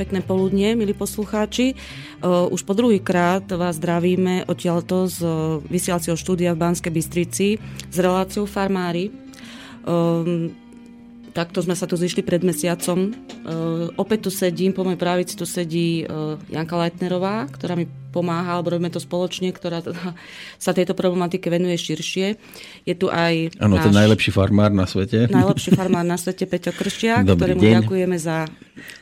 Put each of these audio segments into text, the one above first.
Pekné poludnie, milí poslucháči. Už po druhý krát vás zdravíme odtiaľto z vysielacieho štúdia v Banskej Bystrici s reláciou Farmári. Takto sme sa tu zišli pred mesiacom. Opäť tu sedím, po mojej pravici tu sedí Janka Leitnerová, ktorá mi pomáha, alebo robíme to spoločne, ktorá teda sa tejto problematike venuje širšie. Je tu aj Áno, ten najlepší farmár na svete. Najlepší farmár na svete, Peťo Kršiak, Dobrý ktorému deň. ďakujeme za,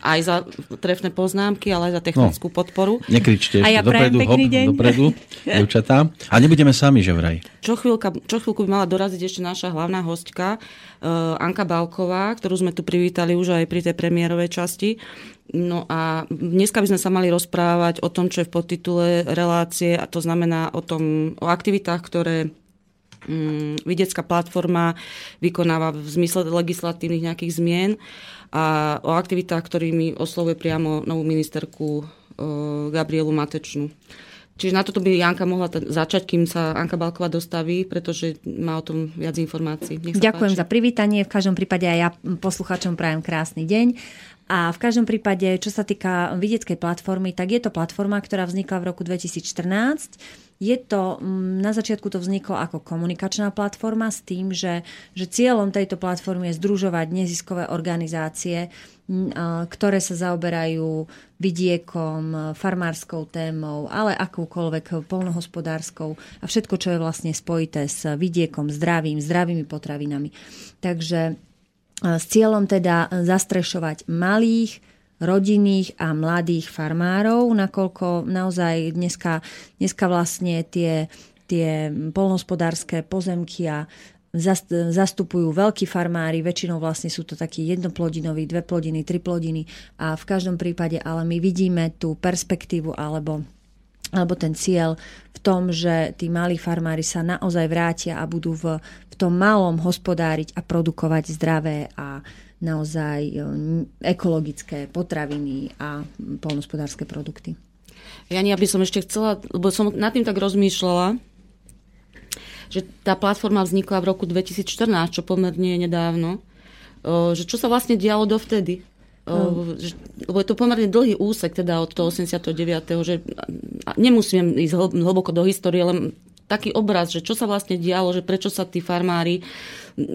aj za trefné poznámky, ale aj za technickú no, podporu. Nekričte ešte ja dopredu, hop, deň. dopredu, devčatá. A nebudeme sami, že vraj. Čo, chvíľka, čo chvíľku by mala doraziť ešte naša hlavná hostka, uh, Anka Balková, ktorú sme tu privítali už aj pri tej premiérovej časti. No a dneska by sme sa mali rozprávať o tom, čo je v podtitule relácie, a to znamená o, tom, o aktivitách, ktoré um, Videcká platforma vykonáva v zmysle legislatívnych nejakých zmien a o aktivitách, ktorými oslovuje priamo novú ministerku uh, Gabrielu Matečnú. Čiže na toto by Janka mohla t- začať, kým sa Anka Balková dostaví, pretože má o tom viac informácií. Ďakujem páči. za privítanie. V každom prípade aj ja poslucháčom prajem krásny deň. A v každom prípade, čo sa týka vidieckej platformy, tak je to platforma, ktorá vznikla v roku 2014. Je to, mm, na začiatku to vzniklo ako komunikačná platforma s tým, že, že cieľom tejto platformy je združovať neziskové organizácie, mm, ktoré sa zaoberajú vidiekom, farmárskou témou, ale akúkoľvek polnohospodárskou a všetko, čo je vlastne spojité s vidiekom, zdravím, zdravými potravinami. Takže s cieľom teda zastrešovať malých, rodinných a mladých farmárov, nakoľko naozaj dneska, dneska vlastne tie, tie polnospodárske pozemky a zastupujú veľkí farmári, väčšinou vlastne sú to takí jednoplodinoví, dve plodiny, tri plodiny a v každom prípade ale my vidíme tú perspektívu alebo alebo ten cieľ v tom, že tí malí farmári sa naozaj vrátia a budú v, v tom malom hospodáriť a produkovať zdravé a naozaj e, ekologické potraviny a polnospodárske produkty. Jani, ja by som ešte chcela, lebo som nad tým tak rozmýšľala, že tá platforma vznikla v roku 2014, čo pomerne nedávno, že čo sa vlastne dialo dovtedy? lebo je to pomerne dlhý úsek teda od toho 89. že nemusím ísť hlboko do histórie, len taký obraz, že čo sa vlastne dialo, že prečo sa tí farmári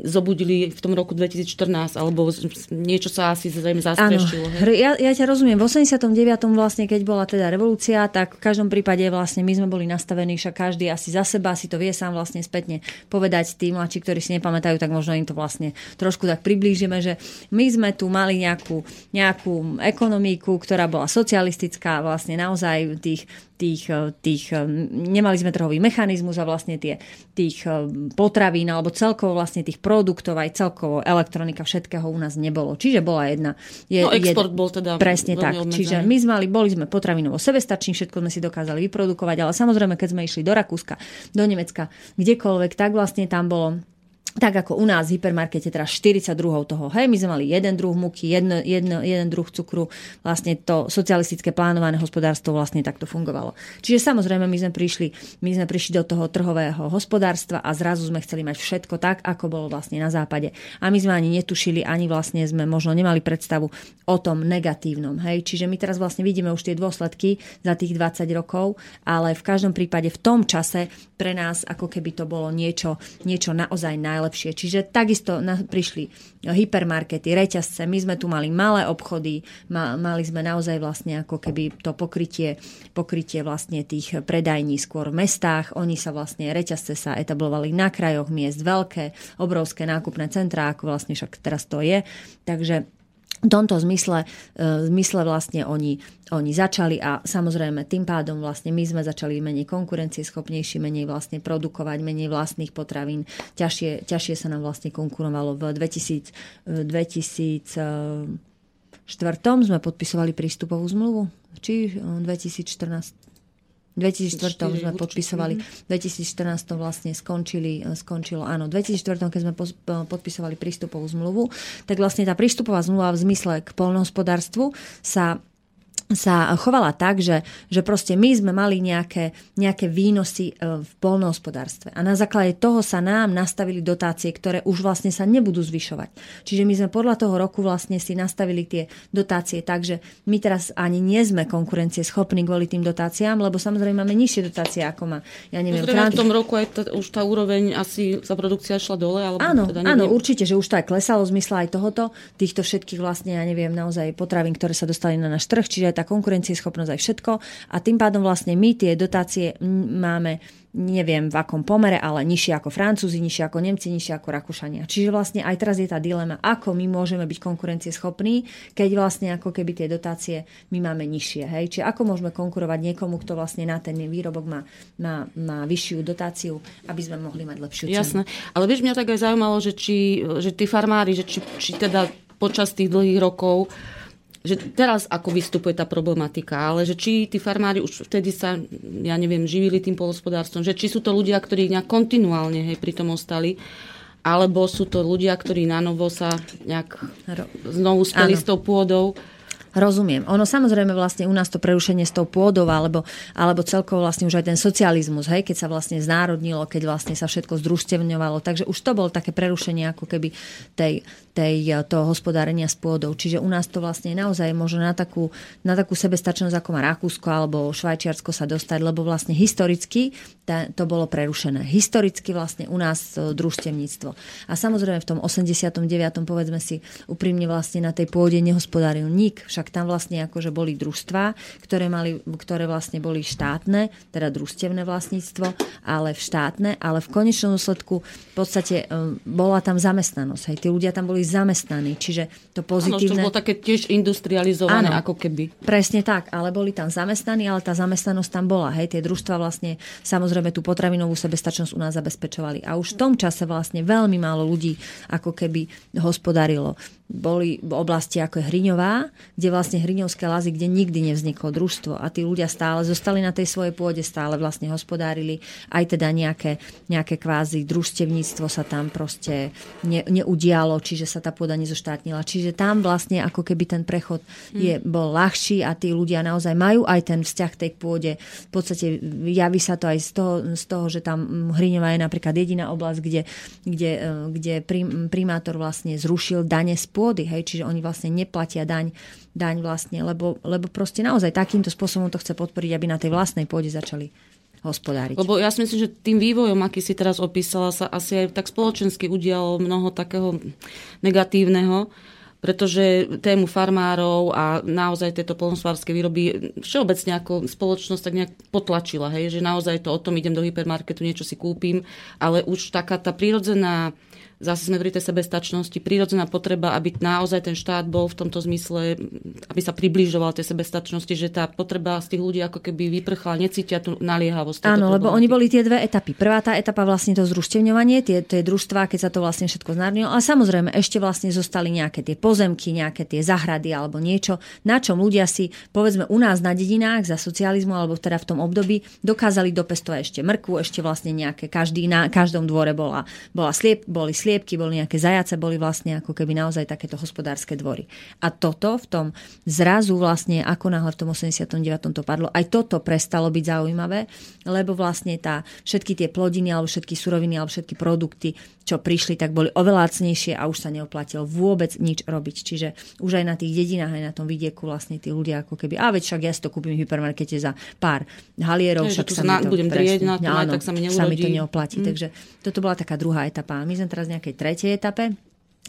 zobudili v tom roku 2014, alebo niečo sa asi zrejme zastrešilo. Ja, ja ťa rozumiem. V 89. vlastne, keď bola teda revolúcia, tak v každom prípade vlastne my sme boli nastavení, však každý asi za seba si to vie sám vlastne spätne povedať. Tí mladší, ktorí si nepamätajú, tak možno im to vlastne trošku tak priblížime, že my sme tu mali nejakú, nejakú ekonomiku, ktorá bola socialistická, vlastne naozaj tých tých, tých, nemali sme trhový mechanizmus a vlastne tie, tých potravín alebo celkovo vlastne tých tých produktov, aj celkovo elektronika, všetkého u nás nebolo. Čiže bola jedna... Je, no export jed, bol teda Presne tak. Obmedzený. Čiže my sme mali, boli sme potravinovo sebestační, všetko sme si dokázali vyprodukovať, ale samozrejme, keď sme išli do Rakúska, do Nemecka, kdekoľvek, tak vlastne tam bolo tak ako u nás v hypermarkete teraz 40 druhov toho. Hej, my sme mali jeden druh muky, jedno, jedno, jeden druh cukru. Vlastne to socialistické plánované hospodárstvo vlastne takto fungovalo. Čiže samozrejme my sme prišli, my sme prišli do toho trhového hospodárstva a zrazu sme chceli mať všetko tak, ako bolo vlastne na západe. A my sme ani netušili, ani vlastne sme možno nemali predstavu o tom negatívnom. Hej, čiže my teraz vlastne vidíme už tie dôsledky za tých 20 rokov, ale v každom prípade v tom čase pre nás ako keby to bolo niečo, niečo naozaj najlepšie najlepšie. Čiže takisto na, prišli hypermarkety, reťazce, my sme tu mali malé obchody, ma, mali sme naozaj vlastne ako keby to pokrytie, pokrytie vlastne tých predajní skôr v mestách. Oni sa vlastne, reťazce sa etablovali na krajoch miest, veľké, obrovské nákupné centrá, ako vlastne však teraz to je. Takže v tomto zmysle, e, zmysle vlastne oni, oni začali a samozrejme tým pádom vlastne my sme začali menej konkurencieschopnejší, menej vlastne produkovať, menej vlastných potravín. Ťažšie, ťažšie sa nám vlastne konkurovalo v 2000, 2004 sme podpisovali prístupovú zmluvu, či 2014 2004 sme podpisovali, v 2014 vlastne skončili, skončilo, áno, v 2004 keď sme podpisovali prístupovú zmluvu, tak vlastne tá prístupová zmluva v zmysle k polnohospodárstvu sa sa chovala tak, že, že proste my sme mali nejaké, nejaké výnosy e, v polnohospodárstve. A na základe toho sa nám nastavili dotácie, ktoré už vlastne sa nebudú zvyšovať. Čiže my sme podľa toho roku vlastne si nastavili tie dotácie tak, že my teraz ani nie sme konkurencie schopní kvôli tým dotáciám, lebo samozrejme máme nižšie dotácie, ako má, ja neviem, Frant... v tom roku aj t- už tá úroveň asi sa produkcia šla dole? Alebo áno, teda áno, určite, že už to aj klesalo v zmysle aj tohoto, týchto všetkých vlastne, ja neviem, naozaj potravín, ktoré sa dostali na náš trh, čiže tá konkurencieschopnosť aj všetko. A tým pádom vlastne my tie dotácie máme neviem v akom pomere, ale nižšie ako Francúzi, nižšie ako Nemci, nižšie ako Rakúšania. Čiže vlastne aj teraz je tá dilema, ako my môžeme byť konkurencieschopní, keď vlastne ako keby tie dotácie my máme nižšie. Hej? Čiže ako môžeme konkurovať niekomu, kto vlastne na ten výrobok má, má, má vyššiu dotáciu, aby sme mohli mať lepšiu cenu. Jasné. Ale vieš, mňa tak aj zaujímalo, že, či, že tí farmári, že či, či teda počas tých dlhých rokov že teraz ako vystupuje tá problematika, ale že či tí farmári už vtedy sa, ja neviem, živili tým polospodárstvom, že či sú to ľudia, ktorí nejak kontinuálne hej, pri tom ostali, alebo sú to ľudia, ktorí na novo sa nejak znovu speli s tou pôdou. Rozumiem. Ono samozrejme vlastne u nás to prerušenie s tou pôdou alebo, alebo celkovo vlastne už aj ten socializmus, hej, keď sa vlastne znárodnilo, keď vlastne sa všetko združstevňovalo. Takže už to bolo také prerušenie ako keby tej, tej, eh, toho hospodárenia s pôdou. Čiže u nás to vlastne naozaj možno na takú, na takú sebestačnosť, ako má Rakúsko alebo Švajčiarsko sa dostať, lebo vlastne historicky tá, to bolo prerušené. Historicky vlastne u nás eh, družstevníctvo. A samozrejme v tom 89. povedzme si úprimne vlastne na tej pôde nehospodáril nik, však tam vlastne akože boli družstva, ktoré, mali, ktoré vlastne boli štátne, teda družstevné vlastníctvo, ale v štátne, ale v konečnom dôsledku v podstate um, bola tam zamestnanosť. Hej. Tí ľudia tam boli zamestnaní, čiže to pozitívne... Áno, to bolo také tiež industrializované Áno, ako keby. Presne tak, ale boli tam zamestnaní, ale tá zamestnanosť tam bola. Hej, tie družstva vlastne samozrejme tú potravinovú sebestačnosť u nás zabezpečovali. A už v tom čase vlastne veľmi málo ľudí ako keby hospodarilo boli oblasti ako je Hriňová, kde vlastne Hriňovské lazy, kde nikdy nevzniklo družstvo a tí ľudia stále zostali na tej svojej pôde, stále vlastne hospodárili, aj teda nejaké, nejaké kvázi družstevníctvo sa tam proste ne, neudialo, čiže sa tá pôda nezoštátnila. Čiže tam vlastne ako keby ten prechod je, hmm. bol ľahší a tí ľudia naozaj majú aj ten vzťah tej pôde. V podstate javí sa to aj z toho, z toho že tam Hriňová je napríklad jediná oblasť, kde, kde, e, kde primátor vlastne zrušil dane z pôdy, hej, čiže oni vlastne neplatia daň, daň vlastne, lebo, lebo proste naozaj takýmto spôsobom to chce podporiť, aby na tej vlastnej pôde začali hospodáriť. Lebo ja si myslím, že tým vývojom, aký si teraz opísala, sa asi aj tak spoločensky udialo mnoho takého negatívneho, pretože tému farmárov a naozaj tieto polnospodárske výroby všeobecne ako spoločnosť tak nejak potlačila, hej, že naozaj to o tom idem do hypermarketu, niečo si kúpim, ale už taká tá prírodzená zase sme pri tej sebestačnosti, prírodzená potreba, aby naozaj ten štát bol v tomto zmysle, aby sa približoval tej sebestačnosti, že tá potreba z tých ľudí ako keby vyprchala, necítia tú naliehavosť. Áno, lebo oni boli tie dve etapy. Prvá tá etapa vlastne to zruštevňovanie, tie, tie družstva, keď sa to vlastne všetko znárnilo, ale samozrejme ešte vlastne zostali nejaké tie pozemky, nejaké tie zahrady alebo niečo, na čom ľudia si, povedzme u nás na dedinách za socializmu alebo teda v tom období dokázali dopestovať ešte mrkvu, ešte vlastne nejaké, každý, na každom dvore bola, bola sliep, boli sliep sliepky, boli nejaké zajace, boli vlastne ako keby naozaj takéto hospodárske dvory. A toto v tom zrazu vlastne, ako náhle v tom 89. to padlo, aj toto prestalo byť zaujímavé, lebo vlastne tá, všetky tie plodiny alebo všetky suroviny alebo všetky produkty, čo prišli, tak boli oveľa lacnejšie a už sa neoplatilo vôbec nič robiť. Čiže už aj na tých dedinách, aj na tom vidieku vlastne tí ľudia ako keby, a veď však ja si to kúpim v hypermarkete za pár halierov, však sa mi to, budem drieť na to, áno, tak sa mi, sa mi to neoplatí. Mm. Takže toto bola taká druhá etapa. My sme teraz nejakej tretej etape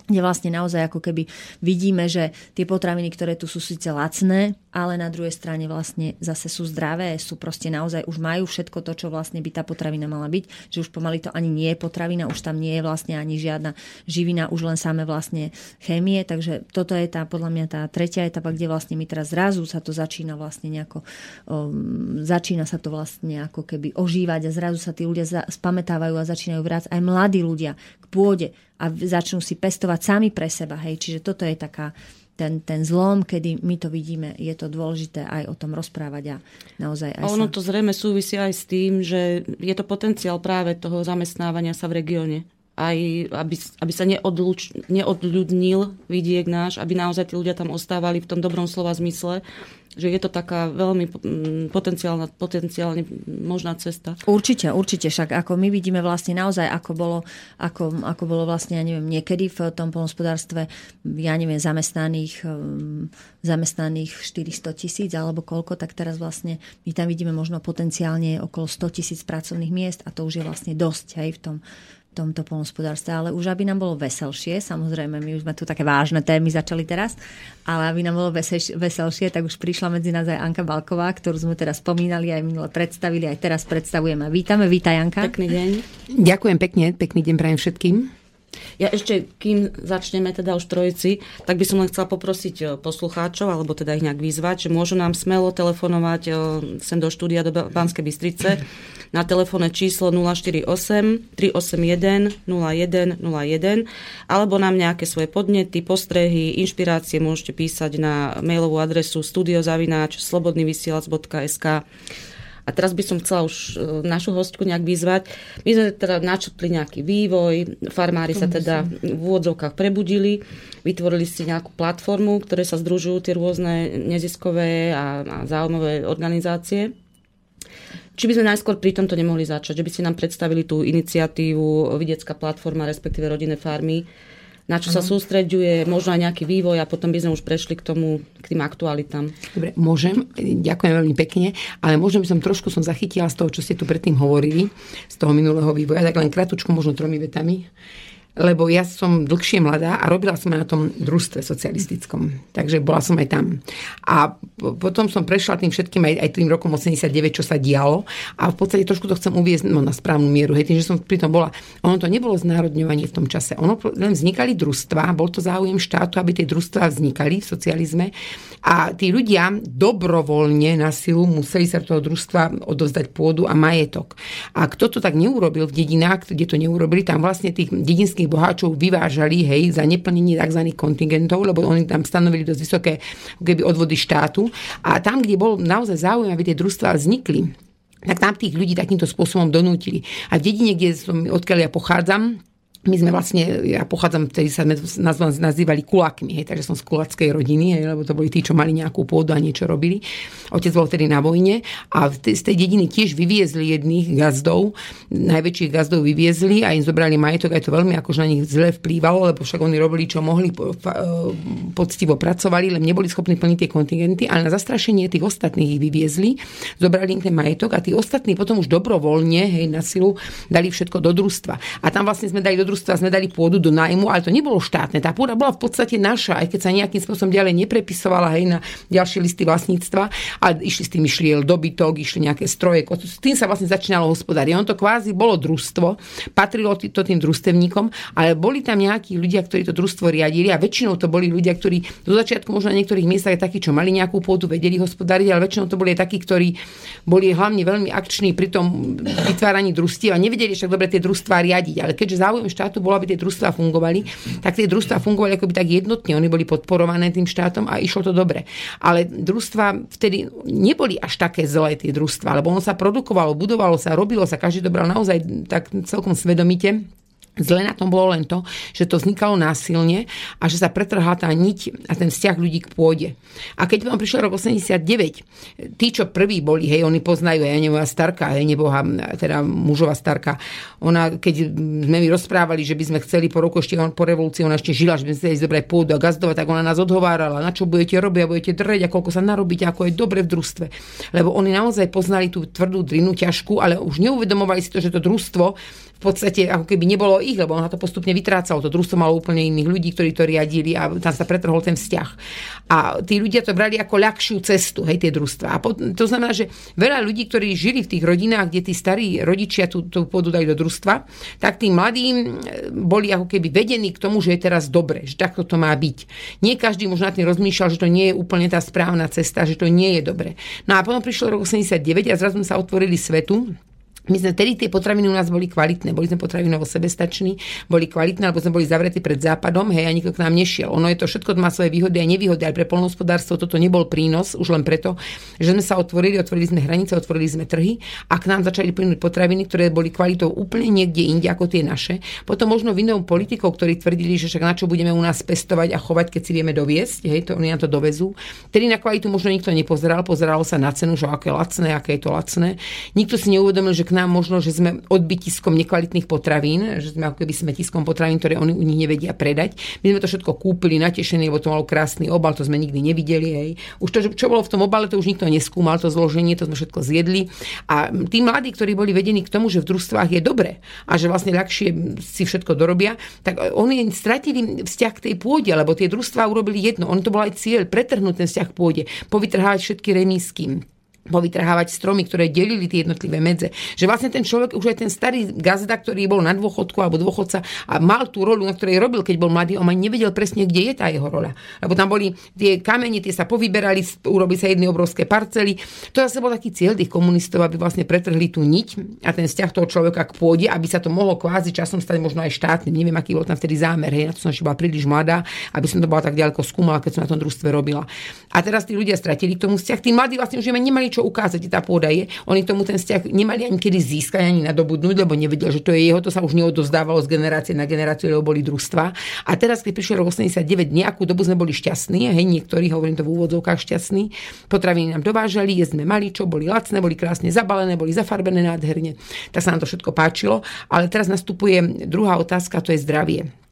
kde vlastne naozaj ako keby vidíme, že tie potraviny, ktoré tu sú síce lacné, ale na druhej strane vlastne zase sú zdravé, sú proste naozaj, už majú všetko to, čo vlastne by tá potravina mala byť, že už pomaly to ani nie je potravina, už tam nie je vlastne ani žiadna živina, už len samé vlastne chémie, takže toto je tá, podľa mňa tá tretia etapa, kde vlastne my teraz zrazu sa to začína vlastne nejako, um, začína sa to vlastne ako keby ožívať a zrazu sa tí ľudia spametávajú a začínajú vrácať aj mladí ľudia k pôde a začnú si pestovať sami pre seba. Hej. Čiže toto je taká, ten, ten zlom, kedy my to vidíme, je to dôležité aj o tom rozprávať a naozaj aj A ono sa... to zrejme súvisí aj s tým, že je to potenciál práve toho zamestnávania sa v regióne. Aj aby, aby sa neodluč, neodľudnil vidiek náš, aby naozaj tí ľudia tam ostávali v tom dobrom slova zmysle že je to taká veľmi mm, potenciálna, potenciálne možná cesta. Určite, určite. Však ako my vidíme vlastne naozaj, ako bolo, ako, ako bolo vlastne, ja neviem, niekedy v tom polnospodárstve, ja neviem, zamestnaných, um, zamestnaných 400 tisíc alebo koľko, tak teraz vlastne my tam vidíme možno potenciálne okolo 100 tisíc pracovných miest a to už je vlastne dosť aj v tom tomto polnospodárstve, ale už aby nám bolo veselšie, samozrejme, my už sme tu také vážne témy začali teraz, ale aby nám bolo veselšie, tak už prišla medzi nás aj Anka Balková, ktorú sme teraz spomínali, aj minule predstavili, aj teraz predstavujeme. Vítame, vítaj Anka. Pekný deň. Ďakujem pekne, pekný deň prajem všetkým. Ja ešte, kým začneme teda už trojici, tak by som len chcela poprosiť e, poslucháčov, alebo teda ich nejak vyzvať, že môžu nám smelo telefonovať e, sem do štúdia do Banskej Bystrice na telefónne číslo 048 381 0101 alebo nám nejaké svoje podnety, postrehy, inšpirácie môžete písať na mailovú adresu studiozavináč slobodnyvysielac.sk a teraz by som chcela už e, našu hostku nejak vyzvať. My sme teda načrtli nejaký vývoj, farmári sa teda v úvodzovkách prebudili, vytvorili si nejakú platformu, ktoré sa združujú tie rôzne neziskové a, a záujmové organizácie. Či by sme najskôr pri tomto nemohli začať, že by ste nám predstavili tú iniciatívu Vidiecká platforma, respektíve rodinné farmy, na čo ano. sa sústreďuje, možno aj nejaký vývoj a potom by sme už prešli k tomu, k tým aktualitám. Dobre, môžem, ďakujem veľmi pekne, ale možno by som trošku som zachytila z toho, čo ste tu predtým hovorili, z toho minulého vývoja, tak len kratučku, možno tromi vetami lebo ja som dlhšie mladá a robila som na tom družstve socialistickom. Takže bola som aj tam. A potom som prešla tým všetkým aj, aj tým rokom 89, čo sa dialo. A v podstate trošku to chcem uviezť no, na správnu mieru. Hej, tým, že som pri tom bola. Ono to nebolo znárodňovanie v tom čase. Ono len vznikali družstva, bol to záujem štátu, aby tie družstva vznikali v socializme. A tí ľudia dobrovoľne na silu museli sa toho družstva odovzdať pôdu a majetok. A kto to tak neurobil v dedinách, kde to neurobili, tam vlastne tých dedinských tých boháčov vyvážali hej, za neplnenie tzv. kontingentov, lebo oni tam stanovili dosť vysoké keby odvody štátu. A tam, kde bol naozaj záujem, aby tie družstvá vznikli, tak tam tých ľudí takýmto spôsobom donútili. A v dedine, kde som, odkiaľ ja pochádzam, my sme vlastne, ja pochádzam, vtedy sa nás nazývali kulakmi, hej, takže som z kulackej rodiny, hej, lebo to boli tí, čo mali nejakú pôdu a niečo robili. Otec bol vtedy na vojne a z tej dediny tiež vyviezli jedných gazdov, najväčších gazdov vyviezli a im zobrali majetok, aj to veľmi akože na nich zle vplývalo, lebo však oni robili, čo mohli, e, poctivo pracovali, len neboli schopní plniť tie kontingenty, ale na zastrašenie tých ostatných ich vyviezli, zobrali im ten majetok a tí ostatní potom už dobrovoľne, hej, na silu dali všetko do družstva. A tam vlastne sme dali do družstva sme dali pôdu do nájmu, ale to nebolo štátne. Tá pôda bola v podstate naša, aj keď sa nejakým spôsobom ďalej neprepisovala hej, na ďalšie listy vlastníctva, ale išli s tým išli dobytok, išli nejaké stroje, s tým sa vlastne začínalo hospodáriť. On to kvázi bolo družstvo, patrilo to tým družstevníkom, ale boli tam nejakí ľudia, ktorí to družstvo riadili a väčšinou to boli ľudia, ktorí do začiatku možno na niektorých miestach takí, čo mali nejakú pôdu, vedeli hospodáriť, ale väčšinou to boli takí, ktorí boli hlavne veľmi akční pri tom vytváraní družstiev a nevedeli však dobre tie družstvá riadiť. Ale keďže záujem štát štátu bolo, aby tie družstvá fungovali, tak tie družstvá fungovali akoby tak jednotne. Oni boli podporované tým štátom a išlo to dobre. Ale družstva vtedy neboli až také zlé tie družstva, lebo ono sa produkovalo, budovalo sa, robilo sa, každý dobral naozaj tak celkom svedomite Zle na tom bolo len to, že to vznikalo násilne a že sa pretrhla tá niť a ten vzťah ľudí k pôde. A keď vám prišiel rok 89, tí, čo prví boli, hej, oni poznajú, ja neboha starka, hej, neboha, teda mužová starka, ona, keď sme mi rozprávali, že by sme chceli po roku ešte po revolúcii, ona ešte žila, že by sme chceli zobrať pôdu a gazdovať, tak ona nás odhovárala, na čo budete robiť a budete dreť a koľko sa narobiť, ako je dobre v družstve. Lebo oni naozaj poznali tú tvrdú drinu, ťažkú, ale už neuvedomovali si to, že to družstvo podstate ako keby nebolo ich, lebo ono to postupne vytrácalo. To družstvo malo úplne iných ľudí, ktorí to riadili a tam sa pretrhol ten vzťah. A tí ľudia to brali ako ľahšiu cestu, hej, tie družstva. A to znamená, že veľa ľudí, ktorí žili v tých rodinách, kde tí starí rodičia tú, tú pôdu dali do družstva, tak tí mladí boli ako keby vedení k tomu, že je teraz dobre, že takto to má byť. Nie každý možno na tým rozmýšľal, že to nie je úplne tá správna cesta, že to nie je dobre. No a potom prišiel rok 89 a zrazu sa otvorili svetu my sme tedy tie potraviny u nás boli kvalitné, boli sme potravinovo sebestační, boli kvalitné, alebo sme boli zavretí pred západom, hej, a nikto k nám nešiel. Ono je to všetko má svoje výhody a nevýhody, aj pre polnohospodárstvo toto nebol prínos, už len preto, že sme sa otvorili, otvorili sme hranice, otvorili sme trhy a k nám začali plynúť potraviny, ktoré boli kvalitou úplne niekde inde ako tie naše. Potom možno vinou politikov, ktorí tvrdili, že však na čo budeme u nás pestovať a chovať, keď si vieme doviesť, hej, to oni nám to dovezú. Tedy na kvalitu možno nikto nepozeral, pozeralo sa na cenu, že aké lacné, aké je to lacné. Nikto si neuvedomil, že nám možno, že sme odbytiskom nekvalitných potravín, že sme ako keby smetiskom potravín, ktoré oni u nich nevedia predať. My sme to všetko kúpili, natešení, lebo to malo krásny obal, to sme nikdy nevideli. Hej. Už to, čo bolo v tom obale, to už nikto neskúmal, to zloženie, to sme všetko zjedli. A tí mladí, ktorí boli vedení k tomu, že v družstvách je dobre a že vlastne ľahšie si všetko dorobia, tak oni stratili vzťah k tej pôde, lebo tie družstvá urobili jedno. On to bol aj cieľ, pretrhnúť ten vzťah k pôde, povytrhávať všetky remísky povytrhávať stromy, ktoré delili tie jednotlivé medze. Že vlastne ten človek, už aj ten starý gazda, ktorý bol na dôchodku alebo dôchodca a mal tú rolu, na ktorej robil, keď bol mladý, on ani nevedel presne, kde je tá jeho rola. Lebo tam boli tie kamene, tie sa povyberali, urobili sa jedny obrovské parcely. To zase bol taký cieľ tých komunistov, aby vlastne pretrhli tú niť a ten vzťah toho človeka k pôde, aby sa to mohlo kvázi časom stať možno aj štátnym. Neviem, aký bol tam vtedy zámer. Hej, na to som ešte bola príliš mladá, aby som to bola tak ďaleko skúmala, keď som na tom družstve robila. A teraz tí ľudia stratili k tomu vzťah. Tí mladí vlastne už nemali čo ukázať, tá pôda je. Oni tomu ten vzťah nemali ani kedy získať, ani nadobudnúť, lebo nevedel, že to je jeho, to sa už neodozdávalo z generácie na generáciu, lebo boli družstva. A teraz, keď prišiel rok 89, nejakú dobu sme boli šťastní, hej, niektorí, hovorím to v úvodzovkách, šťastní. Potraviny nám dovážali, jesť sme mali, čo boli lacné, boli krásne zabalené, boli zafarbené nádherne. Tak sa nám to všetko páčilo. Ale teraz nastupuje druhá otázka, to je zdravie.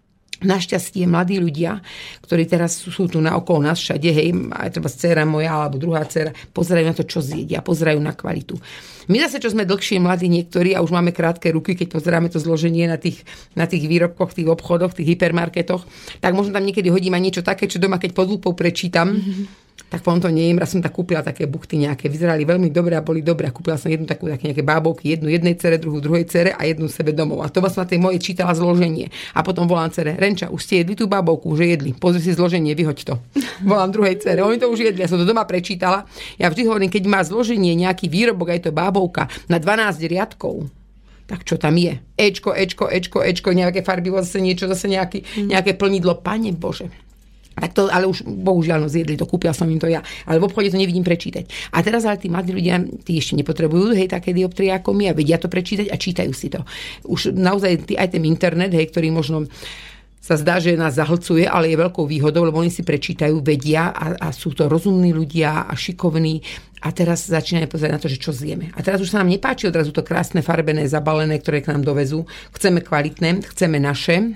Našťastie mladí ľudia, ktorí teraz sú tu na okolo nás všade, hej, aj treba dcera moja alebo druhá dcera, pozerajú na to, čo zjedia, pozerajú na kvalitu. My zase, čo sme dlhšie mladí niektorí a už máme krátke ruky, keď pozeráme to zloženie na tých, na tých výrobkoch, tých obchodoch, tých hypermarketoch, tak možno tam niekedy hodím aj niečo také, čo doma, keď pod lúpou prečítam, mm-hmm tak potom to nejem. Raz som tak kúpila také buchty nejaké, vyzerali veľmi dobre a boli dobré. A kúpila som jednu takú, také nejaké bábovky, jednu jednej cere, druhú druhej cere a jednu sebe domov. A to som na tej mojej čítala zloženie. A potom volám cere, Renča, už ste jedli tú bábovku, že jedli. Pozri si zloženie, vyhoď to. Volám druhej cere, oni to už jedli. Ja som to doma prečítala. Ja vždy hovorím, keď má zloženie nejaký výrobok, aj to bábovka, na 12 riadkov, tak čo tam je? Ečko, Ečko, Ečko, Ečko, nejaké farbivo, zase niečo, zase nejaký, mm. nejaké plnidlo. Pane Bože, tak to, ale už bohužiaľ no, zjedli to, kúpila som im to ja. Ale v obchode to nevidím prečítať. A teraz ale tí mladí ľudia, tí ešte nepotrebujú hej, také dioptrie ako my a vedia to prečítať a čítajú si to. Už naozaj tý, aj ten internet, hej, ktorý možno sa zdá, že nás zahlcuje, ale je veľkou výhodou, lebo oni si prečítajú, vedia a, a sú to rozumní ľudia a šikovní a teraz začínajú pozerať na to, že čo zjeme. A teraz už sa nám nepáči odrazu to krásne, farbené, zabalené, ktoré k nám dovezú. Chceme kvalitné, chceme naše,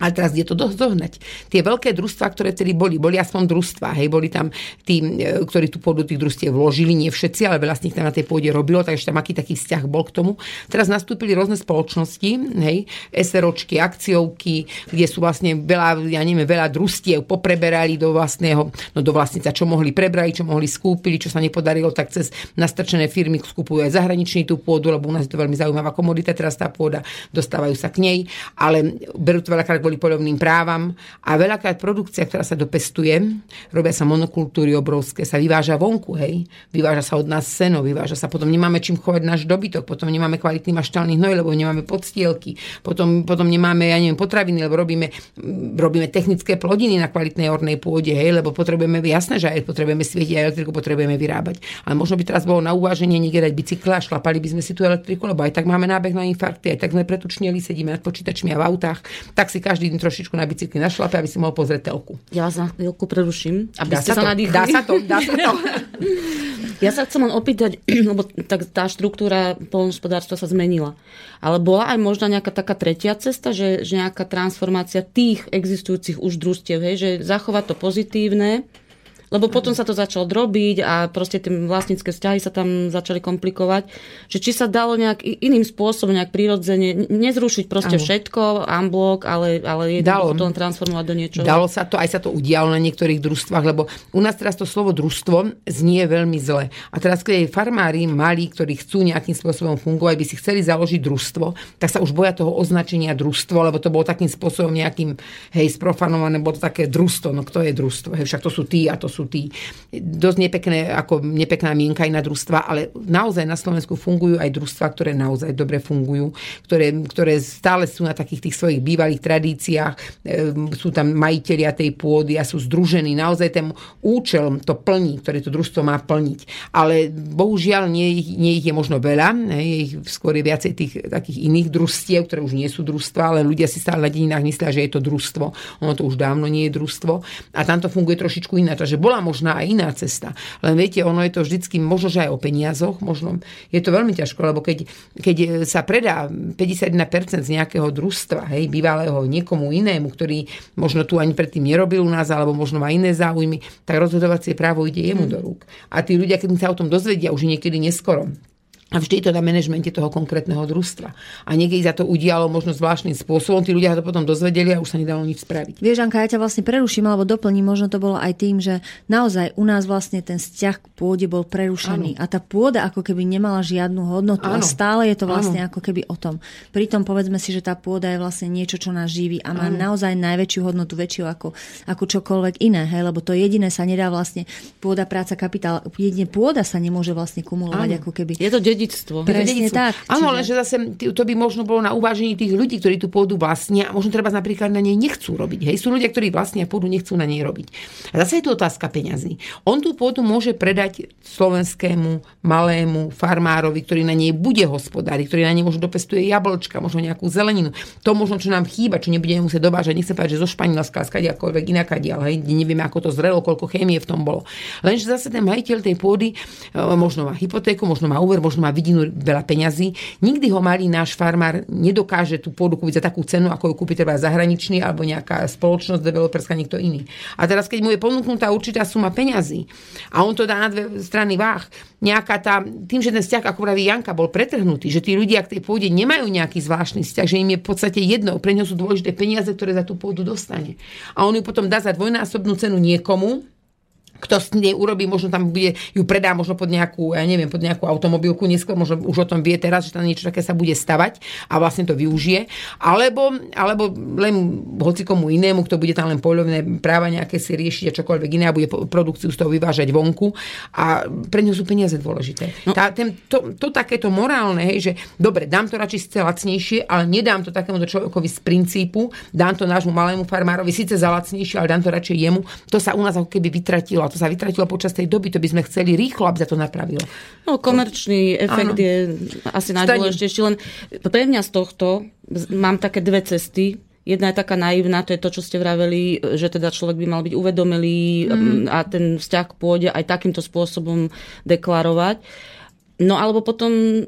ale teraz je to dosť dohnať. Tie veľké družstva, ktoré tedy boli, boli aspoň družstva, hej, boli tam tí, e, ktorí tú pôdu tých družstiev vložili, nie všetci, ale veľa z nich tam na tej pôde robilo, takže tam aký taký vzťah bol k tomu. Teraz nastúpili rôzne spoločnosti, hej, SROčky, akciovky, kde sú vlastne veľa, ja neviem, veľa družstiev popreberali do vlastného, no do vlastnica, čo mohli prebrali, čo mohli skúpili, čo sa nepodarilo, tak cez nastrčené firmy skupujú aj zahraničný tú pôdu, lebo u nás je to veľmi zaujímavá komodita, teraz tá pôda, dostávajú sa k nej, ale berú to veľakrát kvôli polovným právam a veľakrát produkcia, ktorá sa dopestuje, robia sa monokultúry obrovské, sa vyváža vonku, hej, vyváža sa od nás seno, vyváža sa, potom nemáme čím chovať náš dobytok, potom nemáme kvalitný maštálny hnoj, lebo nemáme podstielky, potom, potom nemáme, ja neviem, potraviny, lebo robíme, robíme technické plodiny na kvalitnej ornej pôde, hej, lebo potrebujeme, jasné, že aj potrebujeme svietiť, aj elektriku potrebujeme vyrábať. Ale možno by teraz bolo na uváženie niekde dať bicykla, šlapali by sme si tú elektriku, lebo aj tak máme nábeh na infarkty, aj tak sme pretučnili, sedíme nad počítačmi a v autách, tak si každý každý deň trošičku na bicykli na šlape, aby si mohol pozrieť telku. Ja vás na chvíľku preruším, aby dá ste sa, sa nadýchli. Dá sa to, dá sa to. ja sa chcem len opýtať, lebo tak tá štruktúra polnospodárstva sa zmenila. Ale bola aj možno nejaká taká tretia cesta, že, že nejaká transformácia tých existujúcich už družstiev, hej, že zachovať to pozitívne, lebo potom sa to začalo drobiť a proste tie vlastnícke vzťahy sa tam začali komplikovať. Že či sa dalo nejak iným spôsobom, nejak prirodzene, nezrušiť proste Aho. všetko, unblock, ale, ale dalo. to transformovať do niečoho. Dalo sa to, aj sa to udialo na niektorých družstvách, lebo u nás teraz to slovo družstvo znie veľmi zle. A teraz, keď farmári malí, ktorí chcú nejakým spôsobom fungovať, by si chceli založiť družstvo, tak sa už boja toho označenia družstvo, lebo to bolo takým spôsobom nejakým, hej, sprofanované, bolo to také družstvo, no kto je družstvo, hej, však to sú tí a to sú sú tí dosť nepekné, ako nepekná mienka aj na družstva, ale naozaj na Slovensku fungujú aj družstva, ktoré naozaj dobre fungujú, ktoré, ktoré stále sú na takých tých svojich bývalých tradíciách, ehm, sú tam majiteľia tej pôdy a sú združení. Naozaj ten účel to plní, ktoré to družstvo má plniť. Ale bohužiaľ nie, nie ich je možno veľa, je ich skôr je viacej tých takých iných družstiev, ktoré už nie sú družstva, ale ľudia si stále na dedinách myslia, že je to družstvo. Ono to už dávno nie je družstvo. A tam to funguje trošičku ináč. Takže bola možná aj iná cesta. Len viete, ono je to vždycky možno, že aj o peniazoch, možno je to veľmi ťažko, lebo keď, keď sa predá 51% z nejakého družstva, hej, bývalého niekomu inému, ktorý možno tu ani predtým nerobil u nás, alebo možno má iné záujmy, tak rozhodovacie právo ide jemu mm. do rúk. A tí ľudia, keď sa o tom dozvedia, už niekedy neskoro, a vždy je to na manažmente toho konkrétneho družstva. A niekedy za to udialo možno zvláštnym spôsobom, tí ľudia to potom dozvedeli a už sa nedalo nič spraviť. Vieš, Anka, ja ťa vlastne preruším alebo doplním, možno to bolo aj tým, že naozaj u nás vlastne ten vzťah k pôde bol prerušený ano. a tá pôda ako keby nemala žiadnu hodnotu ano. a stále je to vlastne ano. ako keby o tom. Pritom povedzme si, že tá pôda je vlastne niečo, čo nás živí a má ano. naozaj najväčšiu hodnotu, väčšiu ako, ako čokoľvek iné, hej? lebo to jediné sa nedá vlastne pôda, práca, kapitál, jedine pôda sa nemôže vlastne kumulovať ano. ako keby. Je to dedictvo. Presne tak. Áno, čiže... že zase to by možno bolo na uvážení tých ľudí, ktorí tú pôdu vlastnia a možno treba napríklad na nej nechcú robiť. Hej, sú ľudia, ktorí vlastnia pôdu, nechcú na nej robiť. A zase je tu otázka peňazí. On tú pôdu môže predať slovenskému malému farmárovi, ktorý na nej bude hospodáriť, ktorý na nej možno dopestuje jablčka, možno nejakú zeleninu. To možno, čo nám chýba, čo nebudeme musieť dobážať. Nechcem povedať, že zo Španielska, skadiakoľvek inakadiaľ, hej, nevieme, ako to zrelo, koľko chémie v tom bolo. Lenže zase ten majiteľ tej pôdy e, možno má hypotéku, možno má úver, možno má vidinu veľa peňazí. Nikdy ho malý náš farmár nedokáže tú pôdu kúpiť za takú cenu, ako ju kúpi treba zahraničný alebo nejaká spoločnosť developerská, niekto iný. A teraz, keď mu je ponúknutá určitá suma peňazí a on to dá na dve strany váh, nejaká tá, tým, že ten vzťah, ako praví Janka, bol pretrhnutý, že tí ľudia k tej pôde nemajú nejaký zvláštny vzťah, že im je v podstate jedno, pre ňo sú dôležité peniaze, ktoré za tú pôdu dostane. A on ju potom dá za dvojnásobnú cenu niekomu, kto s nej urobí, možno tam bude, ju predá možno pod nejakú, ja neviem, pod nejakú automobilku, neskôr možno už o tom vie teraz, že tam niečo také sa bude stavať a vlastne to využije. Alebo, alebo len hocikomu inému, kto bude tam len poľovné práva nejaké si riešiť a čokoľvek iné a bude produkciu z toho vyvážať vonku a pre ňu sú peniaze dôležité. No. Tá, ten, to, to, takéto morálne, hej, že dobre, dám to radšej síce lacnejšie, ale nedám to takémuto človekovi z princípu, dám to nášmu malému farmárovi síce za lacnejšie, ale dám to radšej jemu. To sa u nás ako keby vytratilo to sa vytratilo počas tej doby, to by sme chceli rýchlo, aby sa to napravilo. No, komerčný efekt ano. je asi najdôležitejší, len pre mňa z tohto mám také dve cesty. Jedna je taká naivná, to je to, čo ste vraveli, že teda človek by mal byť uvedomelý mm. a ten vzťah pôjde aj takýmto spôsobom deklarovať. No alebo potom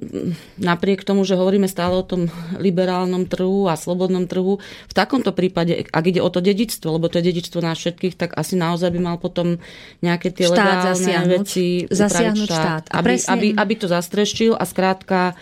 napriek tomu, že hovoríme stále o tom liberálnom trhu a slobodnom trhu, v takomto prípade, ak ide o to dedičstvo, lebo to je dedičstvo nás všetkých, tak asi naozaj by mal potom nejaké tie štát legálne zasiahnuť, veci zasiahnuť štát, štát. Aby, aby, aby to zastrešil a skrátka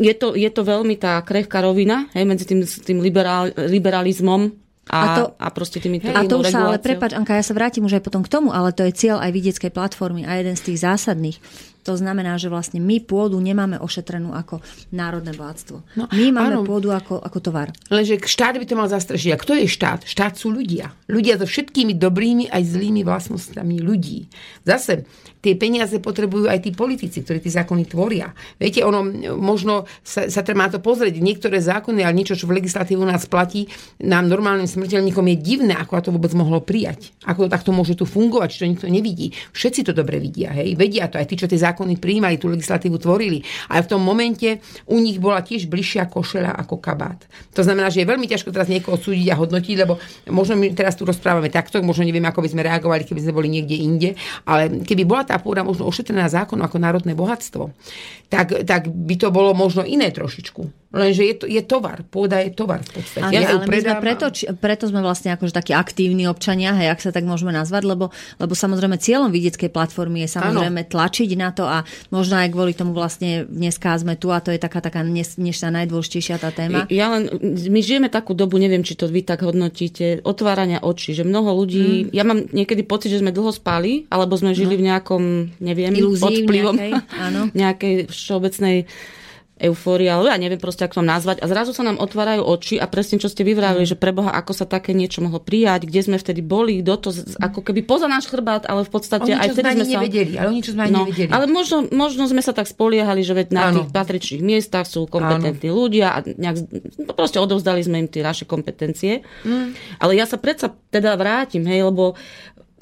je to, je to veľmi tá krehká rovina hej, medzi tým, tým liberál, liberalizmom a, a, to, a proste tými A to už sa, ale prepač, Anka, ja sa vrátim už aj potom k tomu, ale to je cieľ aj vidieckej platformy a jeden z tých zásadných. To znamená, že vlastne my pôdu nemáme ošetrenú ako národné bohatstvo. No, my máme áno. pôdu ako, ako tovar. Lenže štát by to mal zastrešiť. A kto je štát? Štát sú ľudia. Ľudia so všetkými dobrými aj zlými vlastnosťami ľudí. Zase, tie peniaze potrebujú aj tí politici, ktorí tie zákony tvoria. Viete, ono možno sa, sa treba to pozrieť. Niektoré zákony, ale niečo, čo v legislatívu nás platí, nám normálnym smrteľníkom je divné, ako to vôbec mohlo prijať. Ako to takto môže tu fungovať, čo nikto nevidí. Všetci to dobre vidia, hej. Vedia to aj tí, čo tie zákony prijímali, tú legislatívu tvorili. Ale v tom momente u nich bola tiež bližšia košela ako kabát. To znamená, že je veľmi ťažko teraz niekoho súdiť a hodnotiť, lebo možno my teraz tu rozprávame takto, možno nevieme, ako by sme reagovali, keby sme boli niekde inde, ale keby bola tá pôda možno ošetrená zákon ako národné bohatstvo, tak, tak by to bolo možno iné trošičku. Lenže je, to, je tovar. Pôda je tovar v podstate. Áno, ja ale my sme preto, či, preto sme vlastne akože takí aktívni občania, hej, ak sa tak môžeme nazvať, lebo, lebo samozrejme cieľom vidieckej platformy je samozrejme ano. tlačiť na to a možno aj kvôli tomu vlastne dneska sme tu a to je taká, taká dnešná najdôležitejšia tá téma. Ja len, my žijeme takú dobu, neviem, či to vy tak hodnotíte, otvárania očí, že mnoho ľudí, mm. ja mám niekedy pocit, že sme dlho spali, alebo sme žili no. v nejakom, neviem, Ilúzii, pod vplyvom nejakej, áno. nejakej všeobecnej eufória, ale ja neviem proste, ako to nazvať. A zrazu sa nám otvárajú oči a presne čo ste vyvrávali, mm. že preboha, ako sa také niečo mohlo prijať, kde sme vtedy boli, kto to, ako keby poza náš chrbát, ale v podstate oni, aj vtedy sme sa... Nevedeli, ale oni čo sme no, nevedeli. Ale možno, možno sme sa tak spoliehali, že na Áno. tých patričných miestach sú kompetentní Áno. ľudia a nejak, no proste odovzdali sme im tie naše kompetencie. Mm. Ale ja sa predsa teda vrátim, hej, lebo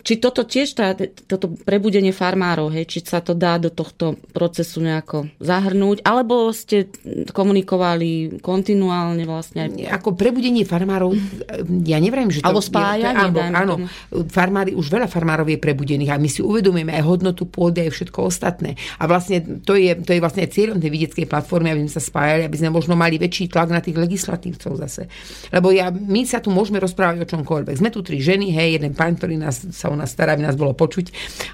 či toto tiež, tá, toto prebudenie farmárov, hej, či sa to dá do tohto procesu nejako zahrnúť, alebo ste komunikovali kontinuálne vlastne? Aj... Ako prebudenie farmárov, ja neviem, že to... Alebo spájanie, je, to, áno, áno, farmári, už veľa farmárov je prebudených a my si uvedomujeme aj hodnotu pôdy aj všetko ostatné. A vlastne to je, to je vlastne cieľom tej vidieckej platformy, aby sme sa spájali, aby sme možno mali väčší tlak na tých legislatívcov zase. Lebo ja, my sa tu môžeme rozprávať o čomkoľvek. Sme tu tri ženy, hej, jeden pán, ktorý nás sa o nás stará, aby nás bolo počuť.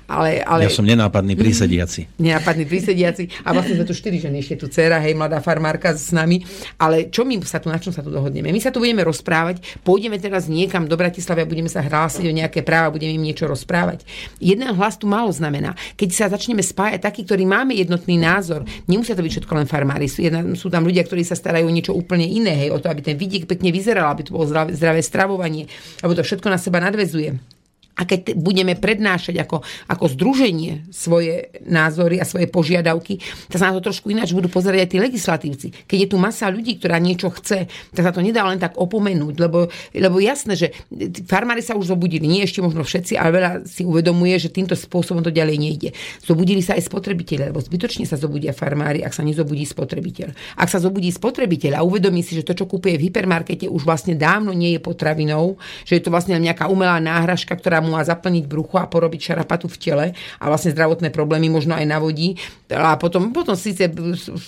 Ale, ale... Ja som nenápadný prísediaci. nenápadný prísediaci. A vlastne sme tu štyri ženy, ešte tu dcera, hej, mladá farmárka s nami. Ale čo my sa tu, na čom sa tu dohodneme? My sa tu budeme rozprávať, pôjdeme teraz niekam do Bratislavy a budeme sa hlásiť o nejaké práva, budeme im niečo rozprávať. Jeden hlas tu málo znamená. Keď sa začneme spájať takí, ktorí máme jednotný názor, nemusia to byť všetko len farmári. Sú, jedna, sú tam ľudia, ktorí sa starajú o niečo úplne iné, hej, o to, aby ten vidiek pekne vyzeral, aby to bolo zdravé, zdravé stravovanie, aby to všetko na seba nadvezuje a keď budeme prednášať ako, ako združenie svoje názory a svoje požiadavky, tak sa na to trošku ináč budú pozerať aj tí legislatívci. Keď je tu masa ľudí, ktorá niečo chce, tak sa to nedá len tak opomenúť, lebo, lebo jasné, že farmári sa už zobudili, nie ešte možno všetci, ale veľa si uvedomuje, že týmto spôsobom to ďalej nejde. Zobudili sa aj spotrebiteľe, lebo zbytočne sa zobudia farmári, ak sa nezobudí spotrebiteľ. Ak sa zobudí spotrebiteľ a uvedomí si, že to, čo kúpuje v hypermarkete, už vlastne dávno nie je potravinou, že je to vlastne nejaká umelá náhražka, ktorá mu má zaplniť brucho a porobiť šarapatu v tele a vlastne zdravotné problémy možno aj navodí. A potom, potom síce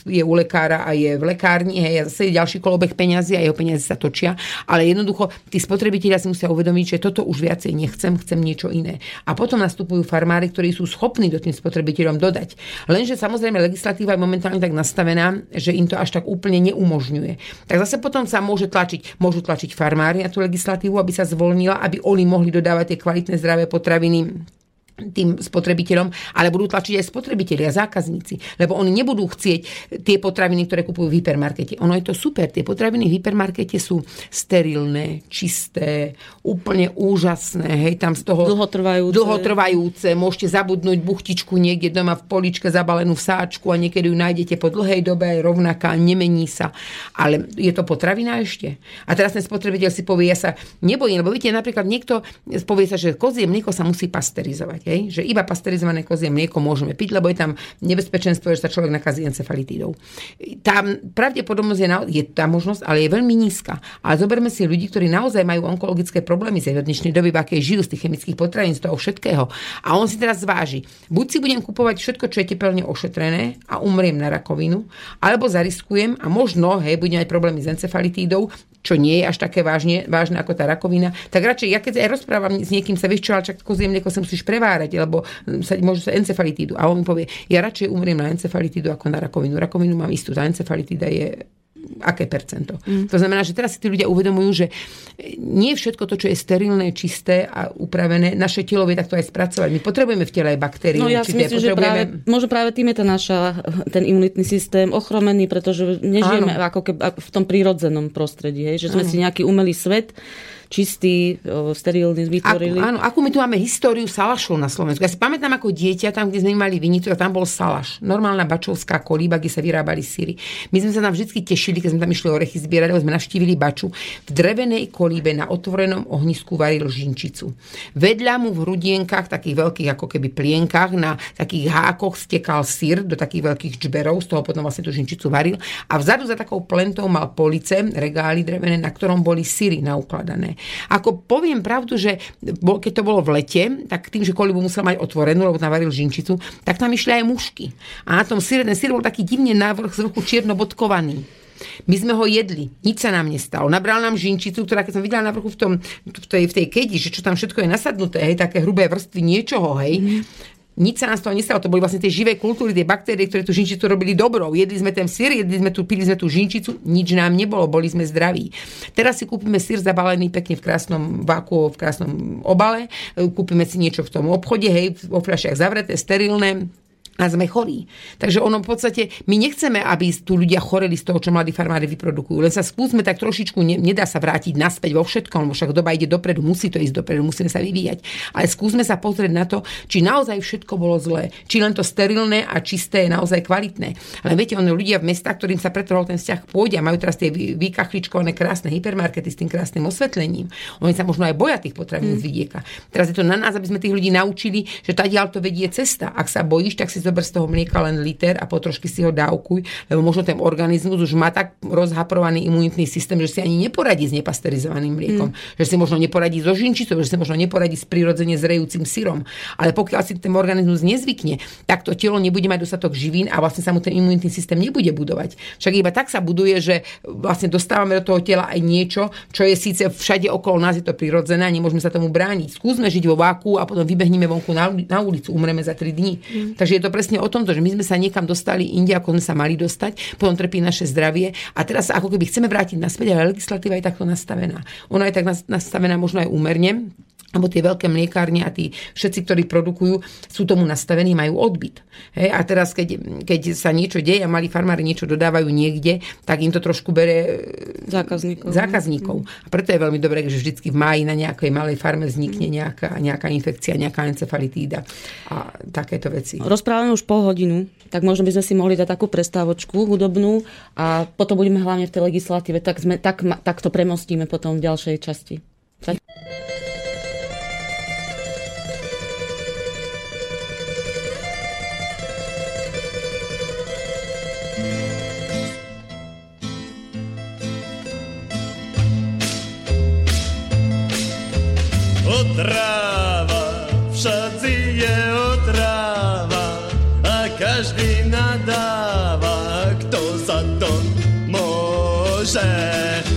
je u lekára a je v lekárni, hej, a zase je ďalší kolobeh peňazí a jeho peniaze sa točia, ale jednoducho tí spotrebitelia si musia uvedomiť, že toto už viacej nechcem, chcem niečo iné. A potom nastupujú farmári, ktorí sú schopní do tým spotrebiteľom dodať. Lenže samozrejme legislatíva je momentálne tak nastavená, že im to až tak úplne neumožňuje. Tak zase potom sa môže tlačiť, môžu tlačiť farmári na tú legislatívu, aby sa zvolnila, aby oni mohli dodávať tie kvalitné zdravé potraviny tým spotrebiteľom, ale budú tlačiť aj spotrebitelia, zákazníci, lebo oni nebudú chcieť tie potraviny, ktoré kupujú v hypermarkete. Ono je to super, tie potraviny v hypermarkete sú sterilné, čisté, úplne úžasné, hej, tam z toho dlhotrvajúce. dlhotrvajúce, môžete zabudnúť buchtičku niekde doma v poličke zabalenú v sáčku a niekedy ju nájdete po dlhej dobe aj rovnaká, nemení sa. Ale je to potravina ešte. A teraz ten spotrebiteľ si povie, ja sa nebojím, lebo viete, napríklad niekto povie sa, že kozie mlieko sa musí pasterizovať hej, že iba pasterizované kozie mlieko môžeme piť, lebo je tam nebezpečenstvo, že sa človek nakazí encefalitídou. Tá pravdepodobnosť je, je tá možnosť, ale je veľmi nízka. Ale zoberme si ľudí, ktorí naozaj majú onkologické problémy z dnešnej doby, v akej žijú z tých chemických potravín, z toho všetkého. A on si teraz zváži, buď si budem kupovať všetko, čo je tepelne ošetrené a umriem na rakovinu, alebo zariskujem a možno, hej, budem mať problémy s encefalitídou, čo nie je až také vážne, vážne ako tá rakovina, tak radšej, ja keď aj rozprávam s niekým, sa vieš čo, ale čak kozie mlieko sa musíš prevárať, lebo sa, môžu sa encefalitídu. A on mi povie, ja radšej umriem na encefalitídu ako na rakovinu. Rakovinu mám istú, tá encefalitída je aké percento. Mm. To znamená, že teraz si tí ľudia uvedomujú, že nie všetko to, čo je sterilné, čisté a upravené, naše telo vie takto aj spracovať. My potrebujeme v tele aj baktérie. No ja si myslím, potrebujeme... že práve, možno práve tým je ten, naša, ten imunitný systém ochromený, pretože nežijeme ako keby v tom prírodzenom prostredí, hej? že sme Áno. si nejaký umelý svet, čistý, sterilný vytvorili. Ako, áno, ako my tu máme históriu salašov na Slovensku. Ja si pamätám ako dieťa, tam, kde sme mali vinicu, tam bol salaš. Normálna bačovská kolíba, kde sa vyrábali síry. My sme sa tam vždy tešili, keď sme tam išli orechy zbierať, lebo sme navštívili baču. V drevenej kolíbe na otvorenom ohnisku varil žinčicu. Vedľa mu v hrudienkach, takých veľkých ako keby plienkach, na takých hákoch stekal sír do takých veľkých čberov, z toho potom vlastne tú žinčicu varil. A vzadu za takou plentou mal police, regály drevené, na ktorom boli síry naukladané. Ako poviem pravdu, že keď to bolo v lete, tak tým, že kolibu musel mať otvorenú, lebo tam varil žinčicu, tak tam išli aj mušky. A na tom síre, ten sír bol taký divne návrh z vrchu čierno-bodkovaný. My sme ho jedli, nič sa nám nestalo. Nabral nám žinčicu, ktorá keď som videla na vrchu v, tom, v, tej, v tej kedi, že čo tam všetko je nasadnuté, hej, také hrubé vrstvy niečoho, hej, mm nič sa nás toho nestalo. To boli vlastne tie živé kultúry, tie baktérie, ktoré tú žinčicu robili dobrou. Jedli sme ten sír, jedli sme tu, pili sme tú žinčicu, nič nám nebolo, boli sme zdraví. Teraz si kúpime sír zabalený pekne v krásnom váku, v krásnom obale, kúpime si niečo v tom obchode, hej, vo fľašiach zavreté, sterilné, a sme chorí. Takže ono v podstate, my nechceme, aby tu ľudia choreli z toho, čo mladí farmári vyprodukujú. Len sa skúsme tak trošičku, ne, nedá sa vrátiť naspäť vo všetkom, však doba ide dopredu, musí to ísť dopredu, musíme sa vyvíjať. Ale skúsme sa pozrieť na to, či naozaj všetko bolo zlé, či len to sterilné a čisté je naozaj kvalitné. Ale viete, oni ľudia v mestách, ktorým sa pretrhol ten vzťah pôjde a majú teraz tie vykachličkované krásne hypermarkety s tým krásnym osvetlením. Oni sa možno aj boja tých potravín mm. z vidieka. Teraz je to na nás, aby sme tých ľudí naučili, že tá to vedie cesta. Ak sa bojíš, tak si zober z toho mlieka len liter a potrošky si ho dávkuj, lebo možno ten organizmus už má tak rozhaprovaný imunitný systém, že si ani neporadí s nepasterizovaným mliekom. Mm. Že si možno neporadí so žinčicou, že si možno neporadí s prirodzene zrejúcim syrom. Ale pokiaľ si ten organizmus nezvykne, tak to telo nebude mať dostatok živín a vlastne sa mu ten imunitný systém nebude budovať. Však iba tak sa buduje, že vlastne dostávame do toho tela aj niečo, čo je síce všade okolo nás, je to prirodzené a nemôžeme sa tomu brániť. Skúsme žiť vo váku a potom vybehneme vonku na, na ulicu, umreme za 3 dní. Mm. Takže je to presne o tomto, že my sme sa niekam dostali inde, ako sme sa mali dostať, potom trpí naše zdravie a teraz ako keby chceme vrátiť naspäť, ale legislatíva je takto nastavená. Ona je tak nastavená možno aj úmerne, lebo tie veľké mliekárne a tí všetci, ktorí produkujú, sú tomu nastavení, majú odbyt. Hej, a teraz, keď, keď sa niečo deje a malí farmári niečo dodávajú niekde, tak im to trošku bere e, zákazníkov. zákazníkov. Mm. A preto je veľmi dobré, že vždy v máji na nejakej malej farme vznikne nejaká, nejaká infekcia, nejaká encefalitída a takéto veci. Rozprávame už pol hodinu, tak možno by sme si mohli dať takú prestávočku hudobnú a potom budeme hlavne v tej legislatíve, tak, sme, tak, tak to premostíme potom v ďalšej časti. Tak. Otráva, všade je otráva a každý nadáva, kto za to môže.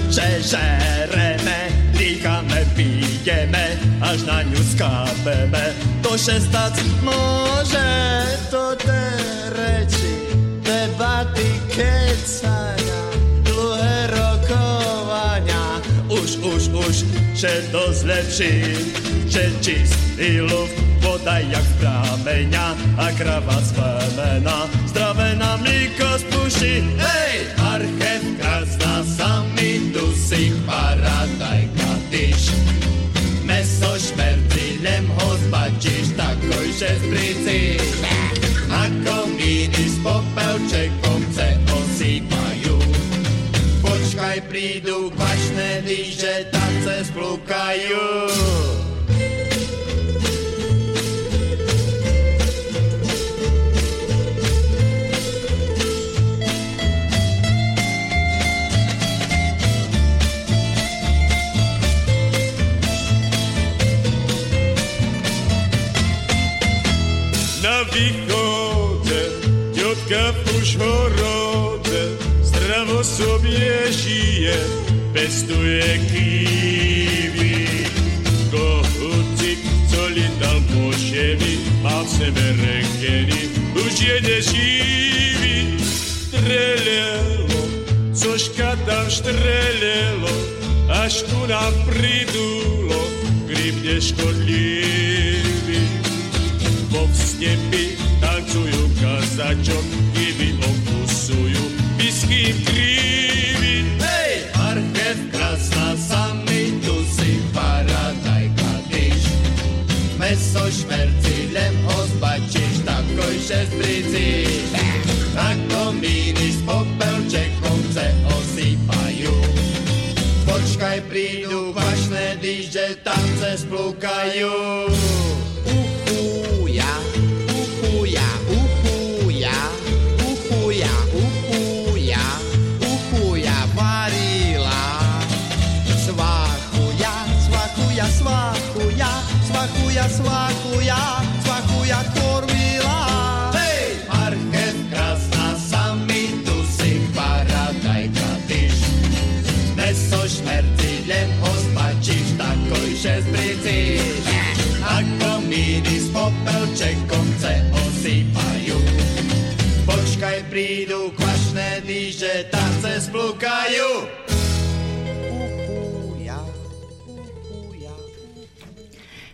Že žereme, dýchame, pijeme, až na ňu skápeme. To šestac môže, to te reči, debaty kecania, dlhé rokovania, už, už, už, že to zlepší že čistý luft, voda jak z prámeňa a krava z femena, zdravé na mlíko spúši. Hej, marchev krásna, sami tu si paradajka tyš. Meso šmercilem ho zbačíš, takojže zbricíš. Na komíny s popelčekom se osýpajú. Počkaj, prídu kvašné líže, tance splúkajú. východe, ťotka v horode, zdravo sobie žije, pestuje kývy. Kohúcik, co dal po šemi, má v sebe renkeny, už je neživý. Strelelo, cožka tam štrelelo, až tu nám pridulo, gribne škodlivý. Vo vsnepi tancujú kazačok, divy okusujú, biským krívy. Meso šmercilem ozbačíš, takojže zbrizíš. Na komíny s popelčekom se osýpajú. Počkaj, prídu vašné dýže, tance splúkajú. Meso šmercilem ho spačíš, takojže zbricíš. A komíny s popelčekom se osýpajú. Počkaj, prídu kvašné dýže, tance splúkajú.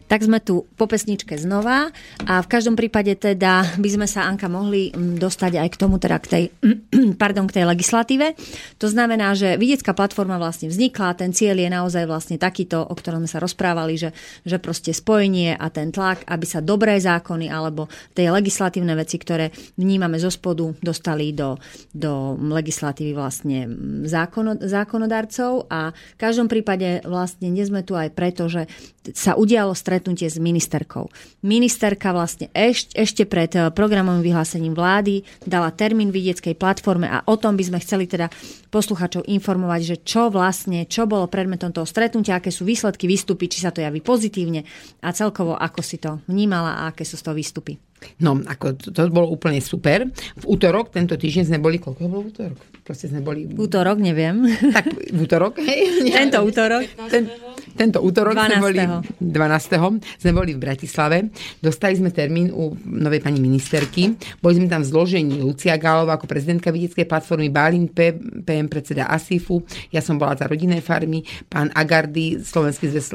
Tak sme tu po pesničke znova a v každom prípade teda by sme sa, Anka, mohli mm, dostať aj k tomu, teda k tej, pardon, k tej legislatíve. To znamená, že vidiecká platforma vlastne vznikla, ten cieľ je naozaj vlastne takýto, o ktorom sme sa rozprávali, že, že proste spojenie a ten tlak, aby sa dobré zákony alebo tie legislatívne veci, ktoré vnímame zo spodu, dostali do, do legislatívy vlastne zákono, zákonodarcov a v každom prípade vlastne nie sme tu aj preto, že sa udialo stretnutie s ministerkou. Ministerka vlastne eš, ešte pred eh, programovým vyhlásením vlády dala termín vidieckej platforme a o tom by sme chceli teda posluchačov informovať, že čo vlastne, čo bolo predmetom toho stretnutia, aké sú výsledky výstupy, či sa to javí pozitívne a celkovo ako si to vnímala a aké sú z toho výstupy. No, ako to, to bolo úplne super. V útorok, tento týždeň sme boli, koľko bolo v útorok? Proste sme boli... V útorok, neviem. Tak v útorok, hej? Tento útorok. Ten, tento útorok 12. sme boli, 12. sme boli v Bratislave. Dostali sme termín u novej pani ministerky. Boli sme tam v zložení Lucia Gálova ako prezidentka vidieckej platformy, Balín P, PM predseda ASIFu, ja som bola za rodinné farmy, pán Agardy, Slovenský zväz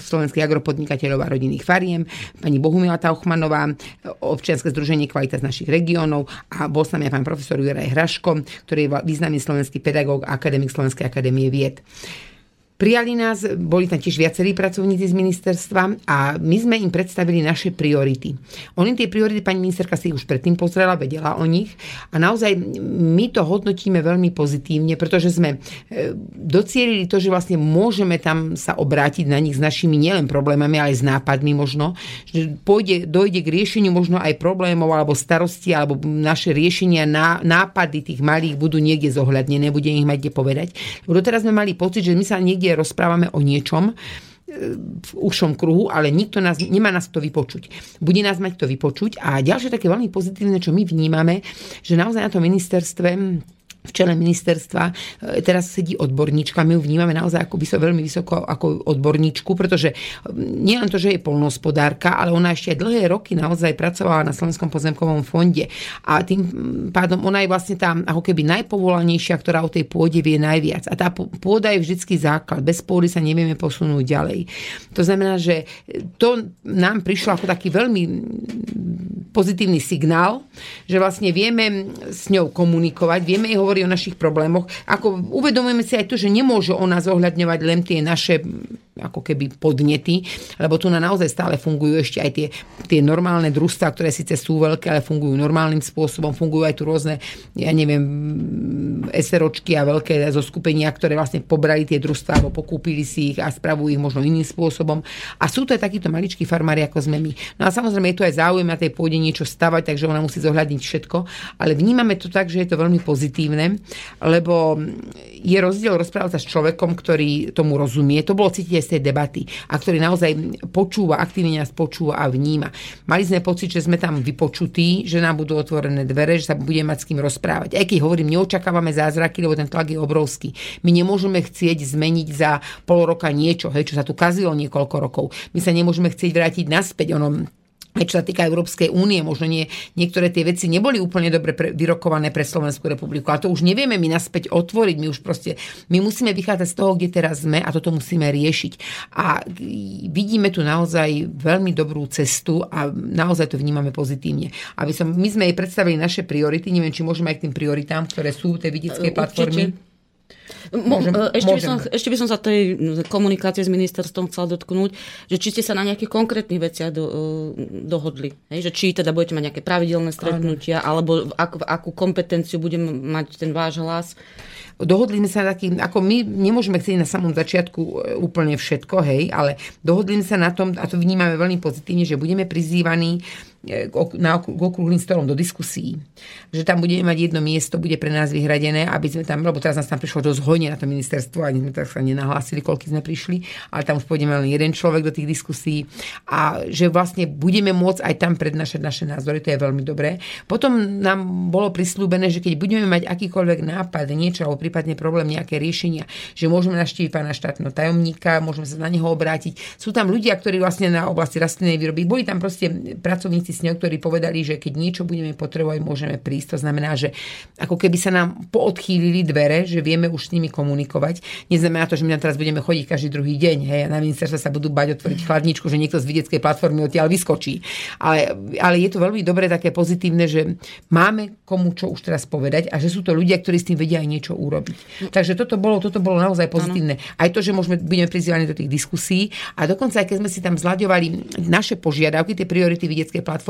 slovenských agropodnikateľov a rodinných fariem, pani Bohumila Tauchmanová, občianske združenie Kvalita z našich regiónov a bol s nami aj pán profesor Juraj Hraško, ktorý je významný slovenský pedagóg a akademik Slovenskej akadémie vied. Prijali nás, boli tam tiež viacerí pracovníci z ministerstva a my sme im predstavili naše priority. Oni tie priority, pani ministerka si už predtým pozrela, vedela o nich a naozaj my to hodnotíme veľmi pozitívne, pretože sme e, docielili to, že vlastne môžeme tam sa obrátiť na nich s našimi nielen problémami, ale aj s nápadmi možno, že pôjde, dojde k riešeniu možno aj problémov alebo starosti, alebo naše riešenia, nápady tých malých budú niekde zohľadnené, bude ich mať kde povedať. Doteraz sme mali pocit, že my sa niekde niekde rozprávame o niečom, e, v užšom kruhu, ale nikto nás, nemá nás to vypočuť. Bude nás mať to vypočuť a ďalšie také veľmi pozitívne, čo my vnímame, že naozaj na tom ministerstve v čele ministerstva e, teraz sedí odborníčka. My ju vnímame naozaj ako vysoko, veľmi vysoko ako odborníčku, pretože nie len to, že je polnohospodárka, ale ona ešte aj dlhé roky naozaj pracovala na Slovenskom pozemkovom fonde. A tým pádom ona je vlastne tá ako keby najpovolanejšia, ktorá o tej pôde vie najviac. A tá pôda je vždycky základ. Bez pôdy sa nevieme posunúť ďalej. To znamená, že to nám prišlo ako taký veľmi pozitívny signál, že vlastne vieme s ňou komunikovať, vieme jej hovoriť hovorí o našich problémoch. Ako uvedomujeme si aj to, že nemôže ona zohľadňovať len tie naše ako keby podnety, lebo tu na naozaj stále fungujú ešte aj tie, tie normálne družstva, ktoré síce sú veľké, ale fungujú normálnym spôsobom. Fungujú aj tu rôzne, ja neviem, SROčky a veľké zoskupenia, ktoré vlastne pobrali tie družstva alebo pokúpili si ich a spravujú ich možno iným spôsobom. A sú to aj takíto maličkí farmári, ako sme my. No a samozrejme je tu aj záujem na tej pôde niečo stavať, takže ona musí zohľadniť všetko, ale vnímame to tak, že je to veľmi pozitívne, lebo je rozdiel rozprávať sa s človekom, ktorý tomu rozumie. To bolo cítiť z tej debaty a ktorý naozaj počúva, aktívne nás počúva a vníma. Mali sme pocit, že sme tam vypočutí, že nám budú otvorené dvere, že sa bude mať s kým rozprávať. Aj keď hovorím, neočakávame zázraky, lebo ten tlak je obrovský. My nemôžeme chcieť zmeniť za pol roka niečo, hej, čo sa tu kazilo niekoľko rokov. My sa nemôžeme chcieť vrátiť naspäť. Ono, aj čo sa týka Európskej únie, možno nie, niektoré tie veci neboli úplne dobre pre, vyrokované pre Slovenskú republiku. A to už nevieme my naspäť otvoriť. My už proste, my musíme vychádzať z toho, kde teraz sme a toto musíme riešiť. A vidíme tu naozaj veľmi dobrú cestu a naozaj to vnímame pozitívne. Aby som, my sme jej predstavili naše priority, neviem, či môžeme aj k tým prioritám, ktoré sú v tej vidieckej platformy. Môžem, ešte, môžem. By som, ešte by som sa tej komunikácie s ministerstvom chcela dotknúť, že či ste sa na nejakých konkrétnych veciach do, e, dohodli. Hej? Že či teda budete mať nejaké pravidelné stretnutia, Áno. alebo akú, akú kompetenciu bude mať ten váš hlas. Dohodli sme sa takým, ako my nemôžeme chcieť na samom začiatku e, úplne všetko, hej, ale dohodli sme sa na tom, a to vnímame veľmi pozitívne, že budeme prizývaní E, na okrúhlým stolom do diskusí, že tam budeme mať jedno miesto, bude pre nás vyhradené, aby sme tam, lebo teraz nás tam prišlo dosť hojne na to ministerstvo, ani sme tak sa nenahlásili, koľko sme prišli, ale tam už pôjdeme len jeden človek do tých diskusí a že vlastne budeme môcť aj tam prednášať naše názory, to je veľmi dobré. Potom nám bolo prislúbené, že keď budeme mať akýkoľvek nápad, niečo alebo prípadne problém, nejaké riešenia, že môžeme naštíviť pána štátneho tajomníka, môžeme sa na neho obrátiť. Sú tam ľudia, ktorí vlastne na oblasti rastlinnej výroby, boli tam proste pracovníci s ňou, ktorí povedali, že keď niečo budeme potrebovať, môžeme prísť. To znamená, že ako keby sa nám poodchýlili dvere, že vieme už s nimi komunikovať. Neznamená to, že my teraz budeme chodiť každý druhý deň. Hej, a na ministerstve sa budú bať otvoriť chladničku, že niekto z vidieckej platformy odtiaľ vyskočí. Ale, ale je to veľmi dobré, také pozitívne, že máme komu čo už teraz povedať a že sú to ľudia, ktorí s tým vedia aj niečo urobiť. Takže toto bolo, toto bolo naozaj pozitívne. Ano. Aj to, že môžeme, budeme prizývaní do tých diskusí a dokonca aj keď sme si tam zľaďovali naše požiadavky, tie priority vidieckej platformy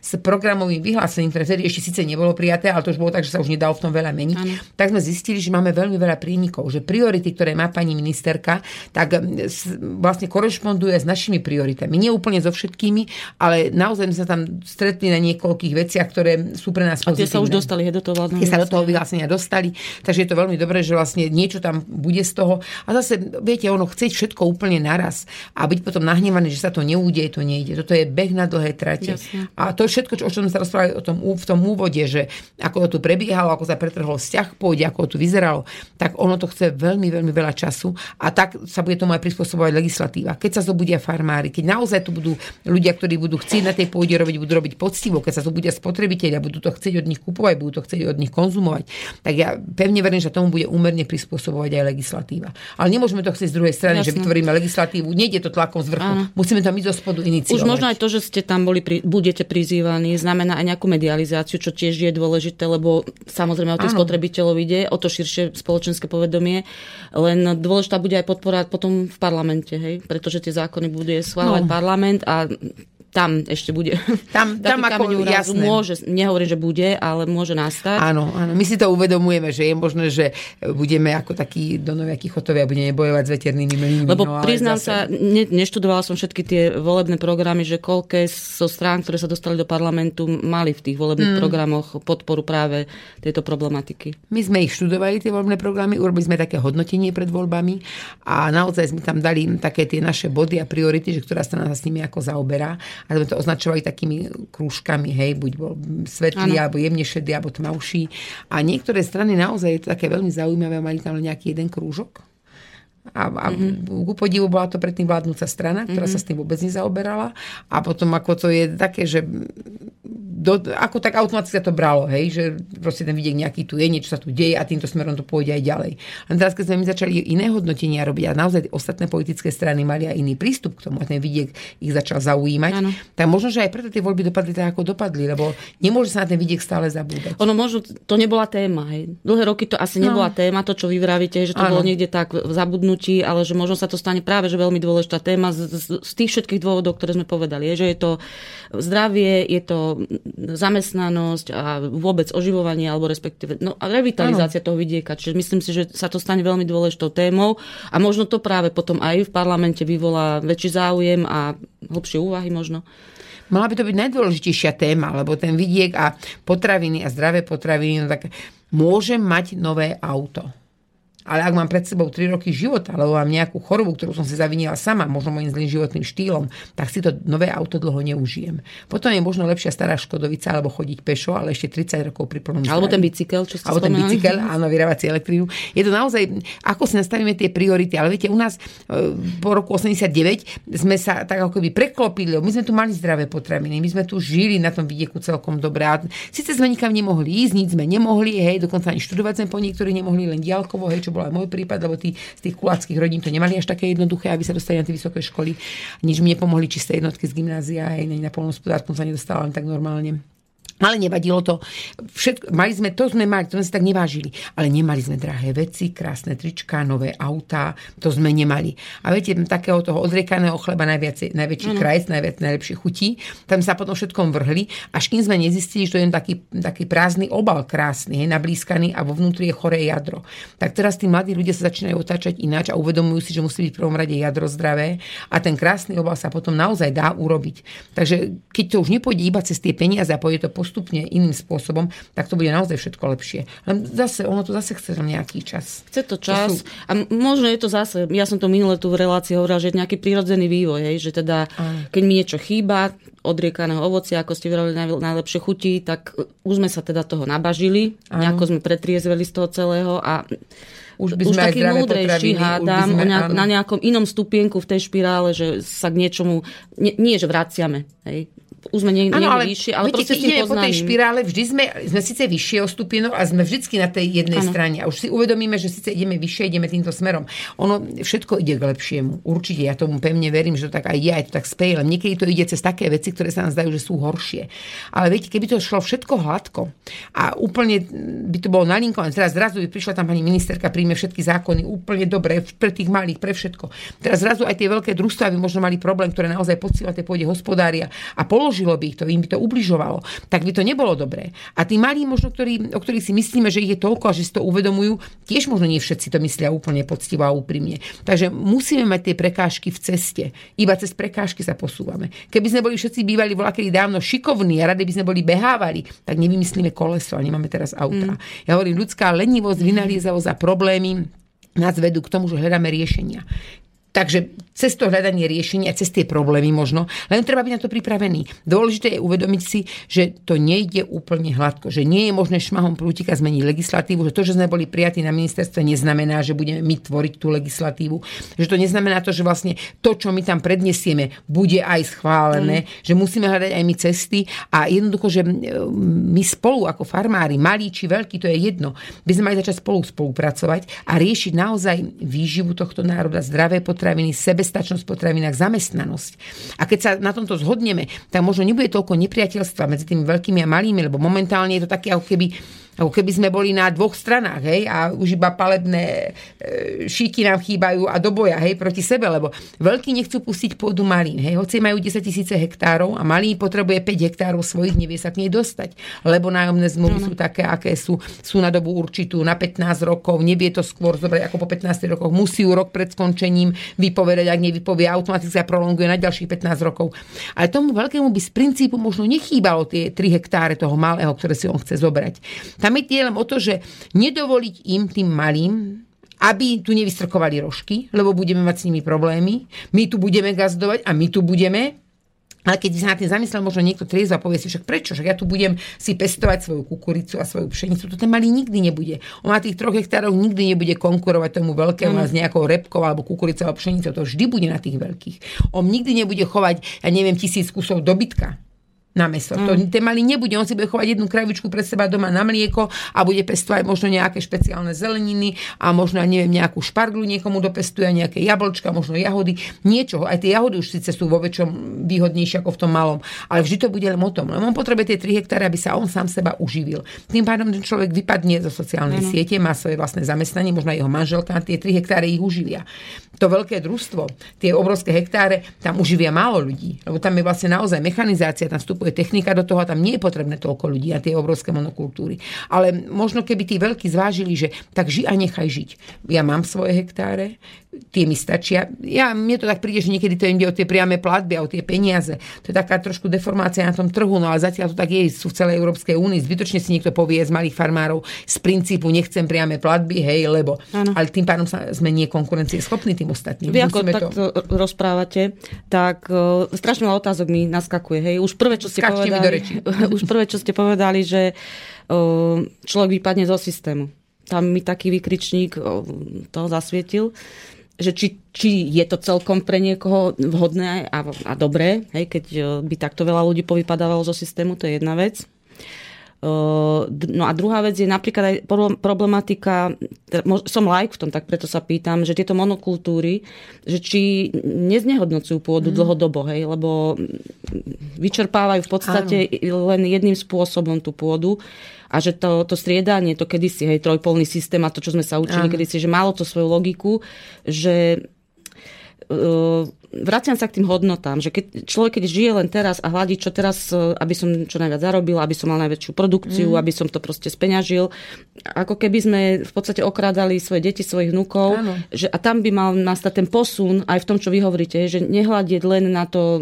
s programovým vyhlásením, ktoré vtedy ešte síce nebolo prijaté, ale to už bolo tak, že sa už nedalo v tom veľa meniť, ano. tak sme zistili, že máme veľmi veľa prínikov, že priority, ktoré má pani ministerka, tak vlastne korešponduje s našimi prioritami. Nie úplne so všetkými, ale naozaj sme sa tam stretli na niekoľkých veciach, ktoré sú pre nás pozitívne. A tie sa už dostali do toho vládneho sa do toho vyhlásenia dostali, takže je to veľmi dobré, že vlastne niečo tam bude z toho. A zase, viete, ono chceť všetko úplne naraz a byť potom nahnevaný, že sa to neúdeje, to nejde. Toto je beh na dlhé trate. Jasne. A to všetko, čo, o čom sa rozprávali o tom, v tom úvode, že ako to tu prebiehalo, ako sa pretrhol vzťah pôjde, ako to tu vyzeralo, tak ono to chce veľmi, veľmi veľa času a tak sa bude tomu aj prispôsobovať legislatíva. Keď sa zobudia farmári, keď naozaj tu budú ľudia, ktorí budú chcieť na tej pôde robiť, budú robiť poctivo, keď sa zobudia spotrebitelia, budú to chcieť od nich kupovať, budú to chcieť od nich konzumovať, tak ja pevne verím, že tomu bude úmerne prispôsobovať aj legislatíva. Ale nemôžeme to chcieť z druhej strany, Jasne. že vytvoríme legislatívu. Nejde to tlakom z vrchu. Musíme to my zo spodu iniciovať. Už možno aj to, že ste tam boli, pri, budete prizývaní, znamená aj nejakú medializáciu, čo tiež je dôležité, lebo samozrejme o tých spotrebiteľov ide, o to širšie spoločenské povedomie. Len dôležitá bude aj podpora potom v parlamente, hej? pretože tie zákony bude schváľovať no. parlament a tam ešte bude. Tam, tam ako jasné. Môže, nehovorím, že bude, ale môže nastať. Áno, áno, my si to uvedomujeme, že je možné, že budeme ako takí donoviakí chotovia, budeme bojovať s veternými mlynmi. Lebo no, priznám zase... sa, ne, neštudovala som všetky tie volebné programy, že koľké zo strán, ktoré sa dostali do parlamentu, mali v tých volebných mm. programoch podporu práve tejto problematiky. My sme ich študovali, tie volebné programy, urobili sme také hodnotenie pred voľbami a naozaj sme tam dali také tie naše body a priority, že ktorá strana sa s nimi ako zaoberá a sme to označovali takými krúžkami, hej, buď bol svetlý, ano. alebo jemne šedý, alebo tmavší. A niektoré strany naozaj je to také veľmi zaujímavé, mali tam nejaký jeden krúžok. A, a mm-hmm. ku podivu bola to predtým vládnúca strana, ktorá mm-hmm. sa s tým vôbec nezaoberala. A potom ako to je také, že do, ako tak automaticky sa to bralo, hej, že proste ten vidiek nejaký tu je, niečo sa tu deje a týmto smerom to pôjde aj ďalej. A teraz, keď sme my začali iné hodnotenia robiť a naozaj ostatné politické strany mali aj iný prístup k tomu a ten vidiek ich začal zaujímať, ano. tak možno, že aj preto tie voľby dopadli tak, ako dopadli, lebo nemôže sa na ten vidiek stále zabúdať. Ono možno, to nebola téma, hej. Dlhé roky to asi no. nebola téma, to, čo vy vravíte, že to ano. bolo niekde tak v zabudnutí, ale že možno sa to stane práve, že veľmi dôležitá téma z, z, z tých všetkých dôvodov, ktoré sme povedali. Je, že je to zdravie, je to zamestnanosť a vôbec oživovanie alebo respektíve no, a revitalizácia ano. toho vidieka. Čiže myslím si, že sa to stane veľmi dôležitou témou a možno to práve potom aj v parlamente vyvolá väčší záujem a hlbšie úvahy možno. Mala by to byť najdôležitejšia téma, lebo ten vidiek a potraviny a zdravé potraviny, no tak môžem mať nové auto ale ak mám pred sebou 3 roky života, alebo mám nejakú chorobu, ktorú som si zavinila sama, možno môjim zlým životným štýlom, tak si to nové auto dlho neužijem. Potom je možno lepšia stará Škodovica, alebo chodiť pešo, ale ešte 30 rokov pri plnom Alebo ten bicykel, čo ste Alebo ten bicykel, áno, vyrábať elektrínu. Je to naozaj, ako si nastavíme tie priority. Ale viete, u nás e, po roku 89 sme sa tak ako keby preklopili. My sme tu mali zdravé potraviny, my sme tu žili na tom vidieku celkom dobre. Sice sme nikam nemohli ísť, nic sme nemohli, hej, dokonca ani študovať sme po niektorí nemohli, len diálkovo, hej, čo čo bol aj môj prípad, lebo tí z tých kuláckých rodín to nemali až také jednoduché, aby sa dostali na tie vysoké školy. Nič mi nepomohli čisté jednotky z gymnázia, aj na polnospodárku sa nedostala len tak normálne. Ale nevadilo to. Všetko, mali sme, to sme mali, to sme si tak nevážili. Ale nemali sme drahé veci, krásne trička, nové autá, to sme nemali. A viete, takého toho odriekaného chleba najviac, najväčší ano. krajec, najviac, najlepšie chutí, tam sa potom všetkom vrhli, až kým sme nezistili, že to je taký, taký prázdny obal krásny, je nablískaný a vo vnútri je choré jadro. Tak teraz tí mladí ľudia sa začínajú otáčať ináč a uvedomujú si, že musí byť v prvom rade jadro zdravé a ten krásny obal sa potom naozaj dá urobiť. Takže keď to už nepôjde iba cez tie peniaze a pôjde to postupne iným spôsobom, tak to bude naozaj všetko lepšie. Len zase, ono to zase chce nejaký čas. Chce to čas. To sú... A možno je to zase, ja som to minule tu v relácii hovorila, že je nejaký prírodzený vývoj, hej, že teda, Aj. keď mi niečo chýba, odriekaného ovocia, ako ste vyrobili najlepšie chuti, tak už sme sa teda toho nabažili, Aj. nejako sme pretriezveli z toho celého a už by sme už taký múdrejší hádam sme, nejak, na nejakom inom stupienku v tej špirále, že sa k niečomu, nie, nie že vraciame, hej, už sme nie, ano, ale vyššie, ale viete, proste s tým po tej špirále, vždy sme, sme síce vyššie o stupinu a sme vždycky na tej jednej ano. strane. A už si uvedomíme, že síce ideme vyššie, ideme týmto smerom. Ono všetko ide k lepšiemu. Určite, ja tomu pevne verím, že to tak aj je, aj to tak speje, len niekedy to ide cez také veci, ktoré sa nám zdajú, že sú horšie. Ale viete, keby to šlo všetko hladko a úplne by to bolo nalinkované, teraz zrazu by prišla tam pani ministerka, príjme všetky zákony úplne dobre pre tých malých, pre všetko. Teraz zrazu aj tie veľké družstva by možno mali problém, ktoré naozaj poctivo tej pôde hospodária a položilo by ich to, im by to ubližovalo, tak by to nebolo dobré. A tí malí, možno, ktorí, o ktorých si myslíme, že ich je toľko a že si to uvedomujú, tiež možno nie všetci to myslia úplne poctivo a úprimne. Takže musíme mať tie prekážky v ceste. Iba cez prekážky sa posúvame. Keby sme boli všetci bývali volakedy dávno šikovní a radi by sme boli behávali, tak nevymyslíme koleso a nemáme teraz auta. Mm. Ja hovorím, ľudská lenivosť, vynaliezavosť a problémy nás vedú k tomu, že hľadáme riešenia. Takže cez to hľadanie riešenia, cez tie problémy možno, len treba byť na to pripravený. Dôležité je uvedomiť si, že to nejde úplne hladko, že nie je možné šmahom prútika zmeniť legislatívu, že to, že sme boli prijatí na ministerstve, neznamená, že budeme my tvoriť tú legislatívu, že to neznamená to, že vlastne to, čo my tam predniesieme, bude aj schválené, mm. že musíme hľadať aj my cesty a jednoducho, že my spolu ako farmári, malí či veľkí, to je jedno, by sme mali začať spolu spolupracovať a riešiť naozaj výživu tohto národa, zdravé potrebné potraviny, sebestačnosť v potravinách, zamestnanosť. A keď sa na tomto zhodneme, tak možno nebude toľko nepriateľstva medzi tými veľkými a malými, lebo momentálne je to také, ako keby ako keby sme boli na dvoch stranách, hej, a už iba palebné e, šíky nám chýbajú a do boja, hej, proti sebe, lebo veľkí nechcú pustiť pôdu malým, hej, hoci majú 10 tisíce hektárov a malý potrebuje 5 hektárov svojich, nevie sa k nej dostať, lebo nájomné zmluvy no. sú také, aké sú, sú na dobu určitú, na 15 rokov, nevie to skôr zobrať ako po 15 rokoch, musí rok pred skončením vypovedať, ak nevypovie, automaticky sa prolonguje na ďalších 15 rokov. Ale tomu veľkému by z princípu možno nechýbalo tie 3 hektáre toho malého, ktoré si on chce zobrať. Tam tam je len o to, že nedovoliť im, tým malým, aby tu nevystrkovali rožky, lebo budeme mať s nimi problémy. My tu budeme gazdovať a my tu budeme ale keď sa na tým zamyslel možno niekto triezva a povie si, však prečo, však ja tu budem si pestovať svoju kukuricu a svoju pšenicu, to ten malý nikdy nebude. On na tých troch hektároch nikdy nebude konkurovať tomu veľkému mm. s nejakou repkou alebo kukuricou alebo pšenicou, to vždy bude na tých veľkých. On nikdy nebude chovať, ja neviem, tisíc kusov dobytka na meso. Mm. To, ten malý nebude, on si bude chovať jednu kravičku pre seba doma na mlieko a bude pestovať možno nejaké špeciálne zeleniny a možno, neviem, nejakú šparglu niekomu dopestuje, nejaké jablčka, možno jahody, niečo. Aj tie jahody už síce sú vo väčšom výhodnejšie ako v tom malom, ale vždy to bude len o tom. Len on potrebuje tie 3 hektáre, aby sa on sám seba uživil. Tým pádom ten človek vypadne zo sociálnej mm. siete, má svoje vlastné zamestnanie, možno aj jeho manželka, tie 3 hektáre ich uživia. To veľké družstvo, tie obrovské hektáre, tam uživia málo ľudí, lebo tam je vlastne naozaj mechanizácia, tam vstupuje vstupuje technika do toho a tam nie je potrebné toľko ľudí a tie obrovské monokultúry. Ale možno keby tí veľkí zvážili, že tak ži a nechaj žiť. Ja mám svoje hektáre, tie mi stačia. Ja, mne to tak príde, že niekedy to ide o tie priame platby a o tie peniaze. To je taká trošku deformácia na tom trhu, no ale zatiaľ to tak je, sú v celej Európskej únii. Zbytočne si niekto povie z malých farmárov z princípu nechcem priame platby, hej, lebo. Ano. Ale tým pádom sa sme nie konkurencie schopní tým ostatným. Vy ako takto to... rozprávate, tak uh, strašne otázok mi naskakuje. Hej. Už prvé, čo ste Skačte povedali, už prvé, čo ste povedali, že uh, človek vypadne zo systému. Tam mi taký vykričník uh, to zasvietil že či, či je to celkom pre niekoho vhodné a, a dobré, hej, keď e, by takto veľa ľudí povypadávalo zo systému, to je jedna vec. No a druhá vec je napríklad aj problematika, som like v tom, tak preto sa pýtam, že tieto monokultúry, že či neznehodnocujú pôdu mm. dlhodobo, hej, lebo vyčerpávajú v podstate Áno. len jedným spôsobom tú pôdu a že to, to striedanie, to kedysi, hej, trojpolný systém a to, čo sme sa učili Áno. kedysi, že malo to svoju logiku, že uh, vraciam sa k tým hodnotám, že keď človek, keď žije len teraz a hľadí, čo teraz, uh, aby som čo najviac zarobil, aby som mal najväčšiu produkciu, mm. aby som to proste speňažil, ako keby sme v podstate okrádali svoje deti, svojich vnúkov, že, a tam by mal nastať ten posun aj v tom, čo vy hovoríte, že nehľadieť len na to,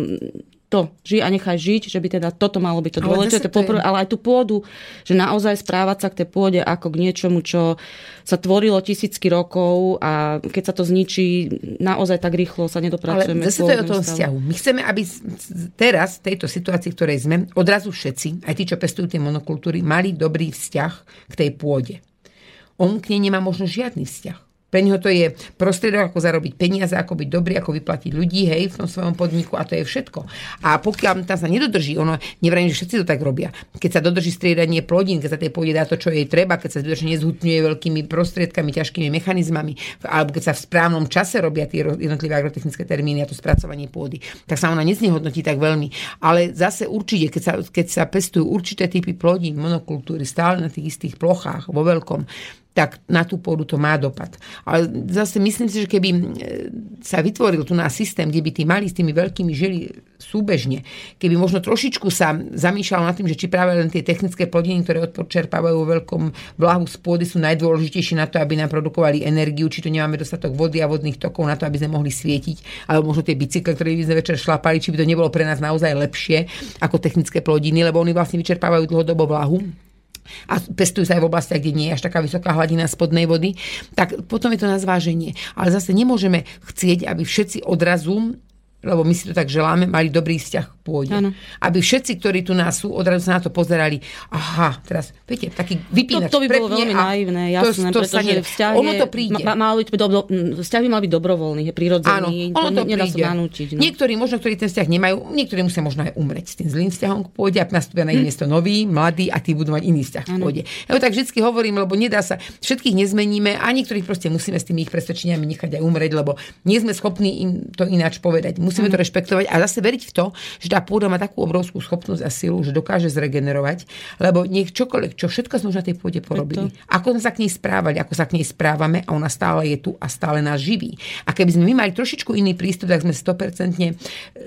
to, žij a nechaj žiť, že by teda toto malo byť to dôležité, poprvé, ale aj tú pôdu, že naozaj správať sa k tej pôde ako k niečomu, čo sa tvorilo tisícky rokov a keď sa to zničí, naozaj tak rýchlo sa nedopracujeme. Ale zase to je o tom vzťahu. My chceme, aby teraz, v tejto situácii, v ktorej sme, odrazu všetci, aj tí, čo pestujú tie monokultúry, mali dobrý vzťah k tej pôde. On k nej nemá možno žiadny vzťah Pre neho to je prostriedok, ako zarobiť peniaze, ako byť dobrý, ako vyplatiť ľudí, hej, v tom svojom podniku a to je všetko. A pokiaľ tam sa nedodrží, ono, nevrajím, že všetci to tak robia. Keď sa dodrží striedanie plodín, keď sa tej pôde dá to, čo jej treba, keď sa dodrží nezhutňuje veľkými prostriedkami, ťažkými mechanizmami, alebo keď sa v správnom čase robia tie jednotlivé agrotechnické termíny a to spracovanie pôdy, tak sa ona neznehodnotí tak veľmi. Ale zase určite, keď sa, keď sa pestujú určité typy plodín, monokultúry stále na tých istých plochách, vo veľkom, tak na tú pôdu to má dopad. Ale zase myslím si, že keby e, sa vytvoril tu náš systém, kde by tí mali s tými veľkými žili súbežne, keby možno trošičku sa zamýšľal nad tým, že či práve len tie technické plodiny, ktoré odpočerpávajú vo veľkom vlahu z pôdy, sú najdôležitejšie na to, aby nám produkovali energiu, či tu nemáme dostatok vody a vodných tokov na to, aby sme mohli svietiť, alebo možno tie bicykle, ktoré by sme večer šlapali, či by to nebolo pre nás naozaj lepšie ako technické plodiny, lebo oni vlastne vyčerpávajú dlhodobo vlahu a pestujú sa aj v oblastiach, kde nie je až taká vysoká hladina spodnej vody, tak potom je to na zváženie. Ale zase nemôžeme chcieť, aby všetci odrazu lebo my si to tak želáme, mali dobrý vzťah k pôde. Ano. Aby všetci, ktorí tu nás sú, odrazu sa na to pozerali. Aha, teraz, viete, taký vypínač. To, to by bolo veľmi naivné, jasné, to, to pretože vzťah ono to príde. Ma, mal byť, do, vzťah by mal byť dobrovoľný, je prirodzený. Áno, ono to, to nedá príde. sa nanútiť. No. Niektorí, možno, ktorí ten vzťah nemajú, niektorí musia možno aj umrieť s tým zlým vzťahom k pôde a nastúpia na ich miesto nový, mladý a tí budú mať iný vzťah k pôde. Ja to tak vždy hovorím, lebo nedá sa, všetkých nezmeníme a niektorých proste musíme s tými ich presvedčeniami nechať aj umrieť, lebo nie sme schopní im to ináč povedať. Musíme to rešpektovať a zase veriť v to, že tá pôda má takú obrovskú schopnosť a silu, že dokáže zregenerovať, lebo nech čokoľvek, čo všetko sme už na tej pôde porobili. Ako sme sa k nej správali, ako sa k nej správame a ona stále je tu a stále nás živí. A keby sme my mali trošičku iný prístup, tak sme 100% e,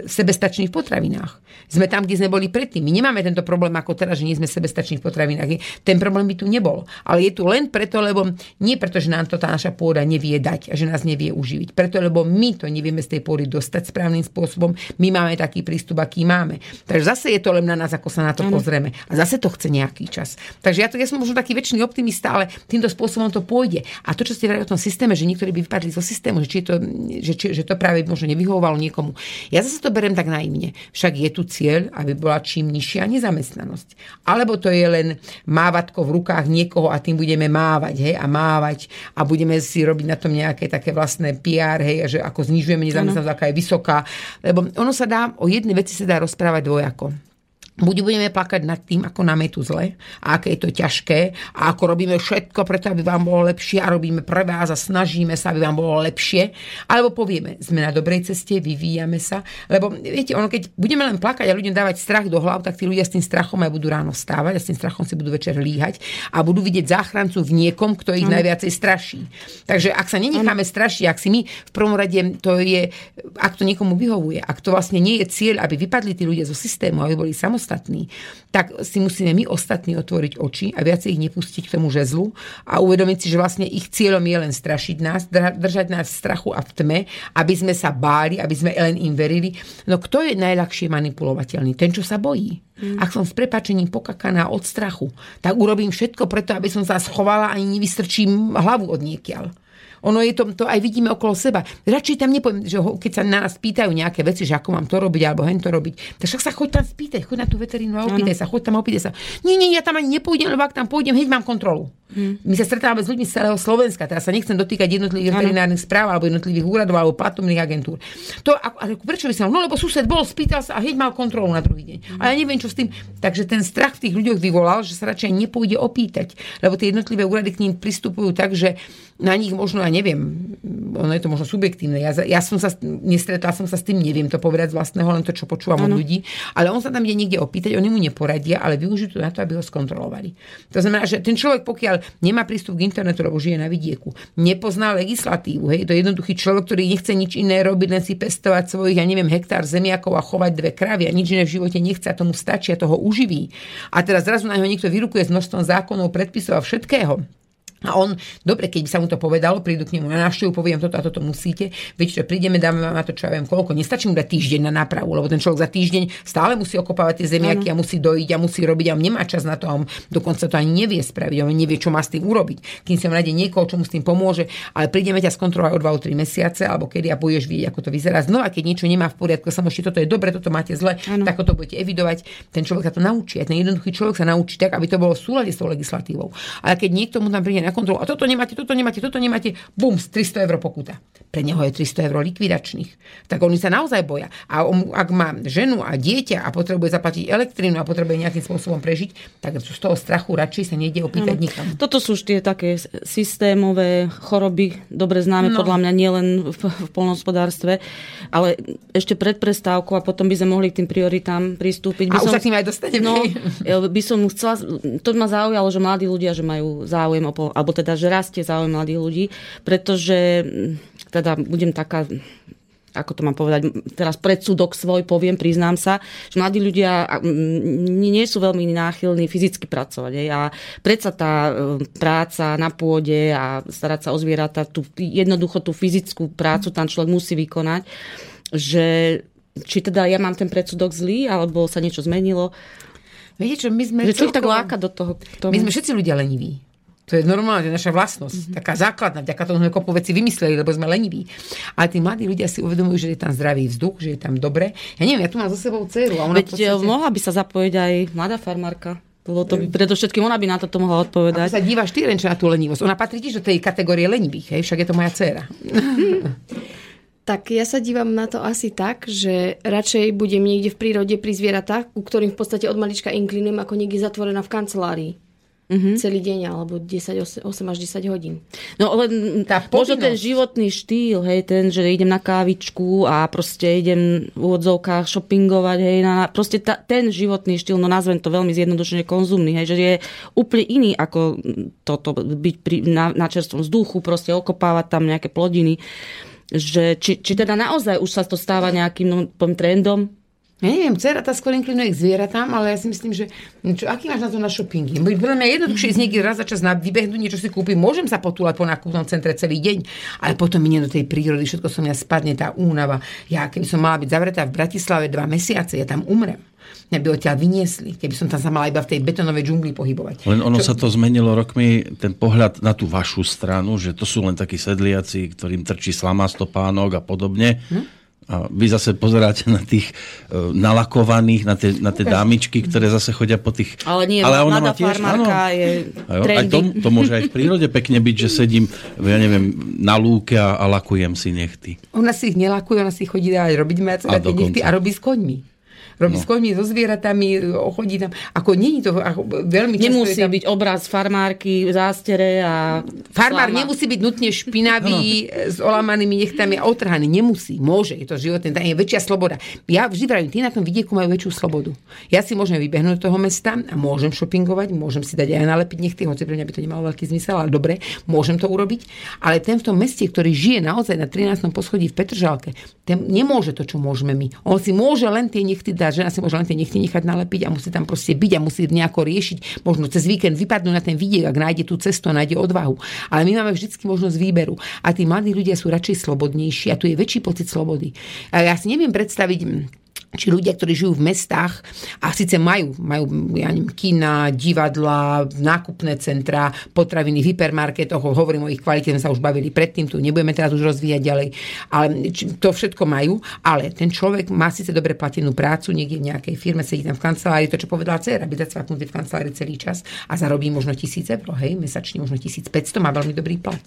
sebestační v potravinách. Sme tam, kde sme boli predtým. My nemáme tento problém ako teraz, že nie sme sebestační v potravinách. Ten problém by tu nebol. Ale je tu len preto, lebo nie preto, že nám to tá naša pôda nevie dať a že nás nevie uživiť. Preto, lebo my to nevieme z tej pôdy dostať správnym spôsobom my máme taký prístup, aký máme. Takže zase je to len na nás, ako sa na to ano. pozrieme. A zase to chce nejaký čas. Takže ja, to, ja som možno taký väčší optimista, ale týmto spôsobom to pôjde. A to, čo ste vrali o tom systéme, že niektorí by vypadli zo systému, že, či to, že, či, že to práve možno nevyhovovalo niekomu. Ja zase to berem tak naivne. Však je tu cieľ, aby bola čím nižšia nezamestnanosť. Alebo to je len mávatko v rukách niekoho a tým budeme mávať, hej, a mávať a budeme si robiť na tom nejaké také vlastné PR, hej, že ako znižujeme nezamestnanosť, aká je vysoká. Lebo ono sa dá, o jednej veci sa dá rozprávať dvojako buď budeme plakať nad tým, ako nám je tu zle a aké je to ťažké a ako robíme všetko preto, aby vám bolo lepšie a robíme pre vás a snažíme sa, aby vám bolo lepšie, alebo povieme, sme na dobrej ceste, vyvíjame sa, lebo viete, ono keď budeme len plakať a ľuďom dávať strach do hlav, tak tí ľudia s tým strachom aj budú ráno stávať a s tým strachom si budú večer líhať a budú vidieť záchrancu v niekom, kto ich ano. najviacej straší. Takže ak sa nenecháme strašiť, ak si my v prvom rade to je, ak to niekomu vyhovuje, ak to vlastne nie je cieľ, aby vypadli tí ľudia zo systému, aby boli samostatní, ostatní, tak si musíme my ostatní otvoriť oči a viacej ich nepustiť k tomu žezlu a uvedomiť si, že vlastne ich cieľom je len strašiť nás, držať nás v strachu a v tme, aby sme sa báli, aby sme len im verili. No kto je najľahšie manipulovateľný? Ten, čo sa bojí. Mm. Ak som s prepačením pokakaná od strachu, tak urobím všetko preto, aby som sa schovala a ani nevystrčím hlavu od niekiaľ. Ono je to, to aj vidíme okolo seba. Radšej tam nepoviem, že ho, keď sa na nás pýtajú nejaké veci, že ako mám to robiť alebo hen to robiť, tak však sa choď tam spýtať, choď na tú veterínu a opýtaj ano. sa, choď tam a opýtaj sa. Nie, nie, ja tam ani nepôjdem, lebo ak tam pôjdem, hneď mám kontrolu. Hmm. My sa stretávame s ľuďmi z celého Slovenska. Teraz sa nechcem dotýkať jednotlivých veterinárnych správ alebo jednotlivých úradov alebo platobných agentúr. To, ako, prečo by sa no lebo sused bol, spýtal sa a hneď mal kontrolu na druhý deň. Hmm. A ja neviem, čo s tým. Takže ten strach v tých ľuďoch vyvolal, že sa radšej nepôjde opýtať. Lebo tie jednotlivé úrady k ním pristupujú tak, že na nich možno, ja neviem, ono je to možno subjektívne. Ja, ja som sa, nestretla som sa s tým, neviem to povedať z vlastného, len to, čo počúvam ano. od ľudí. Ale on sa tam ide niekde opýtať, oni mu neporadia, ale využijú to na to, aby ho skontrolovali. To znamená, že ten človek, pokiaľ nemá prístup k internetu, lebo žije na vidieku, nepozná legislatívu, hej, to je jednoduchý človek, ktorý nechce nič iné robiť, len si pestovať svojich, ja neviem, hektár zemiakov a chovať dve kravy a nič iné v živote nechce a tomu stačí a toho uživí. A teraz zrazu na neho niekto vyrukuje s množstvom zákonov, predpisov a všetkého a on, dobre, keď by sa mu to povedalo, prídu k nemu na návštevu, poviem toto a toto musíte, viete, čo prídeme, dáme vám na to, čo ja viem, koľko. Nestačí mu dať týždeň na nápravu, lebo ten človek za týždeň stále musí okopávať tie zemiaky ano. a musí dojiť a musí robiť a on nemá čas na to a on dokonca to ani nevie spraviť, on nevie, čo má s tým urobiť. Kým si on nájde niekoho, čo mu s tým pomôže, ale prídeme ťa skontrolovať o 2-3 mesiace alebo kedy a budeš vidieť, ako to vyzerá. Znova, keď niečo nemá v poriadku, sa môžete, toto je dobre, toto máte zle, ano. tak to budete evidovať. Ten človek sa to naučí. A ten jednoduchý človek sa naučí tak, aby to bolo v súlade s tou legislatívou. Ale keď niekto mu tam príde na kontrolu. A toto nemáte, toto nemáte, toto nemáte. Bum, 300 eur pokuta. Pre neho je 300 eur likvidačných. Tak oni sa naozaj boja. A on, ak má ženu a dieťa a potrebuje zaplatiť elektrínu a potrebuje nejakým spôsobom prežiť, tak z toho strachu radšej sa nejde opýtať mm. nikam. Toto sú už tie také systémové choroby, dobre známe no. podľa mňa nielen v, v polnohospodárstve, ale ešte pred prestávkou a potom by sme mohli k tým prioritám pristúpiť. By a som, už sa k tým aj dostaneme. No, by som chcela, to ma zaujalo, že mladí ľudia, že majú záujem, o, alebo teda, že rastie záujem mladých ľudí, pretože teda budem taká ako to mám povedať, teraz predsudok svoj poviem, priznám sa, že mladí ľudia nie sú veľmi náchylní fyzicky pracovať. Aj. A predsa tá e, práca na pôde a starať sa o zvieratá, tú, jednoducho tú fyzickú prácu tam človek musí vykonať, že či teda ja mám ten predsudok zlý, alebo sa niečo zmenilo. Viete čo, my sme... Že človek tak láka do toho. My sme všetci ľudia leniví. To je normálne, to je naša vlastnosť. Mm-hmm. Taká základná, vďaka tomu sme kopu veci vymysleli, lebo sme leniví. Ale tí mladí ľudia si uvedomujú, že je tam zdravý vzduch, že je tam dobre. Ja neviem, ja tu mám za sebou dceru. A ona Veď podstate... mohla by sa zapojiť aj mladá farmárka. Lebo to by, predovšetkým ona by na toto mohla odpovedať. A sa dívaš ty len na tú lenivosť. Ona patrí tiež do tej kategórie lenivých, hej? však je to moja dcera. Tak ja sa dívam na to asi tak, že radšej budem niekde v prírode pri zvieratách, ku ktorým v podstate od malička inklinujem, ako niekde zatvorená v kancelárii mm-hmm. celý deň alebo 10, 8, 8 až 10 hodín. No len tá možno ten životný štýl, hej, ten, že idem na kávičku a proste idem v úvodzovkách shoppingovať, hej, na, proste ta, ten životný štýl, no nazvem to veľmi zjednodušene konzumný, hej, že je úplne iný ako toto byť pri, na, na čerstvom vzduchu, proste okopávať tam nejaké plodiny že či, či teda naozaj už sa to stáva nejakým no, trendom, ja neviem, dcera tá skôr inklinuje k zvieratám, ale ja si myslím, že čo, aký máš na to na shoppingy? Podľa mňa jednoduchšie ísť niekde raz za čas na vybehnúť, niečo si kúpiť, môžem sa potúlať po nákupnom centre celý deň, ale potom ide do tej prírody, všetko som mňa spadne, tá únava. Ja keby som mala byť zavretá v Bratislave dva mesiace, ja tam umrem mňa by odtiaľ vyniesli, keby som tam sa mala iba v tej betonovej džungli pohybovať. Len ono Čo... sa to zmenilo rokmi, ten pohľad na tú vašu stranu, že to sú len takí sedliaci, ktorým trčí slama stopánok a podobne. Hm? A vy zase pozeráte na tých uh, nalakovaných, na tie, na tie dámičky, ktoré zase chodia po tých... Ale nie, ale ona mladá tiež, farmárka áno, je jo, aj to, to môže aj v prírode pekne byť, že sedím, ja neviem, na lúke a, a lakujem si nechty. Ona si ich nelakuje, ona si chodí aj robiť mať nechty a robí s koňmi robí no. s koňmi, so zvieratami, chodí tam. Ako není to ako, veľmi Nemusí tam... byť obraz farmárky zástere a... Farmár slama. nemusí byť nutne špinavý, no. s olamanými nechtami a otrhaný. Nemusí. Môže. Je to životné. Tam je väčšia sloboda. Ja vždy vravím, tí na tom vidieku majú väčšiu slobodu. Ja si môžem vybehnúť do toho mesta a môžem shoppingovať, môžem si dať aj nalepiť nechty, hoci pre mňa by to nemalo veľký zmysel, ale dobre, môžem to urobiť. Ale ten v tom meste, ktorý žije naozaj na 13. poschodí v Petržalke, ten nemôže to, čo môžeme my. On si môže len tie nechty dať žena si môže len tie nechty nechať nalepiť a musí tam proste byť a musí nejako riešiť. Možno cez víkend vypadnúť na ten vidiek, ak nájde tú cestu a nájde odvahu. Ale my máme vždy možnosť výberu. A tí mladí ľudia sú radšej slobodnejší a tu je väčší pocit slobody. A ja si neviem predstaviť či ľudia, ktorí žijú v mestách a síce majú, majú ja neviem, kina, divadla, nákupné centra, potraviny v hypermarketoch, hovorím o ich kvalite, sme sa už bavili predtým, tu nebudeme teraz už rozvíjať ďalej, ale to všetko majú, ale ten človek má síce dobre platenú prácu, niekde v nejakej firme, sedí tam v kancelárii, to čo povedala dcera, byť zacvaknutý v kancelárii celý čas a zarobí možno tisíc eur, hej, mesačne možno 1500, má veľmi dobrý plat.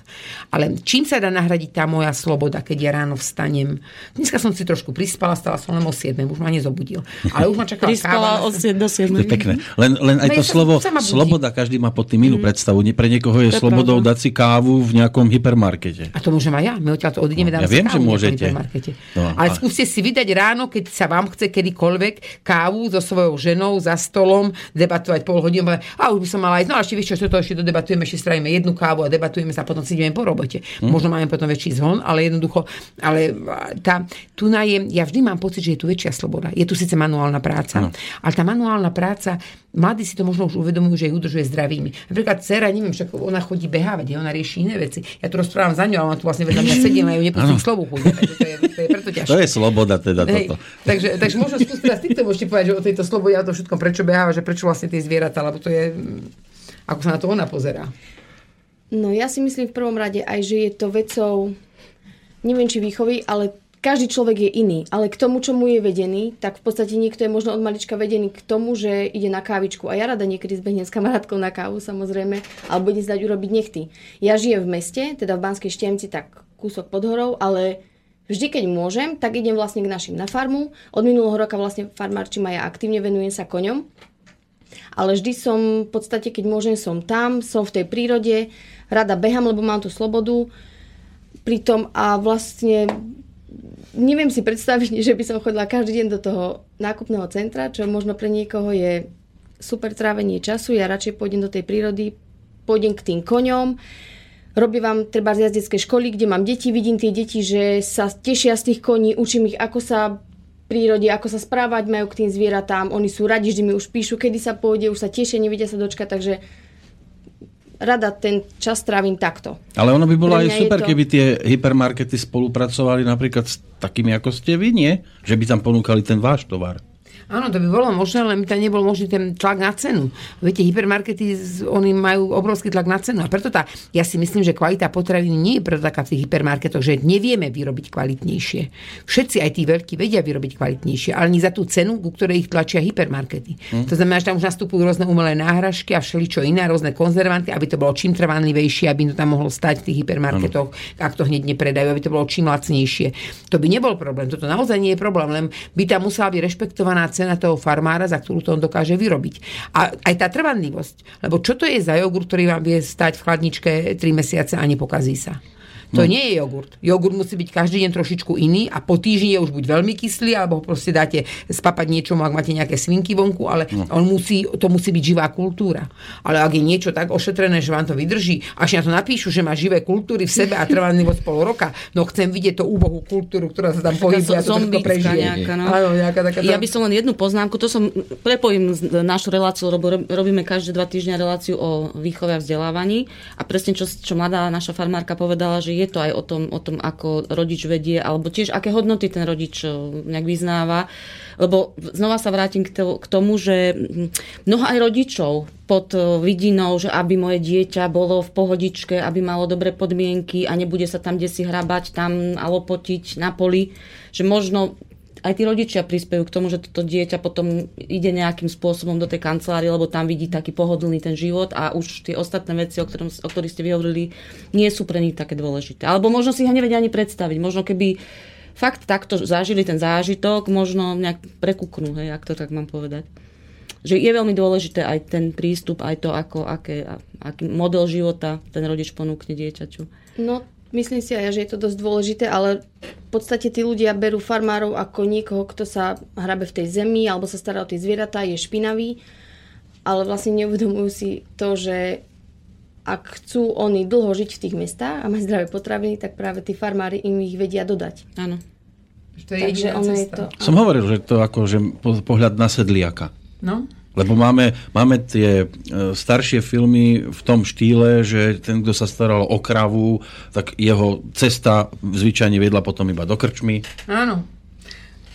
Ale čím sa dá nahradiť tá moja sloboda, keď ja ráno vstanem? Dneska som si trošku prispala, stala som len o 7, už ma nezobudil. Ale už ma čakala káva. od 7 do 7. To je pekné. Len, len aj to ja slovo sloboda, každý má pod tým inú mm. predstavu. Pre niekoho je, je slobodou pravda. dať si kávu v nejakom hypermarkete. A to môžem aj ja. My odtiaľ to odídeme, no, ja viem, že môžete. No, Ale a... skúste si vydať ráno, keď sa vám chce kedykoľvek kávu so svojou ženou za stolom, debatovať pol hodinu. A už by som mala ísť. No a ešte vieš čo, toto ešte dodebatujeme, ešte strávime jednu kávu a debatujeme sa, potom si ideme po robote. Hm? Možno máme potom väčší zhon, ale jednoducho, ale tá, tu na je, ja vždy mám pocit, že je tu väčšia sloboda. Je tu síce manuálna práca, no. ale tá manuálna práca, mladí si to možno už uvedomujú, že ich udržuje zdravými. Napríklad dcera, neviem, však ona chodí behávať, ona rieši iné veci. Ja tu rozprávam za ňou, ale ona tu vlastne vedľa mňa sedí, a ju nepustím slovu chuť. To je, to je preto ťažké. To je sloboda teda Hej, toto. Takže, takže možno skúsiť teraz ty to môžete povedať, že o tejto slobode a to všetko, prečo beháva, že prečo vlastne tie zvieratá, lebo to je, ako sa na to ona pozerá. No ja si myslím v prvom rade aj, že je to vecou, neviem či výchovy, ale každý človek je iný, ale k tomu, čo mu je vedený, tak v podstate niekto je možno od malička vedený k tomu, že ide na kávičku. A ja rada niekedy zbehnem s kamarátkou na kávu, samozrejme, alebo ide zdať urobiť nechty. Ja žijem v meste, teda v Banskej Štiemci, tak kúsok pod horou, ale vždy, keď môžem, tak idem vlastne k našim na farmu. Od minulého roka vlastne farmárčím a ja aktívne venujem sa koňom. Ale vždy som, v podstate, keď môžem, som tam, som v tej prírode, rada behám, lebo mám tú slobodu pritom a vlastne neviem si predstaviť, že by som chodila každý deň do toho nákupného centra, čo možno pre niekoho je super trávenie času. Ja radšej pôjdem do tej prírody, pôjdem k tým koňom, robím vám treba z jazdeckej školy, kde mám deti, vidím tie deti, že sa tešia z tých koní, učím ich, ako sa prírode, ako sa správať majú k tým zvieratám. Oni sú radi, že mi už píšu, kedy sa pôjde, už sa tešia, nevidia sa dočkať, takže rada ten čas trávim takto. Ale ono by bolo aj super, to- keby tie hypermarkety spolupracovali napríklad s takými ako ste vy, nie? Že by tam ponúkali ten váš tovar. Áno, to by bolo možné, len tam nebol možný ten tlak na cenu. Viete, hypermarkety, oni majú obrovský tlak na cenu. A preto tá, ja si myslím, že kvalita potravín nie je preto taká v tých hypermarketoch, že nevieme vyrobiť kvalitnejšie. Všetci, aj tí veľkí, vedia vyrobiť kvalitnejšie, ale nie za tú cenu, ku ktorej ich tlačia hypermarkety. Hm. To znamená, že tam už nastupujú rôzne umelé náhražky a všeličo iné, rôzne konzervanty, aby to bolo čím trvanlivejšie, aby to tam mohlo stať v tých hypermarketoch, ak to hneď nepredajú, aby to bolo čím lacnejšie. To by nebol problém. Toto naozaj nie je problém, len by tam musela byť rešpektovaná cena toho farmára, za ktorú to on dokáže vyrobiť. A aj tá trvanlivosť. Lebo čo to je za jogurt, ktorý vám vie stať v chladničke 3 mesiace a nepokazí sa? To No. nie je jogurt. Jogurt musí byť každý deň trošičku iný a po týždni je už buď veľmi kyslý, alebo ho proste dáte spapať niečomu, ak máte nejaké svinky vonku, ale No. on musí, to musí byť živá kultúra. Ale ak je niečo tak ošetrené, že vám to vydrží, až na to napíšu, že má živé kultúry v sebe a trvanlivosť pol roka, no chcem vidieť tú úbohú kultúru, ktorá sa tam pohybuje a to prežije. nejaká, no. Áno, nejaká taká Ja by som len jednu poznámku, to som prepojím z- našu reláciu, lebo rob- robíme každé dva týždňa reláciu o výchove a vzdelávaní a presne čo, čo mladá naša farmárka povedala, že je to aj o tom, o tom, ako rodič vedie, alebo tiež aké hodnoty ten rodič eh, nejak vyznáva. Lebo znova sa vrátim k, to, k tomu, že mm, mnoho aj rodičov pod eh, vidinou, že aby moje dieťa bolo v pohodičke, aby malo dobré podmienky a nebude sa tam kde si hrabať, tam a lopotiť na poli, že možno aj tí rodičia prispejú k tomu, že toto dieťa potom ide nejakým spôsobom do tej kancelárie, lebo tam vidí taký pohodlný ten život a už tie ostatné veci, o, ktorom, o ktorých ste vyhovorili, nie sú pre nich také dôležité. Alebo možno si ich nevedia ani predstaviť. Možno keby fakt takto zažili ten zážitok, možno nejak prekúknú, hej, ak to tak mám povedať. Že je veľmi dôležité aj ten prístup, aj to, ako, aké, aký model života ten rodič ponúkne dieťaťu. No, myslím si aj, že je to dosť dôležité, ale v podstate tí ľudia berú farmárov ako niekoho, kto sa hrabe v tej zemi alebo sa stará o tie zvieratá, je špinavý, ale vlastne neuvedomujú si to, že ak chcú oni dlho žiť v tých mestách a mať zdravé potraviny, tak práve tí farmári im ich vedia dodať. Áno. To je Takže ono je to... Som hovoril, že to ako že po- pohľad na sedliaka. No? Lebo máme, máme tie e, staršie filmy v tom štýle, že ten, kto sa staral o kravu, tak jeho cesta zvyčajne viedla potom iba do krčmy. Áno.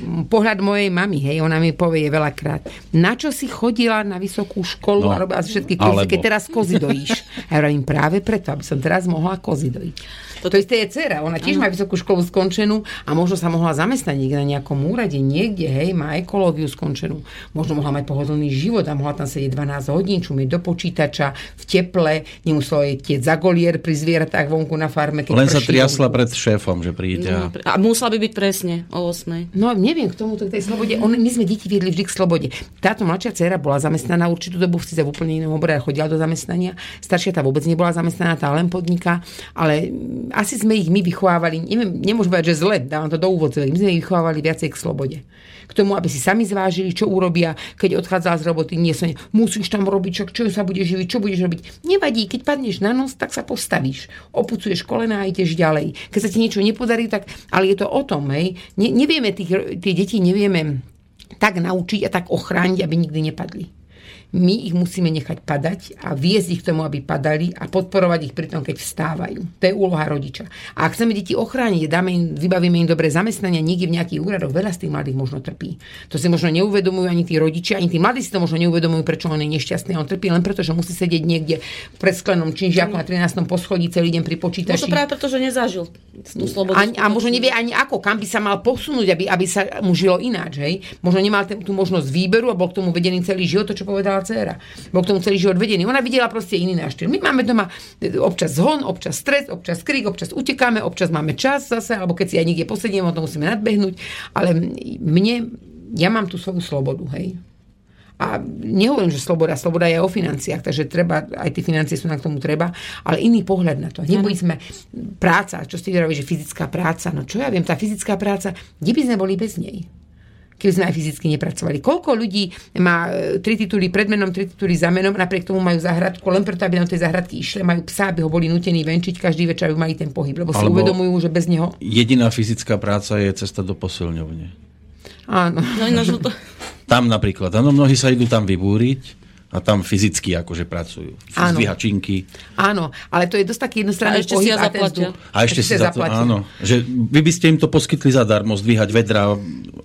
Pohľad mojej mamy, hej, ona mi povie veľakrát, na čo si chodila na vysokú školu No, a robila si všetky kurzy, alebo. keď teraz kozy dojíš. A ja hovorím práve preto, aby som teraz mohla kozy dojiť. To isté je dcera, ona tiež má vysokú školu skončenú a možno sa mohla zamestnať niekde na nejakom úrade, niekde, hej, má ekológiu skončenú. Možno mohla mať pohodlný život a mohla tam sedieť 12 hodín, čumieť do počítača, v teple, nemusela jej tieť za golier pri zvieratách vonku na farme. Keď Len sa triasla vonku. pred šéfom, že príde. No, A... a musela by byť presne o 8. No neviem k tomuto, k tej slobode. On, my sme deti viedli vždy k slobode. Táto mladšia dcera bola zamestnaná určitú dobu v síce v úplne inom obrade, chodila do zamestnania. Staršia tá vôbec nebola zamestnaná, tá len podniká, ale mm, asi sme ich my vychovávali, neviem, nemôžem povedať, že zle, dávam to do úvodzovek, my sme ich vychovávali viacej k slobode. K tomu, aby si sami zvážili, čo urobia, keď odchádzala z roboty, nie ne, musíš tam robiť, čo, čo sa bude živiť, čo budeš robiť. Nevadí, keď padneš na nos, tak sa postavíš. Opucuješ kolena a ideš ďalej. Keď sa ti niečo nepodarí, tak, ale je to o tom, hej. Ne, nevieme tých, tie deti nevieme tak naučiť a tak ochrániť, aby nikdy nepadli. My ich musíme nechať padať a viesť ich k tomu, aby padali a podporovať ich pri tom, keď vstávajú. To je úloha rodiča. A ak chceme deti ochrániť, dáme im, vybavíme im dobré zamestnania niekde v nejakých úradoch, veľa z tých mladých možno trpí. To si možno neuvedomujú ani tí rodičia, ani tí mladí si to možno neuvedomujú, prečo on je nešťastný. On trpí len preto, že musí sedieť niekde pred sklenom činžiaku na 13. poschodí celý deň pri počítači. Možno práve preto, že nezažil tú slobodu. A, a možno nevie ani ako, kam by sa mal posunúť, aby, aby sa mu žilo ináč. Hej? Možno nemal tú možnosť výberu a bol k tomu vedený celý život, to čo povedala dcéra. Bol k tomu celý život vedený. Ona videla proste iný náš štýl. My máme doma občas zhon, občas stres, občas krik, občas utekáme, občas máme čas zase, alebo keď si aj niekde posedieme, o tom musíme nadbehnúť. Ale mne, ja mám tú svoju slobodu, hej. A nehovorím, že sloboda, sloboda je o financiách, takže treba, aj tie financie sú na k tomu treba, ale iný pohľad na to. Neboli sme práca, čo ste hovorili, že fyzická práca, no čo ja viem, tá fyzická práca, kde by sme boli bez nej? Keby sme aj fyzicky nepracovali. Koľko ľudí má e, tri tituly pred menom, tri tituly za menom, napriek tomu majú záhradku, len preto, aby na tej záhradky išli, majú psa, aby ho boli nutení venčiť každý večer, aby mali ten pohyb, lebo si Alebo uvedomujú, že bez neho... Jediná fyzická práca je cesta do posilňovne. Áno. No, no, to... Tam napríklad. Áno, mnohí sa idú tam vybúriť a tam fyzicky akože pracujú. Áno. Zdvíhačinky. Áno, ale to je dosť taký jednostranný A ešte si pohyb ja a vzduch. A ešte si za to, áno. Že vy by ste im to poskytli zadarmo, zdvíhať vedra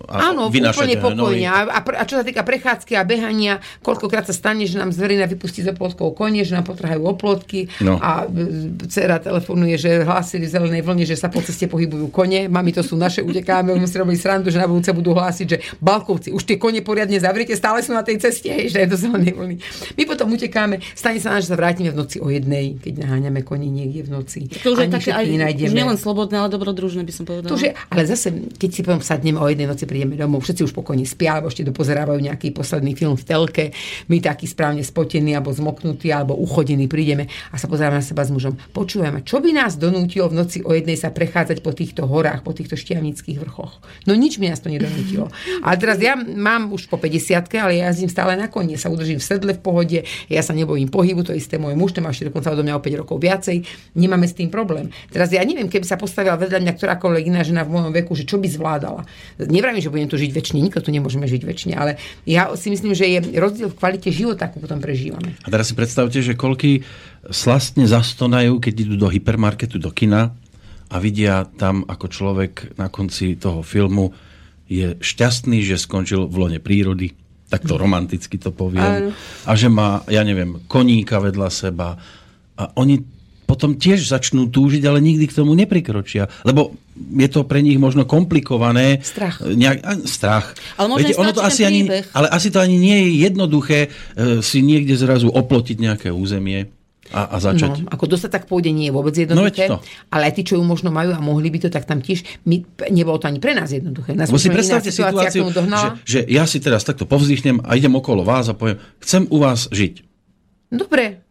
a Áno, úplne pokojne. A, a, čo sa týka prechádzky a behania, koľkokrát sa stane, že nám z verejna vypustí z oplotkov konie, že nám potrhajú oplotky No. a e, dcera telefonuje, že hlásili v zelenej vlne, že sa po ceste pohybujú kone. Mami, to sú naše, utekáme, my si robili srandu, že na budúce budú hlásiť, že balkovci, už tie kone poriadne zavriete, stále sú na tej ceste, že je do zelenej vlny. My potom utekáme, stane sa nám, že sa vrátime v noci o jednej, keď naháňame koni niekde v noci. To už je také aj, nenájdeme. už nielen slobodné, ale dobrodružné by som povedala. To už je, ale zase, keď si potom sadneme o jednej noci, prídeme domov, všetci už pokojne spia, alebo ešte dopozerávajú nejaký posledný film v telke, my takí správne spotení, alebo zmoknutí, alebo uchodení prídeme a sa pozeráme na seba s mužom. Počujeme, čo by nás donútilo v noci o jednej sa prechádzať po týchto horách, po týchto šťavnických vrchoch. No nič mi nás to nedonútilo. A teraz ja mám už po 50 ale ja jazdím stále na koni, sa udržím v sedle v pohode, ja sa nebojím pohybu, to isté môj muž, ten má ešte dokonca odo mňa o 5 rokov viacej, nemáme s tým problém. Teraz ja neviem, keby sa postavila vedľa mňa ktorákoľvek iná žena v mojom veku, že čo by zvládala. Nevravím, že budem tu žiť väčšine, nikto tu nemôžeme žiť väčšine, ale ja si myslím, že je rozdiel v kvalite života, ako potom prežívame. A teraz si predstavte, že koľky slastne zastonajú, keď idú do hypermarketu, do kina a vidia tam, ako človek na konci toho filmu je šťastný, že skončil v lone prírody, takto romanticky to poviem, a že má, ja neviem, koníka vedľa seba a oni potom tiež začnú túžiť, ale nikdy k tomu neprikročia. Lebo je to pre nich možno komplikované. Strach. Nejak, a, strach. Ale možno Viete, ono to asi ani, ale asi to ani nie je jednoduché e, si niekde zrazu oplotiť nejaké územie a, a začať. No, ako dostať tak pôjde nie je vôbec jednoduché, No ale aj tí, čo ju možno majú a mohli by to, tak tam tiež my, nebolo to ani pre nás jednoduché. Nás si predstavte situáciu, dohnala. že, že ja si teraz takto povzdychnem a idem okolo vás a poviem, chcem u vás žiť. Dobre,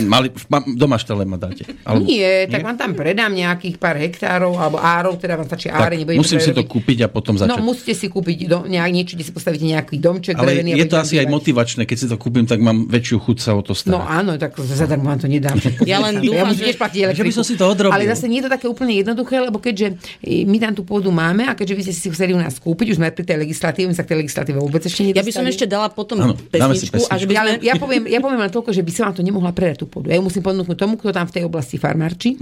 Mali, doma štele ma dáte. Alebo, nie, tak vám tam predám nejakých pár hektárov, alebo árov, teda vám stačí áre, musím si to robiť. kúpiť a potom No, začať. musíte si kúpiť do, nejak, niečo, kde si postavíte nejaký domček. ale drevený je to asi aj bývať. motivačné, keď si to kúpim, tak mám väčšiu chuť sa o to starať. No áno, tak zadarmo vám to nedám. Ja len ja dúfam, musím že- platiť že by som si to odrobil. Ale zase nie je to také úplne jednoduché, lebo keďže e, my tam tú pôdu máme a keďže vy ste si chceli u nás kúpiť, už sme pri tej legislatíve, my sa k tej legislatíve vôbec ešte nedostali. Ja by som ešte dala potom si pesničku, by Ja, sme... ja, poviem, ja poviem len toľko, že by som vám to nemohla predať tú pôdu. Ja ju musím ponúknuť tomu, kto tam v tej oblasti farmárči,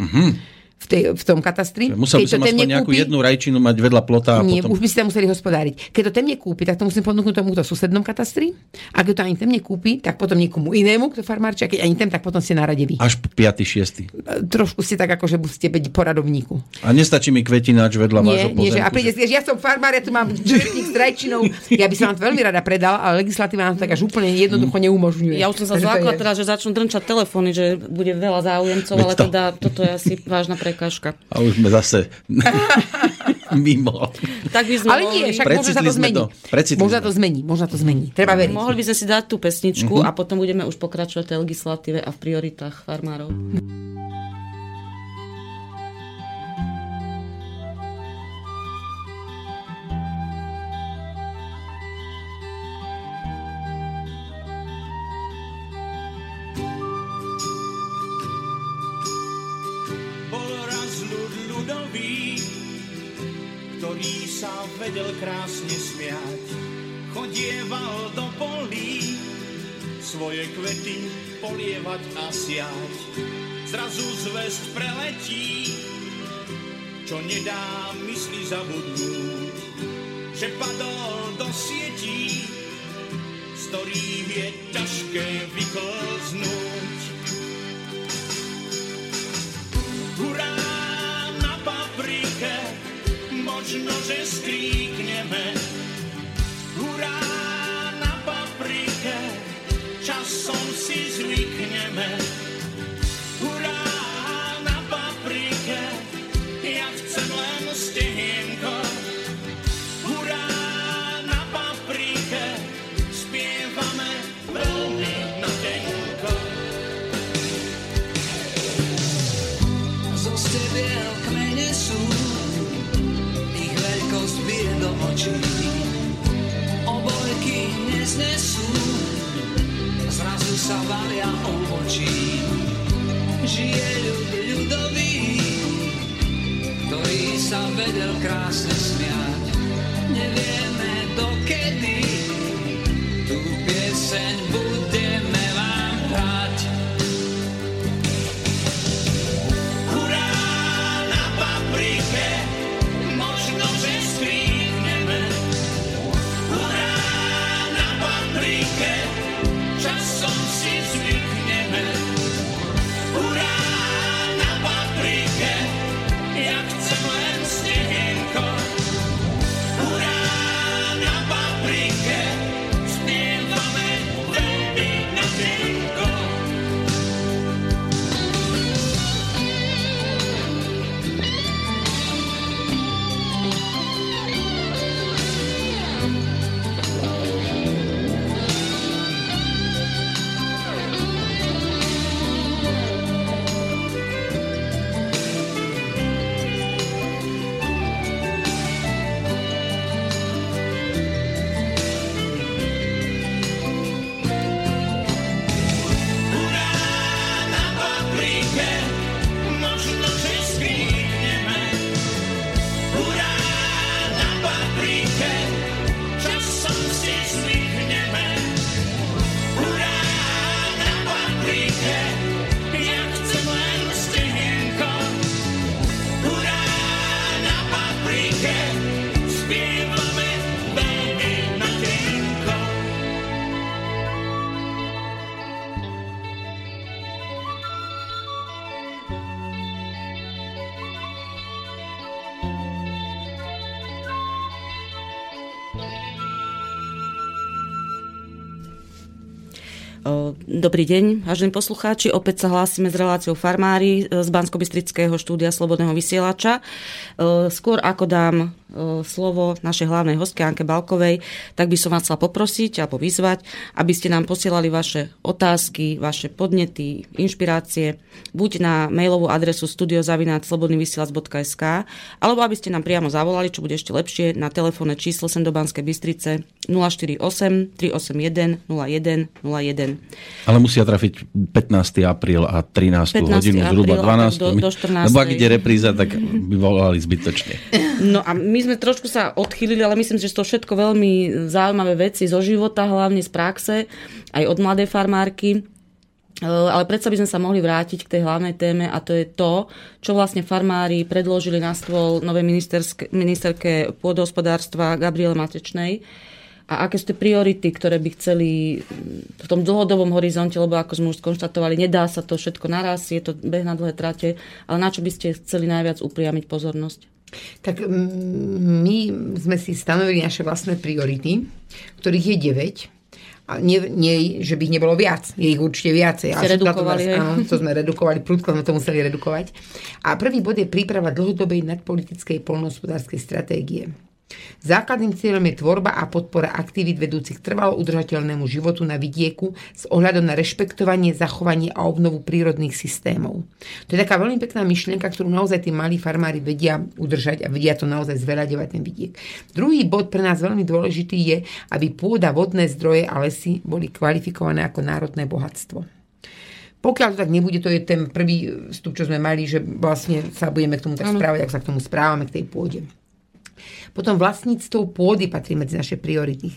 v, tej, v tom katastri. Musel by som to ten aspoň nejakú nekúpi- jednu rajčinu mať vedľa plota a nie, potom... už by ste tam museli hospodáriť. Keď to ten nekúpi, tak to musím ponúknuť tomu, kto v susednom katastri. A keď to ani ten nekúpi, tak potom niekomu inému, kto farmárči. A keď ani ten, tak potom ste na rade vy. Až 5. 6. E, Trošku ste tak, ako že musíte byť poradovníku. A nestačí mi kvetináč vedľa Nie, vášho nie, že, a príde že ja som farmár, ja tu mám žrtník s rajčinou. Ja by som vám to veľmi rada predala, ale legislatíva nám to tak až úplne jednoducho neumožňuje. Ja už som sa zlákla je- teraz, že začnú drnčať telefóny, že bude veľa záujemcov, Veď ale to. teda toto je asi vážna prekážka. A už sme zase mimo. Tak by sme Ale nie, však možno sa to zmení. Možno to zmení, možno to zmení. Treba veriť. mohli by sme si dať tú pesničku a potom budeme už pokračovať v legislatíve a v prioritách farmárov. Ktorý sa vedel krásne smiať. Chodieval do polí, svoje kvety polievať a siať. Zrazu zväzť preletí, čo nedá mysli zabudnúť, že padol do sietí, z ktorých je ťažké vyklznúť. Možno, že skríkneme. Hurá na paprike, časom si zvykneme. Sa valia obočí. Žije ľud ľudový, ktorý sa vedel krásne smiať. Nevieme dokedy, tú pieseň budeme Dobrý deň, vážení poslucháči. Opäť sa hlásime s reláciou Farmári z bansko štúdia Slobodného vysielača. E, Skôr ako dám e, slovo našej hlavnej hostke Anke Balkovej, tak by som vás chcela poprosiť alebo vyzvať, aby ste nám posielali vaše otázky, vaše podnety, inšpirácie buď na mailovú adresu studiozavináčslobodnyvysielac.sk alebo aby ste nám priamo zavolali, čo bude ešte lepšie, na telefónne číslo sem do Banskej Bystrice 048 381 01 01. Ale musia trafiť 15. apríl a 13. 15. hodinu, zhruba apríl a 12. tak do- do 14. Lebo ak ide repríza, tak by volali zbytočne. No a my sme trošku sa odchýlili, ale myslím, že to všetko veľmi zaujímavé veci zo života, hlavne z praxe, aj od mladej farmárky. E, Ale predsa by sme sa mohli vrátiť k tej hlavnej téme a to je to, čo vlastne farmári predložili na stôl novej ministerke pôdohospodárstva Gabriele Matečnej a aké sú tie priority, ktoré by chceli v tom dlhodobom horizonte, lebo ako sme už skonštatovali, nedá sa to všetko naraz, je to beh na dlhé trate, ale na čo by ste chceli najviac upriamiť pozornosť? Tak mm, my sme si stanovili naše vlastné priority, ktorých je 9. A nie, nie, že by ich nebolo viac. Je ich určite viacej. Ste redukovali, to, áno, to sme redukovali, prudko sme to museli redukovať. A prvý bod je príprava dlhodobej nadpolitickej polnohospodárskej stratégie. Základným cieľom je tvorba a podpora aktivít vedúcich trvalo udržateľnému životu na vidieku s ohľadom na rešpektovanie, zachovanie a obnovu prírodných systémov. To je taká veľmi pekná myšlienka, ktorú naozaj tí malí farmári vedia udržať a vedia to naozaj zveľaďovať ten vidiek. Druhý bod pre nás veľmi dôležitý je, aby pôda, vodné zdroje a lesy boli kvalifikované ako národné bohatstvo. Pokiaľ to tak nebude, to je ten prvý vstup, čo sme mali, že vlastne sa budeme k tomu tak správať, ako sa k tomu správame, k tej pôde. Potom vlastníctvo pôdy patrí medzi naše priority.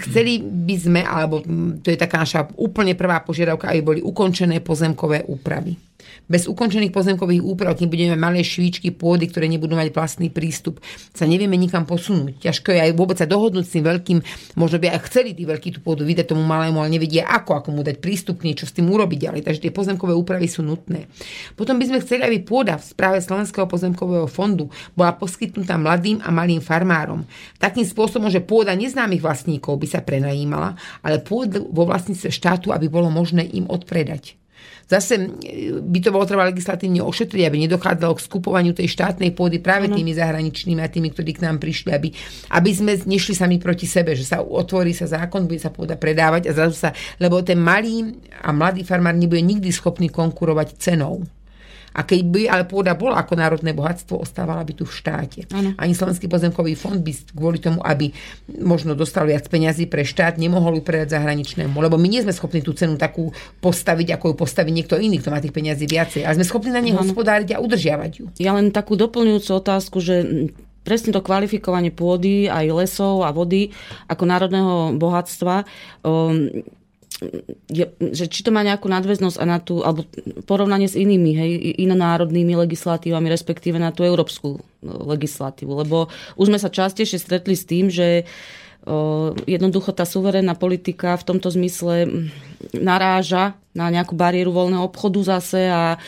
chceli by sme, alebo to je taká naša úplne prvá požiadavka, aby boli ukončené pozemkové úpravy. Bez ukončených pozemkových úprav, kým budeme malé švíčky pôdy, ktoré nebudú mať vlastný prístup, sa nevieme nikam posunúť. Ťažko je aj vôbec sa dohodnúť s tým veľkým, možno by aj chceli tí veľkí tú pôdu vydať tomu malému, ale nevedia ako, ako mu dať prístup k niečo s tým urobiť ďalej. Takže tie pozemkové úpravy sú nutné. Potom by sme chceli, aby pôda v správe Slovenského pozemkového fondu bola poskytnutá mladým a malým farmárom. Takým spôsobom, že pôda neznámych vlastníkov by sa prenajímala, ale pôda vo vlastníctve štátu, aby bolo možné im odpredať. Zase e, by to bolo treba legislatívne ošetriť, aby nedochádzalo k skupovaniu tej štátnej pôdy práve tými zahraničnými a tými, ktorí k nám prišli, aby, aby sme nešli sami proti sebe, že sa otvorí sa zákon, bude sa pôda predávať a zrazu sa, lebo ten malý a mladý farmár nebude nikdy schopný konkurovať cenou. A keď by ale pôda bola ako národné bohatstvo, ostávala by tu v štáte. Áno. Ani Slovenský pozemkový fond by kvôli tomu, aby možno dostal viac peňazí pre štát, nemohol ju predať zahraničnému. Lebo my nie sme schopní tú cenu takú postaviť, ako ju postaví niekto iný, kto má tých peňazí viacej. Ale sme schopní na nej hospodáriť a udržiavať ju. Ja len takú doplňujúcu otázku, že presne to kvalifikovanie pôdy, aj lesov a vody ako národného bohatstva, um, je, že či to má nejakú nadväznosť a na tú, alebo porovnanie s inými, hej, inonárodnými legislatívami, respektíve na tú európsku no, legislatívu. Lebo už sme sa častejšie stretli s tým, že o, jednoducho tá suverénna politika v tomto zmysle naráža na nejakú bariéru voľného obchodu zase a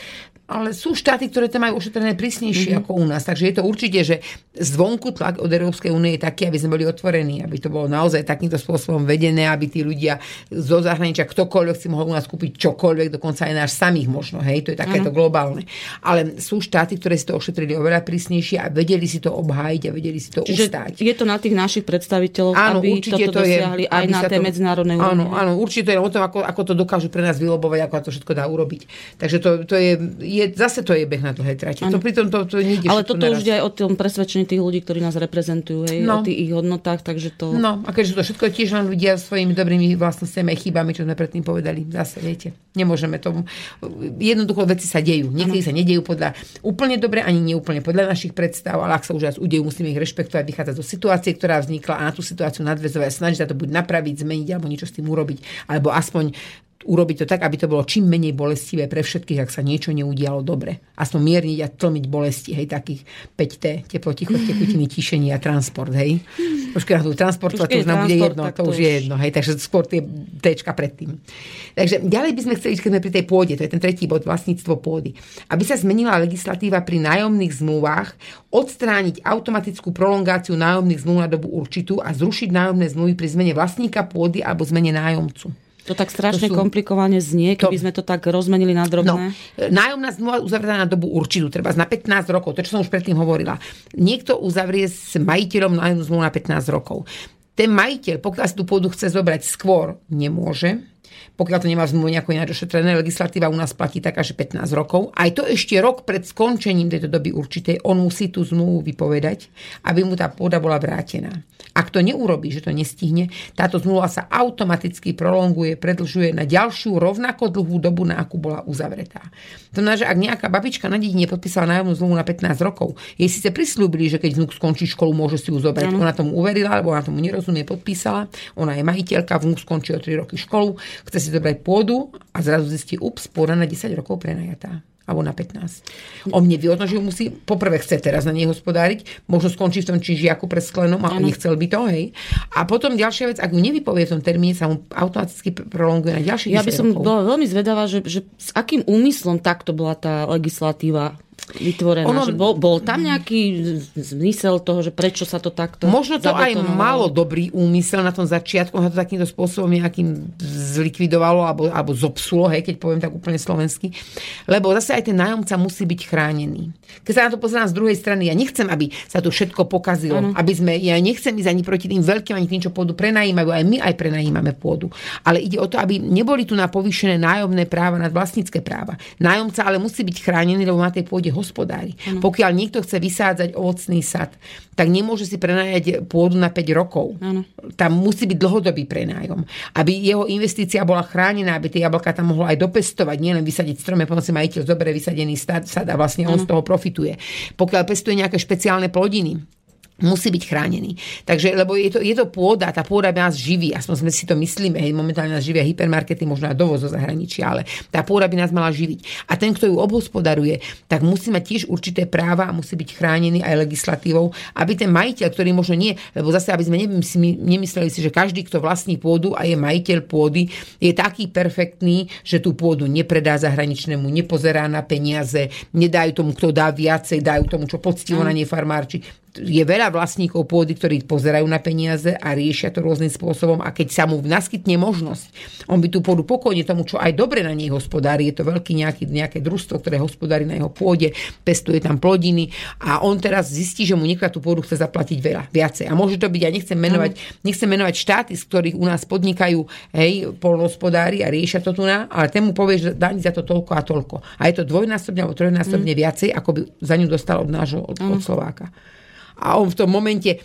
Ale sú štáty, ktoré to majú ošetrené prísnejšie mm-hmm. ako u nás. Takže je to určite, že zvonku tlak od Európskej únie je taký, aby sme boli otvorení, aby to bolo naozaj takýmto spôsobom vedené, aby tí ľudia zo zahraničia, ktokoľvek si mohol u nás kúpiť čokoľvek, dokonca aj náš samých možno, hej, to je takéto globálne. Ale sú štáty, ktoré si to ošetrili oveľa prísnejšie a vedeli si to obhájiť a vedeli si to Čiže ustáť. je to na tých našich predstaviteľov, Áno, aby určite toto to je, aj aby na tej to- medzinárodnej Áno, úrovni. áno, určite to je o tom, ako, ako to dokážu pre nás vylobovať, ako to všetko dá urobiť. Takže to, to je, je, zase to je beh na dlhé trate. To pritom to, to nejde Ale toto naraz. už je aj o tom presvedčení tých ľudí, ktorí nás reprezentujú, hej, No. o tých ich hodnotách, takže to... No, a keďže to všetko tiež len ľudia svojimi dobrými vlastnostiami a chybami, čo sme predtým povedali. Zase, viete, nemôžeme tomu. Jednoducho veci sa dejú. Niekedy sa nedejú podľa úplne dobre, ani neúplne podľa našich predstav, ale ak sa už raz udejú, musíme ich rešpektovať, vychádzať zo situácie, ktorá vznikla a na tú situáciu nadväzovať, snažiť sa to buď napraviť, zmeniť alebo niečo s tým urobiť, alebo aspoň urobiť to tak, aby to bolo čím menej bolestivé pre všetkých, ak sa niečo neudialo dobre. Aspoň mierniť a tlmiť bolesti, hej, takých 5T, teplo, ticho, tekutiny, tíšenie a transport, hej. Trošku na tú transport, to už je nám bude jedno, to už je jedno, hej, takže skôr tie Tčka predtým. Takže ďalej by sme chceli, keď sme pri tej pôde, to je ten tretí bod, vlastníctvo pôdy, aby sa zmenila legislatíva pri nájomných zmluvách, odstrániť automatickú prolongáciu nájomných zmluv na dobu určitú a zrušiť nájomné zmluvy pri zmene vlastníka pôdy alebo zmene nájomcu. To tak strašne To sú- komplikovane znie, keby To- sme to tak rozmenili na drobné. No, nájomná zmluva uzavretá na dobu určitú, treba na 15 rokov, to, čo som už predtým hovorila. Niekto uzavrie s majiteľom nájomnú zmluvu na 15 rokov. Ten majiteľ, pokiaľ si tú pôdu chce zobrať skôr, nemôže. Pokiaľ to nemá v zmluve nejako ináč ošetrené, legislatíva u nás platí taká, že 15 rokov. Aj to ešte rok pred skončením tejto doby určitej, on musí tú zmluvu vypovedať, aby mu tá pôda bola vrátená. Ak to neurobí, že to nestihne, táto zmluva sa automaticky prolonguje, predlžuje na ďalšiu rovnako dlhú dobu, na akú bola uzavretá. To znamená, že ak nejaká babička na dedine podpísala nájomnú zmluvu na 15 rokov, jej síce prislúbili, že keď vnúk skončí školu, môže si ju zobrať. Ona tomu uverila, alebo ona tomu nerozumie, podpísala. Ona je majiteľka, vnúk skončí o 3 roky školu, chce si zobrať pôdu a zrazu zistí, ups, pôda na 10 rokov prenajatá alebo na 15. O mne vyhodno, že musí, poprvé chce teraz na nej hospodáriť, možno skončí v tom čižiaku pred sklenom a nechcel by to, hej. A potom ďalšia vec, ak ju nevypovie v tom termíne, sa mu automaticky pr- prolonguje na ďalších Ja by 10 som rokov. bola veľmi zvedavá, že, že s akým úmyslom takto bola tá legislatíva vytvorená. Ono-. Že bol, bol tam nejaký zmysel toho, že prečo sa to takto Možno to aj malo dobrý úmysel na tom začiatku, sa to takýmto spôsobom nejakým zlikvidovalo alebo, alebo zopsulo, hej, keď poviem tak úplne slovensky. Lebo zase aj ten nájomca musí byť chránený. Keď sa na to pozerám z druhej strany, ja nechcem, aby sa tu všetko pokazilo. Ano. Aby sme, ja nechcem ísť ani proti tým veľkým, ani tým, čo pôdu prenajímajú. Aj my aj prenajímame pôdu. Ale ide o to, aby neboli tu na povýšené nájomné práva nad vlastnícke práva. Nájomca ale musí byť chránený, lebo na tej pôde hospodári. Pokiaľ niekto chce vysádzať ovocný sad, tak nemôže si prenajať pôdu na 5 rokov. Áno. Tam musí byť dlhodobý prenájom. Aby jeho investícia bola chránená, aby tie jablka tam mohlo aj dopestovať, nielen vysadiť strome, potom si majiteľ zoberie vysadený sad, sad a vlastne on z toho profituje. Pokiaľ pestuje nejaké špeciálne plodiny, musí byť chránený. Takže, lebo je to, je to pôda, tá pôda by nás živí, aspoň sme si to myslíme, hej, momentálne nás živia hypermarkety, možno aj dovoz zo zahraničia, ale tá pôda by nás mala živiť. A ten, kto ju obhospodaruje, tak musí mať tiež určité práva a musí byť chránený aj legislatívou, aby ten majiteľ, ktorý možno nie, lebo zase, aby sme nemysleli si, že každý, kto vlastní pôdu a je majiteľ pôdy, je taký perfektný, že tú pôdu nepredá zahraničnému, nepozerá na peniaze, nedajú tomu, kto dá viacej, dajú tomu, čo poctivo na nej farmárči je veľa vlastníkov pôdy, ktorí pozerajú na peniaze a riešia to rôznym spôsobom a keď sa mu naskytne možnosť, on by tú pôdu pokojne tomu, čo aj dobre na nej hospodári, je to veľký nejaký, nejaké družstvo, ktoré hospodári na jeho pôde, pestuje tam plodiny a on teraz zistí, že mu niekto tú pôdu chce zaplatiť veľa, viacej. A môže to byť, ja nechcem menovať, nechcem menovať štáty, z ktorých u nás podnikajú hej, polnohospodári a riešia to tu na, ale ten mu povie, že dá za to toľko a toľko. A je to dvojnásobne alebo trojnásobne mm. viacej, ako by za ňu dostal od nášho, od, od Slováka a on v tom momente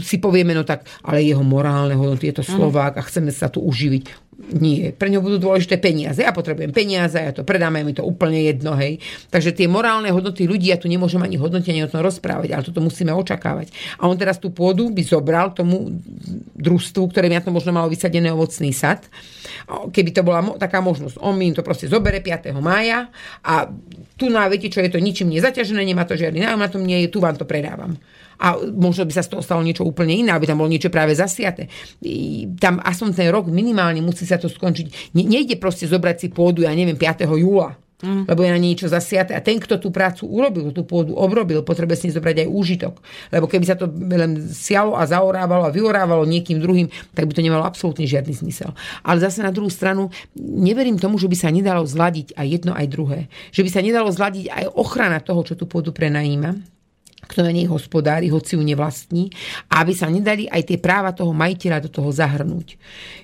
si povieme, no tak, ale jeho morálne hodnoty je to Slovák a chceme sa tu uživiť. Nie, pre ňo budú dôležité peniaze. Ja potrebujem peniaze, ja to predám, je mi to úplne jedno, hej. Takže tie morálne hodnoty ľudí, ja tu nemôžem ani hodnotiť, ani o tom rozprávať, ale toto musíme očakávať. A on teraz tú pôdu by zobral tomu družstvu, ktoré na to možno malo vysadený ovocný sad, keby to bola mo- taká možnosť. On mi to proste zobere 5. mája a tu na, viete čo, je to ničím nezaťažené, nemá to žiadny nájom, na tom nie je, tu vám to predávam a možno by sa z toho stalo niečo úplne iné, aby tam bolo niečo práve zasiate. Tam aspoň ten rok minimálne musí sa to skončiť. Ne, nejde proste zobrať si pôdu, ja neviem, 5. júla. Mm. lebo je na niečo zasiate. A ten, kto tú prácu urobil, tú pôdu obrobil, potrebuje si zobrať aj úžitok. Lebo keby sa to len sialo a zaorávalo a vyorávalo niekým druhým, tak by to nemalo absolútne žiadny zmysel. Ale zase na druhú stranu, neverím tomu, že by sa nedalo zladiť aj jedno, aj druhé. Že by sa nedalo zladiť aj ochrana toho, čo tú pôdu prenajíma kto na nej hospodári, hoci ju nevlastní, aby sa nedali aj tie práva toho majiteľa do toho zahrnúť.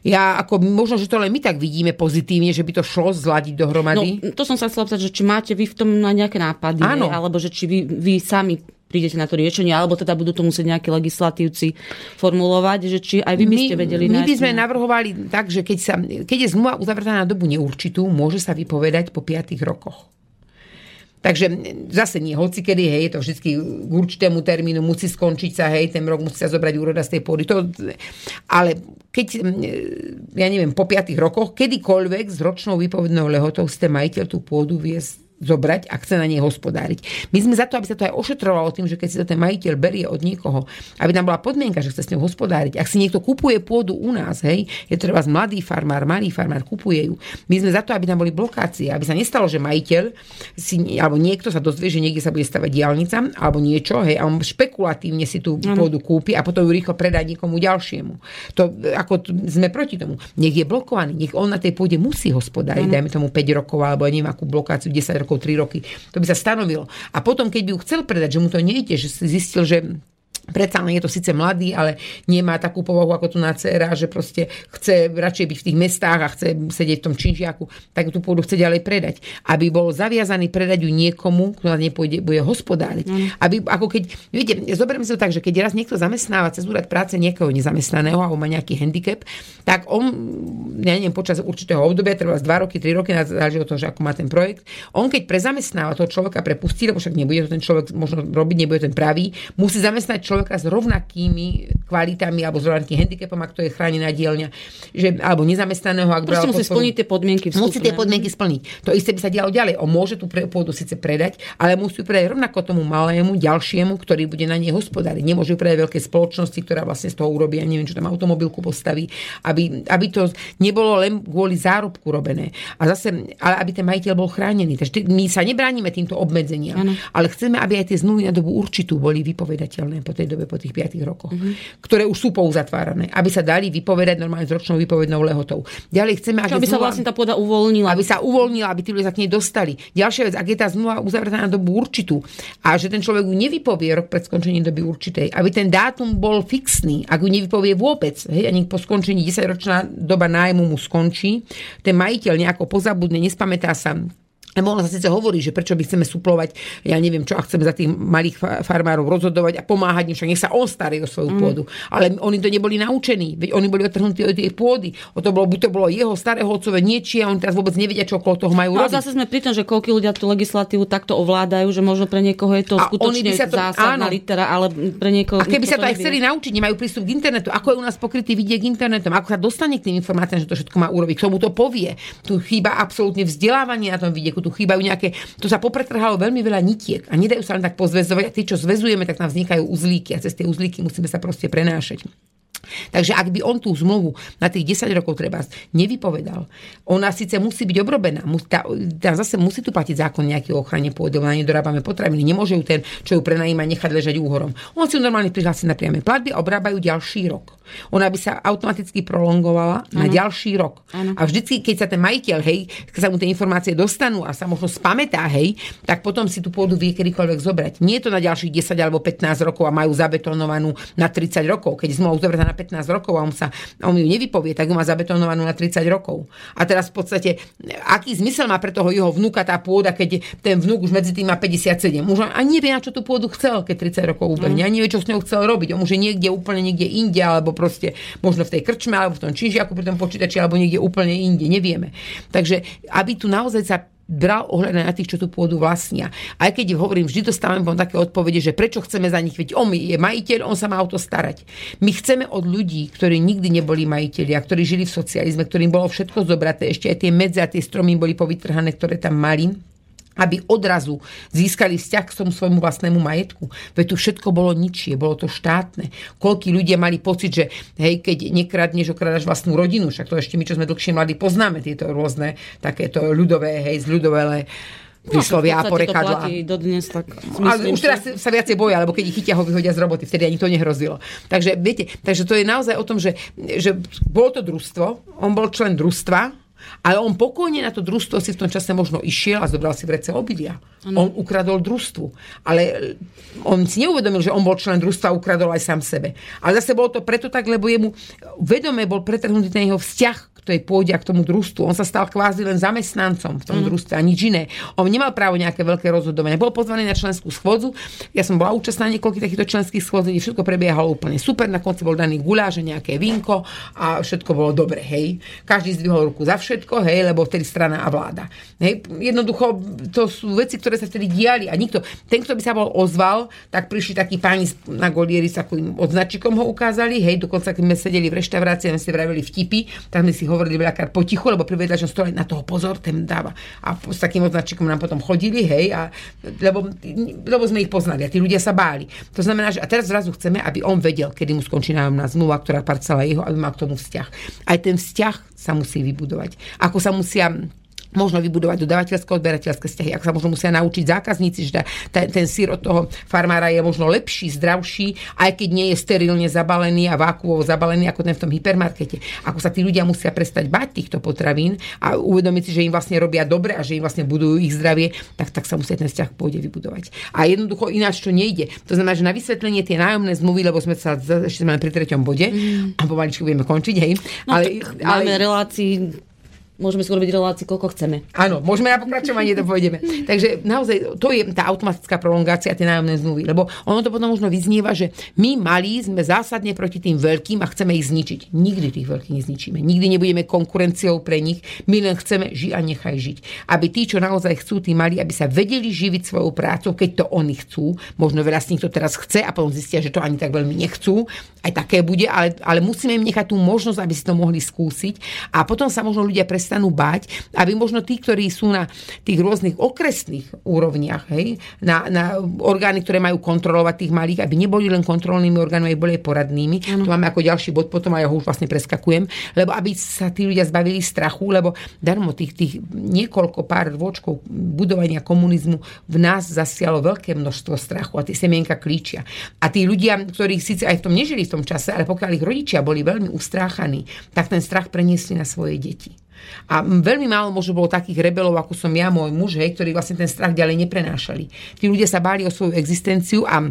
Ja ako možno, že to len my tak vidíme pozitívne, že by to šlo zladiť dohromady. No, to som sa chcela že či máte vy v tom na nejaké nápady, Áno. alebo že či vy, vy sami prídete na to riešenie, alebo teda budú to musieť nejakí legislatívci formulovať, že či aj vy by ste vedeli My by nájsť sme navrhovali tak, že keď, sa, keď je zmluva uzavretá na dobu neurčitú, môže sa vypovedať po 5 rokoch. Takže zase nie hoci kedy, hej, je to vždy k určitému termínu musí skončiť sa, hej, ten rok musí sa zobrať úroda z tej pôdy. To, ale keď, ja neviem, po 5 rokoch, kedykoľvek s ročnou výpovednou lehotou ste majiteľ tú pôdu vie zobrať a chce na nej hospodáriť. My sme za to, aby sa to aj ošetrovalo tým, že keď si to ten majiteľ berie od niekoho, aby tam bola podmienka, že chce s ňou hospodáriť. Ak si niekto kupuje pôdu u nás, hej, je to treba mladý farmár, malý farmár, kupuje ju. My sme za to, aby tam boli blokácie, aby sa nestalo, že majiteľ si, alebo niekto sa dozvie, že niekde sa bude stavať diálnica alebo niečo, hej, a on špekulatívne si tú pôdu kúpi a potom ju rýchlo predá niekomu ďalšiemu. To, ako sme proti tomu. Nech je blokovaný, nech on na tej pôde musí hospodáriť, dajme tomu 5 rokov alebo neviem akú blokáciu 10 rokov, 3 roky. To by sa stanovilo. A potom, keď by ju chcel predať, že mu to nejde, že si zistil, že Predsa je to síce mladý, ale nemá takú povahu ako tu na dcera, že proste chce radšej byť v tých mestách a chce sedieť v tom činžiaku, tak tú pôdu chce ďalej predať. Aby bol zaviazaný predať ju niekomu, kto na nej pôjde, bude hospodáriť. Mm. Aby, ako keď, viete, zoberiem si to tak, že keď raz niekto zamestnáva cez úrad práce niekoho nezamestnaného alebo má nejaký handicap, tak on, ja neviem, počas určitého obdobia, treba 2 roky, 3 roky, záleží od toho, že ako má ten projekt, on keď prezamestnáva toho človeka prepustí, lebo však nebude to ten človek možno robiť, nebude ten pravý, musí zamestnať človeka s rovnakými kvalitami alebo s rovnakým handicapom, ak to je chránená dielňa, že, alebo nezamestnaného, ak Proste musí podporu. splniť tie podmienky vstupné. Musí tie podmienky splniť. To isté by sa dialo ďalej. On môže tú pôdu síce predať, ale musí ju predať rovnako tomu malému, ďalšiemu, ktorý bude na nej hospodáriť. Nemôže ju predať veľké spoločnosti, ktorá vlastne z toho urobí, ja neviem, čo tam automobilku postaví, aby, aby to nebolo len kvôli zárobku robené. A zase, ale aby ten majiteľ bol chránený. Takže my sa nebránime týmto obmedzeniam, Áno. ale chceme, aby aj tie zmluvy na dobu určitú boli vypovedateľné po tej dobe, po tých 5 rokoch, ktoré už sú pouzatvárané, aby sa dali vypovedať normálne s ročnou vypovednou lehotou. Ďalej chceme, Čo, aby sa vlastne tá pôda uvoľnila. aby sa uvoľnila, aby tí ľudia sa k nej dostali. Ďalšia vec, ak je tá zmluva uzavretá na dobu určitú a že ten človek ju nevypovie rok pred skončením doby určitej, aby ten dátum bol fixný, ak ju nevypovie vôbec, hej, ani po skončení 10-ročná doba nájmu mu skončí, ten majiteľ nejako pozabudne, nespamätá sa, Ona sa síce hovorí, že prečo by chceme suplovať, ja neviem čo, a chceme za tých malých fa- farmárov rozhodovať a pomáhať však nech sa on starý o svoju mm. pôdu. Ale oni to neboli naučení, veď oni boli odtrhnutí od tej pôdy. O to bolo, buď to bolo jeho staré holcové niečie a oni teraz vôbec nevedia, čo okolo toho majú No a robiť. zase sme pri tom, že koľko ľudia tú legislatívu takto ovládajú, že možno pre niekoho je to A skutočne to- zásadná áno. litera, ale pre niekoho... A keby sa to aj nevie. chceli naučiť, nemajú prístup k internetu, ako je u nás pokrytý vidiek internetom, ako sa dostane k tým informáciám, že to všetko má urobiť, k tomu to povie. Tu chýba absolútne vzdelávanie na tom vidieku, tu chýbajú nejaké, tu sa popretrhalo veľmi veľa nitiek a nedajú sa len tak pozväzovať a tí, čo zväzujeme, tak nám vznikajú uzlíky a cez tie uzlíky musíme sa proste prenášať. Takže ak by on tú zmluvu na tých 10 rokov treba nevypovedal, ona síce musí byť obrobená, tá, tá zase musí tu platiť zákon nejaký o ochrane pôdy, lebo na nej dorábame potraviny. Nemôže ju ten, čo ju prenajíma, nechať ležať úhorom. On si ju normálne prihlási na priame platby a obrábajú ďalší rok. Ona by sa automaticky prolongovala na ďalší rok. A vždycky, keď sa ten majiteľ, hej, keď sa mu tie informácie dostanú a sa možno spamätá, hej, tak potom si tú pôdu vie kedykoľvek zobrať. Nie je to na ďalších 10 alebo 15 rokov a majú zabetonovanú na 30 rokov. Keď zmluva uzavretá na 15 rokov a on, sa, on ju nevypovie, tak ju má zabetonovanú na 30 rokov. A teraz v podstate, aký zmysel má pre toho jeho vnúka tá pôda, keď ten vnúk už medzi tým má 57. Už ani nevie, na čo tú pôdu chcel, keď 30 rokov ubehne. Ani nevie, čo s ňou chcel robiť. On už je niekde úplne niekde inde, alebo proste možno v tej krčme, alebo v tom čížiaku pri tom počítači, alebo niekde úplne inde. Nevieme. Takže aby tu naozaj sa bral ohľad na tých, čo tú pôdu vlastnia. Aj keď hovorím, vždy dostávam vám také odpovede, že prečo chceme za nich, veď on je majiteľ, on sa má o to starať. My chceme od ľudí, ktorí nikdy neboli majiteľia, ktorí žili v socializme, ktorým bolo všetko zobraté, ešte aj tie medze a tie stromy boli povytrhané, ktoré tam mali, aby odrazu získali vzťah k tomu svojmu vlastnému majetku. Veď tu všetko bolo ničie, bolo to štátne. Koľkí ľudia mali pocit, že hej, keď nekradneš, okradaš vlastnú rodinu, však to ešte my, čo sme dlhšie mladí, poznáme tieto rôzne takéto ľudové, hej, zľudové príslovia a No, v podstate to dodnes, tak Ale už teraz sa viacej boja, lebo keď ich chytia, ho vyhodia z roboty, vtedy ani to nehrozilo. Takže viete, takže to je naozaj o tom, že, že bolo to družstvo, on bol člen družstva, ale on pokojne na to družstvo si v tom čase možno išiel a zobral si vrece obilia. On ukradol družstvu. Ale on si neuvedomil, že on bol člen družstva a ukradol aj sám sebe. Ale zase bolo to preto tak, lebo jemu vedome bol pretrhnutý ten jeho vzťah tej pôde a k tomu družstvu. On sa stal kvázi len zamestnancom v tom družstve a nič iné. On nemal právo nejaké veľké rozhodovanie. Bol pozvaný na členskú schôdzu. Ja som bola účastná na niekoľkých takýchto členských schôdzí, všetko prebiehalo úplne super. Na konci bol daný guláš, nejaké vinko a všetko bolo dobre, hej. Každý zdvihol ruku za všetko, hej, lebo vtedy strana a vláda. Hej. Jednoducho, to sú veci, ktoré sa vtedy diali a nikto, ten, kto by sa bol ozval, tak prišli takí páni na golieri s takým odznačikom ho ukázali, hej, dokonca keď sme sedeli v reštaurácii a sme si vravili vtipy, tak sme si hovorili veľakrát potichu, lebo pri vedľažnom stole na toho pozor, ten dáva. A s takým odznačikom nám potom chodili, hej, a, lebo, lebo sme ich poznali a tí ľudia sa báli. To znamená, že a teraz zrazu chceme, aby on vedel, kedy mu skončí nájomná zmluva, ktorá parcela jeho, aby mal k tomu vzťah. Aj ten vzťah sa musí vybudovať. Ako sa musia možno vybudovať dodávateľsko-odberateľské vzťahy, ako sa možno musia naučiť zákazníci, že ten, ten sír od toho farmára je možno lepší, zdravší, aj keď nie je sterilne zabalený a vákuovo zabalený ako ten v tom hypermarkete. Ako sa tí ľudia musia prestať bať týchto potravín a uvedomiť si, že im vlastne robia dobre a že im vlastne budujú ich zdravie, tak, tak sa musia ten vzťah pôjde vybudovať. A jednoducho ináč to nejde. To znamená, že na vysvetlenie tie nájomné zmluvy, lebo sme sa ešte sme pri treťom bode mm. a pomaličky budeme končiť, hej. No, ale, máme relácií môžeme si urobiť reláciu, koľko chceme. Áno, môžeme na pokračovanie to pôjdeme. Takže naozaj to je tá automatická prolongácia tie nájomné zmluvy, lebo ono to potom možno vyznieva, že my malí sme zásadne proti tým veľkým a chceme ich zničiť. Nikdy tých veľkých nezničíme. Nikdy nebudeme konkurenciou pre nich. My len chceme žiť a nechaj žiť. Aby tí, čo naozaj chcú, tí mali, aby sa vedeli živiť svojou prácou, keď to oni chcú. Možno veľa z nich to teraz chce a potom zistia, že to ani tak veľmi nechcú. Aj také bude, ale, ale musíme im nechať tú možnosť, aby si to mohli skúsiť. A potom sa možno ľudia prestanú báť, aby možno tí, ktorí sú na tých rôznych okresných úrovniach, hej, na, na orgány, ktoré majú kontrolovať tých malých, aby neboli len kontrolnými orgánmi, aby boli aj poradnými. Ano. To máme ako ďalší bod, potom aj ja ho už vlastne preskakujem, lebo aby sa tí ľudia zbavili strachu, lebo darmo tých, tých niekoľko pár rôčkov budovania komunizmu v nás zasialo veľké množstvo strachu a tie semienka klíčia. A tí ľudia, ktorí síce aj v tom nežili v tom čase, ale pokiaľ ich rodičia boli veľmi ustráchaní, tak ten strach preniesli na svoje deti. A veľmi málo možno bolo takých rebelov, ako som ja, môj muž, hej, ktorí vlastne ten strach ďalej neprenášali. Tí ľudia sa báli o svoju existenciu a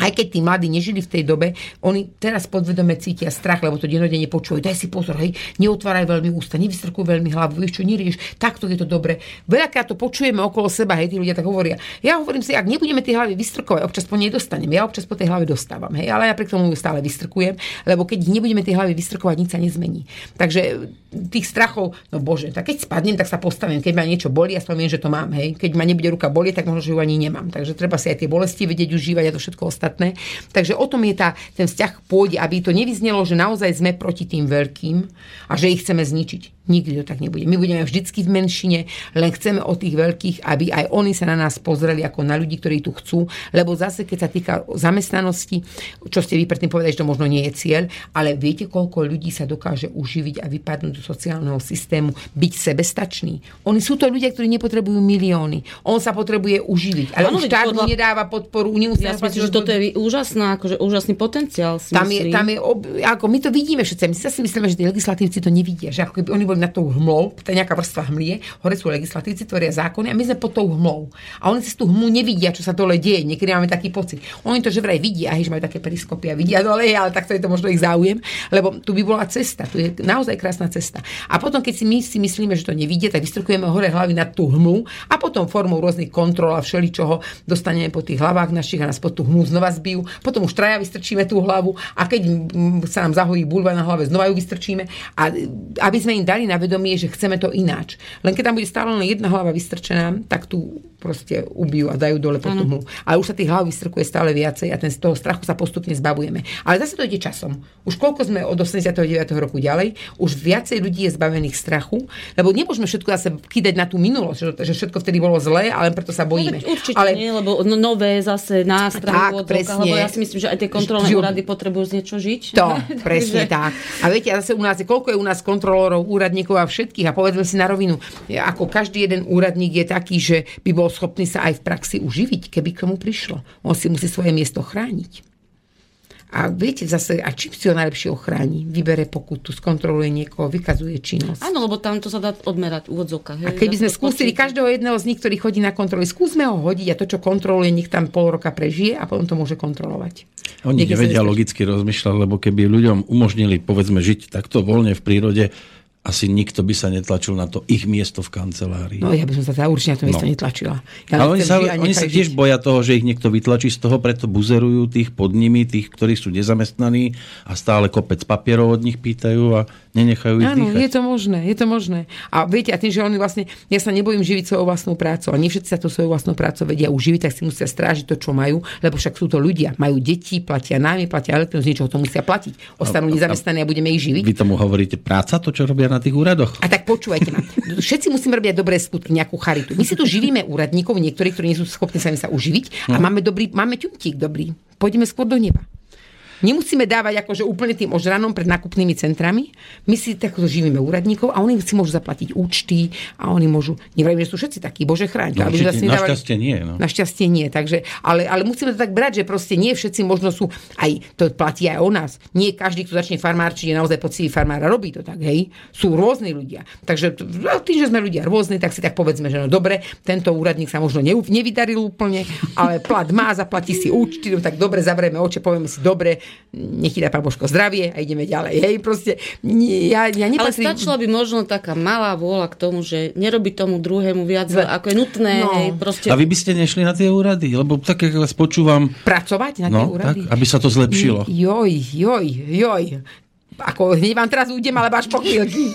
aj keď tí mladí nežili v tej dobe, oni teraz podvedome cítia strach, lebo to denodene počúvajú. Daj si pozor, hej, neotváraj veľmi ústa, nevystrkuj veľmi hlavu, vieš čo, nerieš, takto je to dobre. Veľakrát to počujeme okolo seba, hej, tí ľudia tak hovoria. Ja hovorím si, ak nebudeme tie hlavy vystrkovať, občas po nej dostanem. Ja občas po tej hlave dostávam, hej, ale napriek tomu ju stále vystrkujem, lebo keď nebudeme tie hlavy vystrkovať, nič sa nezmení. Takže tých strachov, no bože, tak keď spadnem, tak sa postavím. Keď ma niečo bolí, aspoň viem, že to mám. Hej. Keď ma nebude ruka bolieť, tak možno, že ju ani nemám. Takže treba si aj tie bolesti vedieť užívať a to všetko ostatné. Takže o tom je tá, ten vzťah k pôde, aby to nevyznelo, že naozaj sme proti tým veľkým a že ich chceme zničiť. Nikdy to tak nebude. My budeme vždycky v menšine, len chceme od tých veľkých, aby aj oni sa na nás pozreli ako na ľudí, ktorí tu chcú. Lebo zase, keď sa týka zamestnanosti, čo ste vy predtým povedali, že to možno nie je cieľ, ale viete, koľko ľudí sa dokáže uživiť a vypadnúť do sociálneho systému, byť sebestačný. Oni sú to ľudia, ktorí nepotrebujú milióny. On sa potrebuje uživiť. Ale veď štát podľa- nedáva podporu. Ja si myslím, že toto je úžasná, akože úžasný potenciál. Si tam je, myslím. tam je ob, ako my to vidíme všetci. My si myslíme, že tí legislatívci to nevidia. Že ako keby oni boli nad tou hmlou, to je nejaká vrstva hmlie, hore sú legislatívci, tvoria zákony a my sme pod tou hmlou. A oni cez tú hmlu nevidia, čo sa dole deje. Niekedy máme taký pocit. Oni to že vraj vidia, že majú také periskopy a vidia dole, ale takto je to možno ich záujem, lebo tu by bola cesta. Tu je naozaj krásna cesta. A potom, keď si my si myslíme, že to nevidia, tak vystrkujeme hore hlavy nad tú hmlu a potom formou rôznych kontrol a všeličoho dostaneme po tých hlavách našich a nás pod tú hmlu znova zbijú. Potom už traja vystrčíme tú hlavu a keď mm, sa nám zahojí bulva na hlave, znova ju vystrčíme. A aby sme im dali na vedomie, že chceme to ináč. Len keď tam bude stále len jedna hlava vystrčená, tak tu proste ubijú a dajú dole pod tú hmlu. Ale už sa tých hlav vystrkuje stále viacej a ten z toho strachu sa postupne zbavujeme. Ale zase to ide časom. Už koľko sme od 89. roku ďalej, už viacej ľudí je zbavených strachu, lebo nemôžeme všetko zase kýdať na tú minulosť, že, že všetko vtedy bolo zlé, ale preto sa No, bojíme. veď určite ale nie, lebo no, nové zase Tak, odzvukách, presne. lebo ja si myslím, že aj tie kontrolné Žiu- úrady potrebujú z niečo žiť. To, presne tak. A viete, zase u nás je, koľko je u nás kontrolórov, úradníkov a všetkých. A povedzme si na rovinu, ako každý jeden úradník je taký, že by bol schopný sa aj v praxi uživiť, keby k tomu prišlo. On si musí svoje miesto chrániť. A viete zase, a čím si ho najlepšie ochráni? Vybere pokutu, skontroluje niekoho, vykazuje činnosť. Áno, lebo tam to sa dá odmerať v úvodzovkách. A keby sme skúsili každého jedného z nich, ktorý chodí na kontroly, skúsme ho hodiť a to, čo kontroluje, nech tam pol roka prežije a potom to môže kontrolovať. Oni Niekde nevedia logicky rozmýšľať, lebo keby ľuďom umožnili, povedzme, žiť takto voľne v prírode, asi nikto by sa netlačil na to ich miesto v kancelárii. No ja by som sa teda určite na to miesto No. netlačila. Ja Ale oni sa, oni sa tiež žiť. boja toho, že ich niekto vytlačí z toho, preto buzerujú tých pod nimi, tých, ktorí sú nezamestnaní a stále kopec papierov od nich pýtajú a nenechajú ich Áno, dýchať. je to možné, je to možné. A viete, a tým, že oni vlastne, ja sa nebojím živiť svojou vlastnou prácou a nie všetci sa tú svoju vlastnú prácu vedia uživiť, tak si musia strážiť to, čo majú, lebo však sú to ľudia. Majú deti, platia nájmy, platia elektrínu, z niečoho to musia platiť. Ostanú nezamestnaní a budeme ich živiť. Vy tomu hovoríte práca, to, čo robia na tých úradoch? A tak počúvajte ma. Všetci musíme robiť dobré skutky, nejakú charitu. My si tu živíme úradníkov, niektorí, ktorí nie sú schopní sami sa uživiť a máme, dobrý, máme ťuntík dobrý. Poďme skôr do neba. Nemusíme dávať akože úplne tým ožranom pred nákupnými centrami. My si takto živíme úradníkov a oni si môžu zaplatiť účty a oni môžu, neviem, že sú všetci takí, bože chráň. No, určite, nedávali- našťastie nie, no. Našťastie nie, takže, ale, ale musíme to tak brať, že proste nie všetci možno sú, aj to platí aj o nás. Nie každý, kto začne farmárčiť, je naozaj poctivý farmár a robí to tak, hej. Sú rôzni ľudia. Takže no, tým, že sme ľudia rôzni, tak si tak povedzme, že no dobre, tento úradník sa možno nevydaril úplne, ale plat má, zaplatí si účty, no tak dobre, zavrieme oči, povieme si dobre, nech ti dá pán Božko zdravie a ideme ďalej. Hej, proste, nie, ja, ja Ale stačila by možno taká malá vôľa k tomu, že nerobí tomu druhému viac, Zle. ako je nutné. No. Hej, proste, A vy by ste nešli na tie úrady? Lebo tak, ako vás počúvam, Pracovať na tie no, úrady? tak, aby sa to zlepšilo. Joj, joj, joj. Ako hneď vám teraz ujdem, alebo až po chvíľky.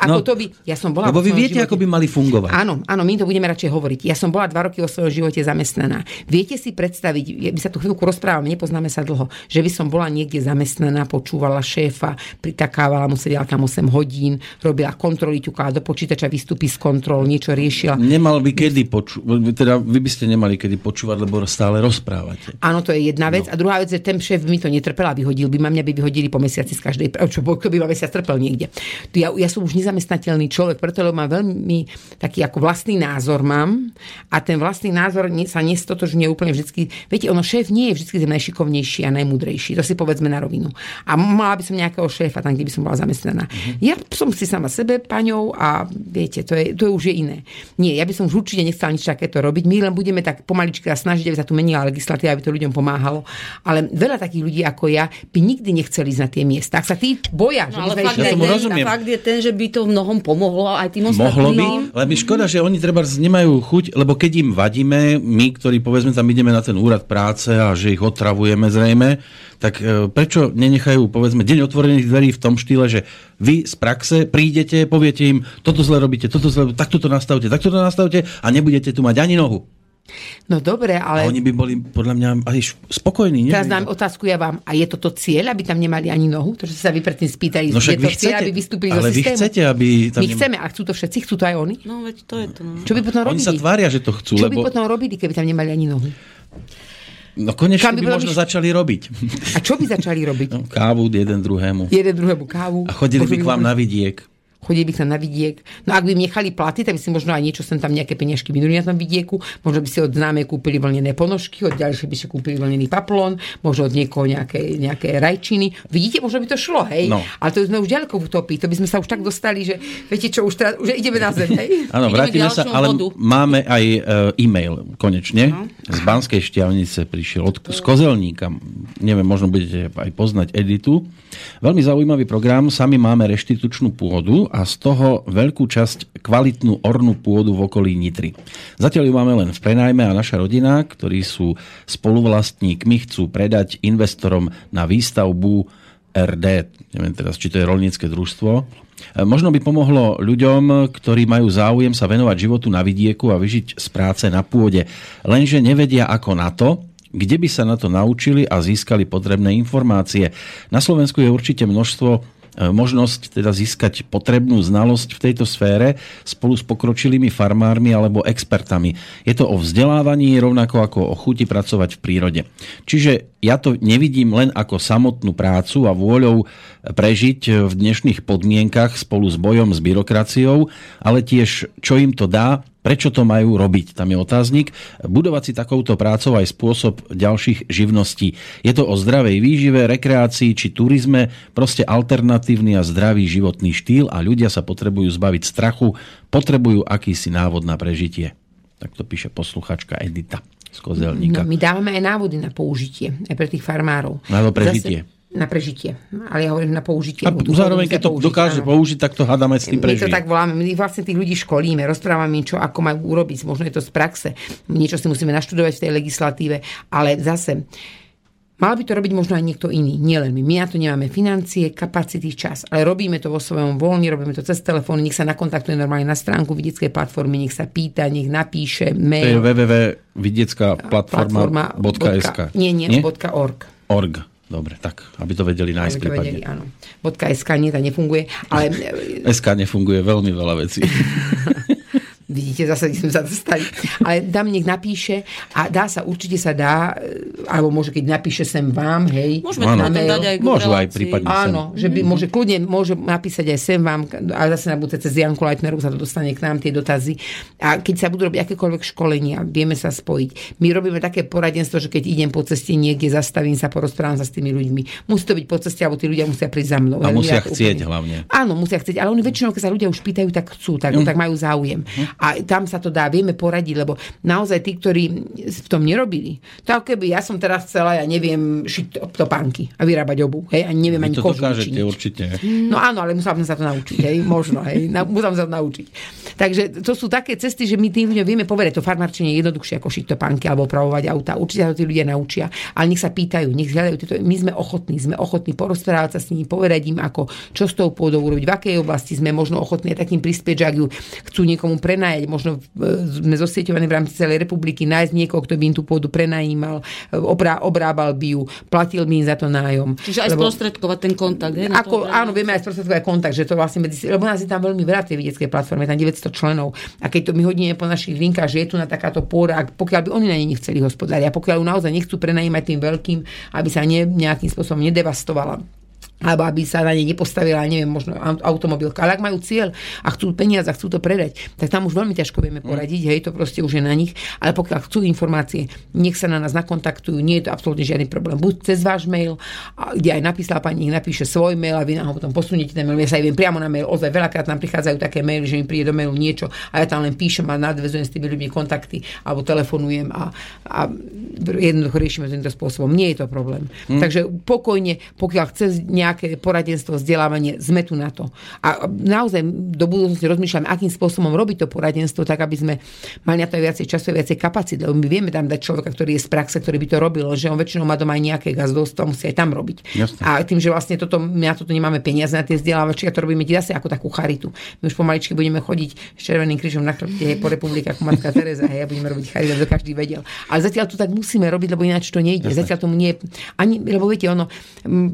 Ako No, to by, ja som bola Lebo vy viete, živote- ako by mali fungovať. Áno, áno, my to budeme radšej hovoriť. Ja som bola dva roky vo svojom živote zamestnaná. Viete si predstaviť, my sa tu chvíľku rozprávame, nepoznáme sa dlho, že by som bola niekde zamestnaná, počúvala šéfa, pritakávala mu, sedela tam 8 hodín, robila kontroly, ťukala do počítača, vystupy z kontrol, niečo riešila. Nemal by kedy počúvať, teda vy by ste nemali kedy počúvať, lebo stále rozprávate. Áno, to je jedna vec. No. A druhá vec je, ten šéf by mi to netrpel a vyhodil by ma, mňa by vyhodili po mesiaci z každej, čo keby ma mesiac trpel niekde. Ja, ja som som už nezamestnateľný človek, preto lebo mám veľmi taký ako vlastný názor mám a ten vlastný názor sa nestotožňuje úplne vždy. Viete, ono šéf nie je vždy ten najšikovnejší a najmudrejší, to si povedzme na rovinu. A mala by som nejakého šéfa tam, kde by som bola zamestnaná. Uh-huh. Ja som si sama sebe paňou a viete, to, je, to už je iné. Nie, ja by som už určite nechcela nič takéto robiť. My len budeme tak pomaličky a snažiť, aby sa tu menila legislatíva, aby to ľuďom pomáhalo. Ale veľa takých ľudí ako ja by nikdy nechceli ísť na tie miesta. Ak sa tí boja, že No, by ale fakt, je tomu ten, rozumiem. fakt je ten, že by to v mnohom pomohlo aj tým ostatným. Mohlo by, ale mi škoda, že oni treba nemajú chuť, lebo keď im vadíme, my, ktorí povedzme tam ideme na ten úrad práce a že ich otravujeme zrejme, tak e, prečo nenechajú povedzme deň otvorených dverí v tom štýle, že vy z praxe prídete, poviete im, toto zle robíte, toto zle, takto to nastavte, takto to nastavte a nebudete tu mať ani nohu. No dobre, A ale... oni by boli podľa mňa aj spokojní. Nie? Teraz dám otázku ja vám. A je toto cieľ, aby tam nemali ani nohu? To, že sa vy predtým spýtali, No je vy to cieľ, chcete, aby vystúpili ale zo vy systému? chcete, aby tam My nem- chceme, a chcú to všetci, chcú to aj oni? No veď to je to. No. Čo by potom Oni robili? sa tvária, že to chcú, Čo lebo by potom robili, keby tam nemali ani nohu? no konečne Kam by by možno myš- začali robiť. A čo by začali robiť? No, kávu jeden druhému. Jeden druhému kávu. A chodili by k vám na vidiek. Chodili by k nám na vidiek. No ak by im nechali platiť, tak by si možno aj niečo sem tam nejaké peniažky minuli na tom vidieku. Možno by si od známej kúpili vlnené ponožky, od ďalšie by si kúpili vlnený paplón, možno od niekoho nejaké, nejaké rajčiny. Vidíte, možno by to šlo, hej? No. Ale to sme už ďaleko v utopii. To by sme sa už tak dostali, že viete čo, už, teraz, už ideme na zem, hej? Áno, vrátime sa, ale bodu. máme aj e, e-mail konečne. Z Banskej šťavnice prišiel od, z Kozelníka. Neviem, možno budete aj poznať Editu. Veľmi zaujímavý program. Sami máme reštitučnú pôdu a z toho veľkú časť kvalitnú ornú pôdu v okolí Nitry. Zatiaľ ju máme len v prenajme a naša rodina, ktorí sú spoluvlastníkmi, chcú predať investorom na výstavbu RD, neviem teraz, či to je rolnícke družstvo. E, Možno by pomohlo ľuďom, ktorí majú záujem sa venovať životu na vidieku a vyžiť z práce na pôde. Lenže nevedia ako na to, kde by sa na to naučili a získali potrebné informácie. Na Slovensku je určite množstvo e, možnosť teda získať potrebnú znalosť v tejto sfére spolu s pokročilými farmármi alebo expertami. Je to o vzdelávaní rovnako ako o chuti pracovať v prírode. Čiže ja to nevidím len ako samotnú prácu a vôľou prežiť v dnešných podmienkach spolu s bojom s byrokraciou, ale tiež čo im to dá Prečo to majú robiť? Tam je otáznik. Budovať si takouto prácou aj spôsob ďalších živností. Je to o zdravej výžive, rekreácii či turizme, proste alternatívny a zdravý životný štýl a ľudia sa potrebujú zbaviť strachu, potrebujú akýsi návod na prežitie. Tak to píše posluchačka Edita z Kozelníka. No, my dávame aj návody na použitie, aj pre tých farmárov. Na to prežitie. Zase, na prežitie. Ale ja hovorím na použitie. A zároveň, keď to použiť, dokáže áno. použiť, tak to hádame s tým My to tak voláme, my vlastne tých ľudí školíme, rozprávame im, čo ako majú urobiť, možno je to z praxe, niečo si musíme naštudovať v tej legislatíve, ale zase Mal by to robiť možno aj niekto iný, nielen my. My na to nemáme financie, kapacity, čas, ale robíme to vo svojom voľni, robíme to cez telefón, nech sa nakontaktuje normálne na stránku vidieckej platformy, nech sa pýta, nech napíše To je mail. www.vidiecka.sk Nie, nie, nie? .org. Org. Dobre, tak, aby to vedeli nájsť Aby to vedeli, prípadne. áno. .sk nie, tá nefunguje, ale SK nefunguje veľmi veľa vecí. Vidíte, zase sme sa dostali. Ale tam nech napíše a dá sa, určite sa dá, e, alebo môže, keď napíše sem vám, hej. Môžeme Áno. to dať aj k Môžu aj prípadne. Áno, že by, môže kľudne môže napísať aj sem vám, a zase na budúce cez Janku Leitneru sa to dostane k nám, tie dotazy. A keď sa budú robiť akékoľvek školenia, vieme sa spojiť. My robíme také poradenstvo, že keď idem po ceste niekde, zastavím sa, porozprávam sa s tými ľuďmi. Musí to byť po ceste, alebo tí ľudia musia prísť za mnou. A musia ja chcieť úplne- hlavne. Áno, musia chcieť, ale oni väčšinou, keď sa ľudia už pýtajú, tak chcú, tak, Mm. tak majú záujem. A tam sa to dá, vieme poradiť, lebo naozaj tí, ktorí v tom nerobili, tak keby ja som teraz chcela, ja neviem, šiť topánky a vyrábať obu, hej, a neviem Vy ani to kožu dokážete určite. No áno, ale musela som sa to naučiť, hej, možno, hej, na, musela som sa to naučiť. Takže to sú také cesty, že my tým ľuďom vieme povedať, to farmárčenie je jednoduchšie ako šiť topánky alebo pravovať auta. Určite sa to tí ľudia naučia, ale nech sa pýtajú, nech hľadajú tieto. My sme ochotní, sme ochotní porozprávať sa s nimi, povedať im, ako, čo s tou pôdou urobiť, v akej oblasti sme možno ochotní takým prispieť, že ak ju chcú niekomu prenajať, možno e, sme zosieťovaní v rámci celej republiky, nájsť niekoho, kto by im tú pôdu prenajímal, e, obrá, obrábal by ju, platil by im za to nájom. Čiže aj Lebo- sprostredkovať ten kontakt. na ako, áno, vieme aj sprostredkovať kontakt, že to vlastne medzi, lebo nás je tam veľmi veľa tej vedeckej platformy, tam 900 členov. A keď to my hodíme po našich linkách, že je tu na takáto pôda, ak, pokiaľ by oni na nej nechceli hospodáriť a pokiaľ ju naozaj nechcú prenajímať tým veľkým, aby sa ne, nejakým spôsobom nedevastovala alebo aby sa na ne nepostavila, neviem, možno aut- automobilka. Ale ak majú cieľ a chcú peniaze a chcú to predať, tak tam už veľmi ťažko vieme poradiť, hej, to proste už je na nich. Ale pokiaľ chcú informácie, nech sa na nás nakontaktujú, nie je to absolútne žiadny problém. Buď cez váš mail, kde aj napísala pani, nech napíše svoj mail a vy nám ho potom posuniete ten mail. Ja sa aj viem priamo na mail. Ozaj veľakrát nám prichádzajú také maily, že mi príde do mailu niečo a ja tam len píšem a nadvezujem s tými ľuďmi kontakty alebo telefonujem a, a jednoducho riešime to týmto spôsobom. Nie je to problém. Hmm. Takže pokojne, pokiaľ chce nejaké poradenstvo, vzdelávanie, sme tu na to. A naozaj do budúcnosti rozmýšľame, akým spôsobom robiť to poradenstvo, tak aby sme mali na to viacej času, viacej kapacít, lebo my vieme tam dať človeka, ktorý je z praxe, ktorý by to robil, že on väčšinou má doma aj nejaké gazdovstvo, musí aj tam robiť. Jasne. A tým, že vlastne toto, my na toto nemáme peniaze na tie vzdelávačky, a to robíme zase ako takú charitu. My už pomaličky budeme chodiť s Červeným krížom na chrbte po republike ako matka Teresa, hej, a budeme robiť charitu, aby každý vedel. Ale zatiaľ to tak musíme robiť, lebo ináč to nejde. Jasne. Zatiaľ tomu nie ani, lebo viete, ono,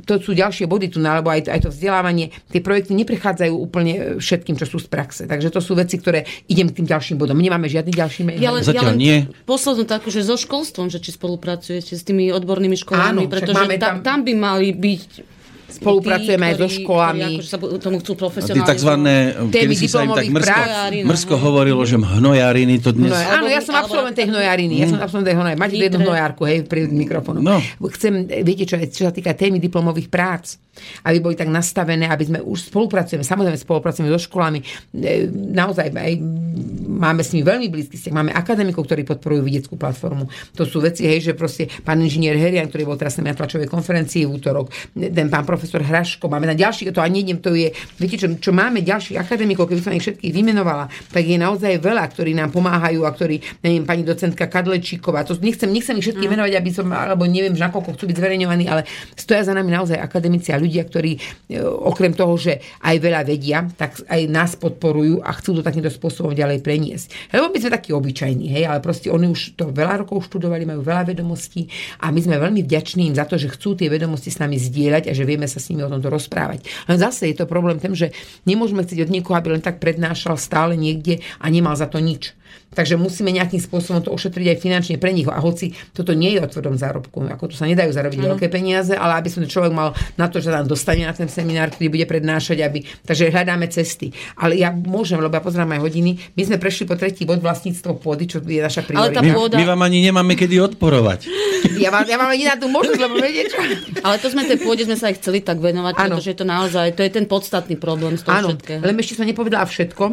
to sú ďalšie body tu, no, alebo aj, aj to vzdelávanie, tie projekty neprechádzajú úplne všetkým, čo sú z praxe. Takže to sú veci, ktoré idem k tým ďalším bodom. Nemáme žiadny ďalší mail. Ja len, Zatiaľ ja len nie. poslednú takú, že so školstvom, že či spolupracujete s tými odbornými školami, Áno, pretože máme tam, tam- tam by mali byť Spolupracujeme tí, aj so školami. Ktorí akože sa tomu chcú sa im tak diplomových prác. Hovorilo, že hnojariny to dnes... No, áno, ja som absolvent tej hnojariny. Ja som absolvent tej hnojariny. Máte jednu hnojárku, hej, pri mikrofónu. No. Chcem, viete čo, čo sa týka témy diplomových prác, aby boli tak nastavené, aby sme už spolupracujeme, samozrejme spolupracujeme so školami, e, naozaj aj máme s nimi veľmi blízky vzťah. Máme akademikov, ktorí podporujú vedeckú platformu. To sú veci, hej, že proste pán inžinier Herian, ktorý bol teraz na tlačovej konferencii v útorok, ten pán profesor Hraško, máme na ďalších, to ani nejdem, to je, viete čo, čo máme ďalších akademikov, keby som ich všetkých vymenovala, tak je naozaj veľa, ktorí nám pomáhajú a ktorí, neviem, pani docentka Kadlečíková, to nechcem, nechcem ich všetkých menovať, aby som, alebo neviem, že nakoľko chcú byť zverejňovaní, ale stoja za nami naozaj akademici a ľudia, ktorí e, okrem toho, že aj veľa vedia, tak aj nás podporujú a chcú to takýmto spôsobom ďalej preniesť. Lebo my sme takí obyčajní, hej, ale proste oni už to veľa rokov študovali, majú veľa vedomostí a my sme veľmi vďační im za to, že chcú tie vedomosti s nami zdieľať a že vieme sa s nimi o tomto rozprávať. Len zase je to problém tým, že nemôžeme chcieť od niekoho, aby len tak prednášal stále niekde a nemal za to nič. Takže musíme nejakým spôsobom to ošetriť aj finančne pre nich. A hoci toto nie je o tvrdom zárobku, ako to sa nedajú zarobiť veľké peniaze, ale aby som človek mal na to, že tam dostane na ten seminár, ktorý bude prednášať, aby... takže hľadáme cesty. Ale ja môžem, lebo ja pozerám aj hodiny. My sme prešli po tretí bod vlastníctvo pôdy, čo je naša Ale priorita. tá My, pôda- my vám ani nemáme kedy odporovať. Ja, vám, ja mám ani na tú možnosť, lebo viete čo? Ale to sme tej pôde sme sa aj chceli tak venovať, Áno. pretože je to naozaj, to je ten podstatný problém z toho Áno, všetkého. len ešte som nepovedala všetko,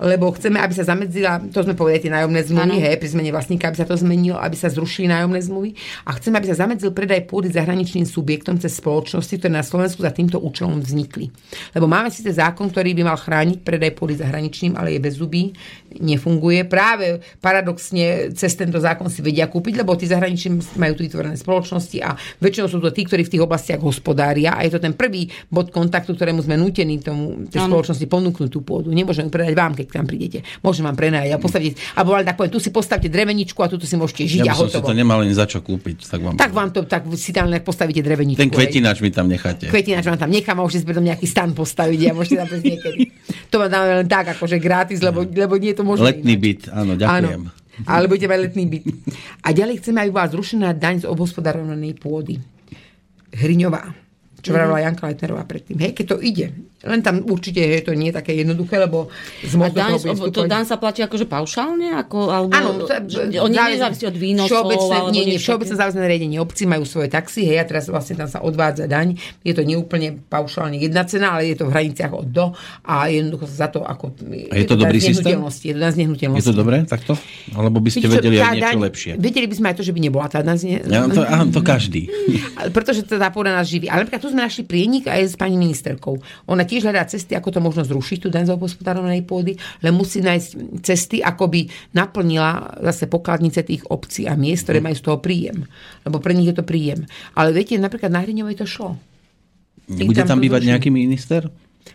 lebo chceme, aby sa zamedzila, to sme povedali, tie nájomné zmluvy, hej, pri zmene vlastníka, aby sa to zmenilo, aby sa zrušili nájomné zmluvy. A chceme, aby sa zamedzil predaj pôdy zahraničným subjektom cez spoločnosti, ktoré na Slovensku za týmto účelom vznikli. Lebo máme síce zákon, ktorý by mal chrániť predaj pôdy zahraničným, ale je bez zubí, nefunguje. Práve paradoxne cez tento zákon si vedia kúpiť, lebo tí zahraniční majú tu vytvorené spoločnosti a väčšinou sú to tí, ktorí v tých oblastiach hospodária a je to ten prvý bod kontaktu, ktorému sme nútení tomu tej spoločnosti ponúknuť tú pôdu. Nemôžem ju predať vám, keď nám prídete. Môžem vám prenajať a postaviť, alebo ale tak poviem, tu si postavte dreveničku a tu si môžete žiť Ja by som si hotovo. to nemal ani za čo kúpiť. Tak vám, Tak vám to, tak si tam postavíte dreveničku. Ten kvetinač mi tam necháte. Kvetinač vám tam nechám a môžete si potom nejaký stan postaviť a môžete tam niekedy. To vám dáme len tak, akože gratis, lebo, lebo nie je to možné. Letný ináč. byt, áno, ďakujem. Áno, ale budete mať letný byt. A ďalej chceme, aby bola zrušená daň z obhospodarovanej pôdy. Hriňová. Čo vravila. Janka Letnerová predtým. Hej, keď to ide. Len tam určite je to nie je také jednoduché, lebo z A daň, to daň sa platí akože paušálne? Ako, alebo, Áno, to, oni nezávisí od výnosov? Všeobecné, alebo nie, nie, všeobecné záväzné riadenie obci majú svoje taxy, hej, a teraz vlastne tam sa odvádza daň. Je to neúplne paušálne jedna cena, ale je to v hraniciach od do a jednoducho sa za to ako... A je to dobrý daň z systém? Je to daň z nehnuteľnosti. Je to dobré takto? Alebo by ste čo, vedeli aj niečo daň- lepšie? Vedeli by sme aj to, že by nebola tá daň. z Ja, to, áno, to každý. Pretože to tá pôda nás živí. Ale napríklad tu sme našli prienik aj s pani ministerkou. Ona tiež hľadá cesty, ako to možno zrušiť, tú daň z obhospodárovanej pôdy, len musí nájsť cesty, ako by naplnila zase pokladnice tých obcí a miest, ktoré majú z toho príjem. Lebo pre nich je to príjem. Ale viete, napríklad na Hriňovej to šlo. Bude tam tam bývať nejaký minister?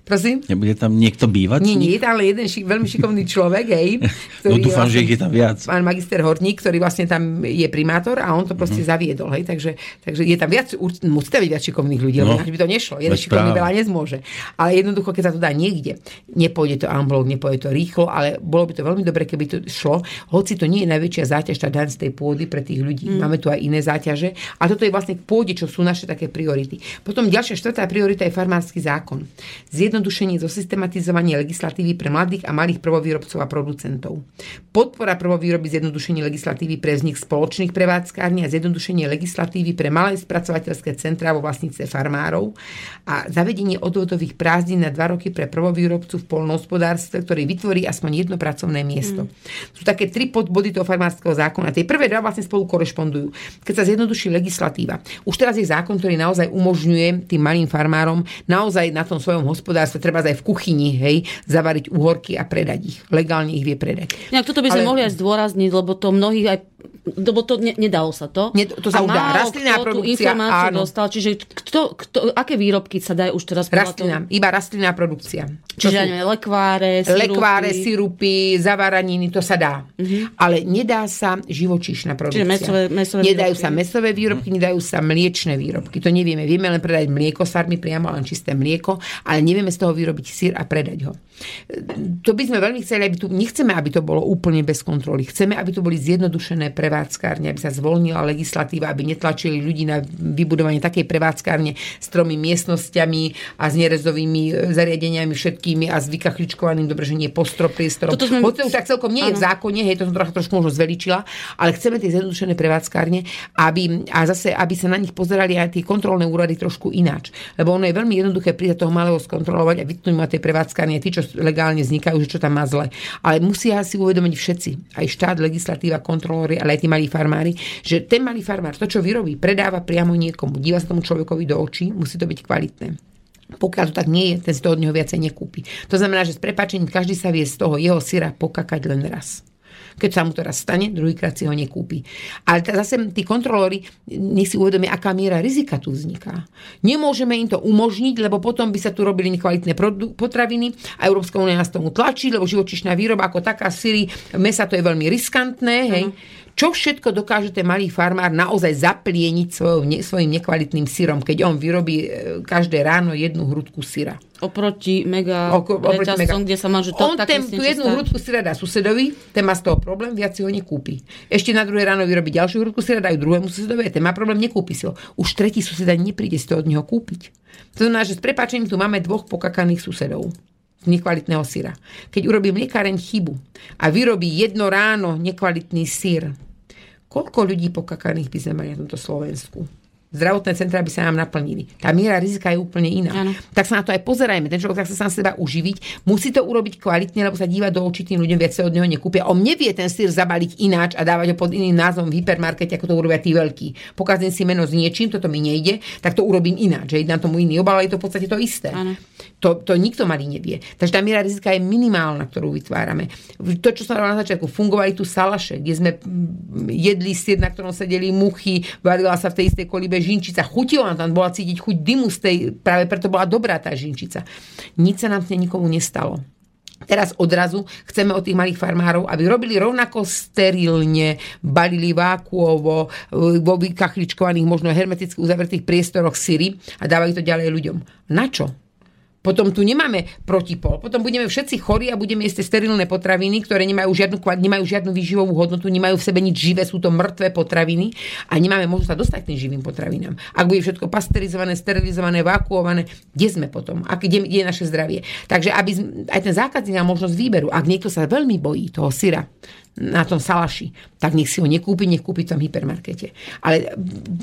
Prosím? Nebude tam niekto bývať? Nie, nie, ale jeden ši- veľmi šikovný človek, hej. No je dúfam, že ich je tam viac. Pán magister Horník, ktorý vlastne tam je primátor a on to proste Mhm. zaviedol, hej. Takže, takže je tam viac, musí tam byť viac šikovných ľudí, No. by to nešlo. Jeden Veď šikovný práve. veľa nezmôže. Ale jednoducho, keď sa to dá niekde, nepôjde to amblok, nepôjde to rýchlo, ale bolo by to veľmi dobre, keby to šlo. Hoci to nie je najväčšia záťaž tá daň z tej pôdy pre tých ľudí. Mm. Máme tu aj iné záťaže. A toto je vlastne k pôde, čo sú naše také priority. Potom ďalšia štvrtá priorita je farmársky zákon. Zjednodušenie, zosystematizovanie legislatívy pre mladých a malých prvovýrobcov a producentov. Podpora prvovýroby, zjednodušenie legislatívy pre vznik spoločných prevádzkární a zjednodušenie legislatívy pre malé spracovateľské centrá vo vlastníctve farmárov a zavedenie odvodových prázdnin na dva roky pre prvovýrobcu v polnohospodárstve, ktorý vytvorí aspoň jedno pracovné miesto. Sú také tri podbody toho farmárskeho zákona. Tie prvé dva vlastne spolu korešpondujú. Keď sa zjednoduší legislatíva. Už teraz je zákon, ktorý naozaj umožňuje tým malým farmárom naozaj na tom svojom hospodárstve, treba aj v kuchyni, hej, zavariť uhorky a predať ich. Legálne ich vie predať. Nejak toto by sme Ale- mohli aj zdôrazniť, lebo to mnohých aj lebo to ne, nedalo sa to. Nie, to sa A už dá. málo Rastlinná produkcia, informáciu áno. dostal. Čiže kto, kto, aké výrobky sa dajú už teraz Rastlina, toho- iba rastlinná produkcia. Čiže sú- neviem, lekváre, sirupy. lekváre, sirupy, zavaraniny, to sa dá. Ale nedá sa živočíšna produkcia. Mhm. mesové- mesové nedajú výrobky. sa mesové výrobky, nedajú sa mliečne výrobky. To nevieme. Vieme len predať mlieko s farmy priamo, len čisté mlieko, ale nevieme z toho vyrobiť sír a predať ho. To by sme veľmi chceli, aby tu, nechceme, aby to bolo úplne bez kontroly. Chceme, aby to boli zjednodušené prevádzkárne, aby sa zvolnila legislatíva, aby netlačili ľudí na vybudovanie takej prevádzkárne s tromi miestnosťami a s nerezovými e, zariadeniami všetkými a s vykachličkovaným dobre, že nie postrop priestorom. Toto sme- Hoci tak celkom nie je v zákone, hej, to som trochu, trošku možno zveličila, ale chceme tie zjednodušené prevádzkárne, aby, a zase, aby sa na nich pozerali aj tie kontrolné úrady trošku ináč. Lebo ono je veľmi jednoduché prísť toho malého skontrolovať a vytnúť ma tie prevádzkárne, tí, čo legálne vznikajú, že čo tam má zle. Ale musia si uvedomiť všetci, aj štát, legislatíva, kontrolóri, ale aj tí malí farmári, že ten malý farmár to, čo vyrobí, predáva priamo niekomu, díva sa tomu človekovi do očí, musí to byť kvalitné. Pokiaľ to tak nie je, ten si to od neho viacej nekúpi. To znamená, že s prepačením každý sa vie z toho jeho syra pokakať len raz. Keď sa mu to stane, druhýkrát si ho nekúpi. Ale zase tí kontrolóri nech si uvedomia, aká miera rizika tu vzniká. Nemôžeme im to umožniť, lebo potom by sa tu robili nekvalitné potraviny a Európska únia nás tomu tlačí, lebo živočišná výroba ako taká syry, mesa to je veľmi riskantné. Hej. Čo všetko dokáže ten malý farmár naozaj zaplieniť svojou, ne, svojim nekvalitným syrom, keď on vyrobí e, každé ráno jednu hrudku syra. Oproti mega Oko- oproti reťazcom, mega- kde sa má, že to On také ten, tú jednu hrudku syra dá susedovi, ten má z toho problém, viac si ho nekúpi. Ešte na druhé ráno vyrobí ďalšiu hrudku syra, dajú druhému susedovi, ten má problém, nekúpi si ho. Už tretí sused ani nepríde si to od neho kúpiť. To znamená, že s prepáčením tu máme dvoch pokakaných susedov z nekvalitného syra. Keď urobí mliekáreň chybu a vyrobí jedno ráno nekvalitný syr, koľko ľudí pokakaných by sme mali na tomto Slovensku? Zdravotné centrá by sa nám naplnili. Tá miera rizika je úplne iná. Áno. Tak sa na to aj pozerajme. Ten človek chce sa na seba uživiť, musí to urobiť kvalitne, lebo sa díva do očí tým ľuďom, viac sa od neho nekúpia. On nevie ten sír zabaliť ináč a dávať ho pod iným názvom v hypermarkete, ako to urobia tí veľkí. Pokazím si meno s niečím, toto mi nejde, tak to urobím ináč. Že na tomu iný obal, ale je to v podstate to isté. Áno. To, to nikto malý nevie. Takže tá miera rizika je minimálna, ktorú vytvárame. To, čo som na začiatku, fungovali tu salaše, kde sme mm, jedli sír, na ktorom sedeli muchy, varila sa v tej istej kolibe žinčica. Chutilo nám tam, bola cítiť chuť dymu z tej, práve preto bola dobrá tá žinčica. Nič sa nám nikomu nestalo. Teraz odrazu chceme od tých malých farmárov, aby robili rovnako sterilne, balili vákuovo, vo vykachličkovaných, možno hermeticky uzavretých priestoroch syry a dávali to ďalej ľuďom. Na čo? Potom tu nemáme protipol. Potom budeme všetci chorí a budeme jesť sterilné potraviny, ktoré nemajú žiadnu, nemajú žiadnu výživovú hodnotu, nemajú v sebe nič živé, sú to mŕtve potraviny a nemáme možnosť sa dostať k tým živým potravinám. Ak bude všetko pasterizované, sterilizované, vakuované, kde sme potom? A kde, kde je naše zdravie? Takže aby aj ten zákazník má možnosť výberu. Ak niekto sa veľmi bojí toho syra, na tom salaši, tak nech si ho nekúpi, nech kúpi v tom hypermarkete. Ale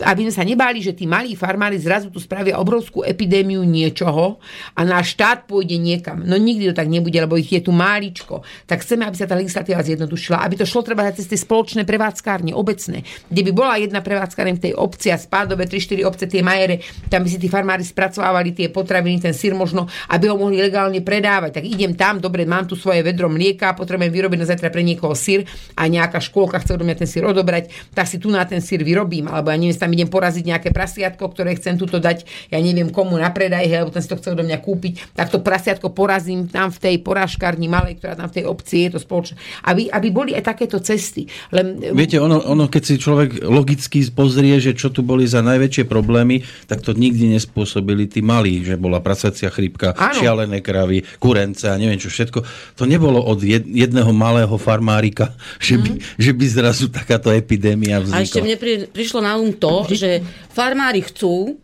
aby sme sa nebáli, že tí malí farmári zrazu tu spravia obrovskú epidémiu niečoho a náš štát pôjde niekam. No nikdy to tak nebude, lebo ich je tu máličko. Tak chceme, aby sa tá legislatíva zjednodušila, aby to šlo treba cez tie spoločné prevádzkárne, obecné, kde by bola jedna prevádzkárne v tej obci a spádové 3-4 obce, tie majere, tam by si tí farmári spracovávali tie potraviny, ten sír možno, aby ho mohli legálne predávať. Tak idem tam, dobre, mám tu svoje vedro mlieka, potrebujem vyrobiť na zajtra pre niekoho sír, sír a nejaká škôlka chce odo mňa ten sír odobrať, tak si tu na ten sír vyrobím, alebo ja neviem, tam idem poraziť nejaké prasiatko, ktoré chcem tuto dať, ja neviem komu na predaj, hej, lebo ten si to chce odo mňa kúpiť, tak to prasiatko porazím tam v tej porážkárni malej, ktorá tam v tej obci je to spoločné. Aby, aby boli aj takéto cesty. Len, Viete, ono, ono, keď si človek logicky pozrie, že čo tu boli za najväčšie problémy, tak to nikdy nespôsobili tí malí, že bola prasacia chrípka, šialené kravy, kurence a neviem čo všetko. To nebolo od jed- jedného malého farmárika, že by, že by zrazu takáto epidémia A ešte vznikla. mne pri, prišlo na um to, že farmári chcú,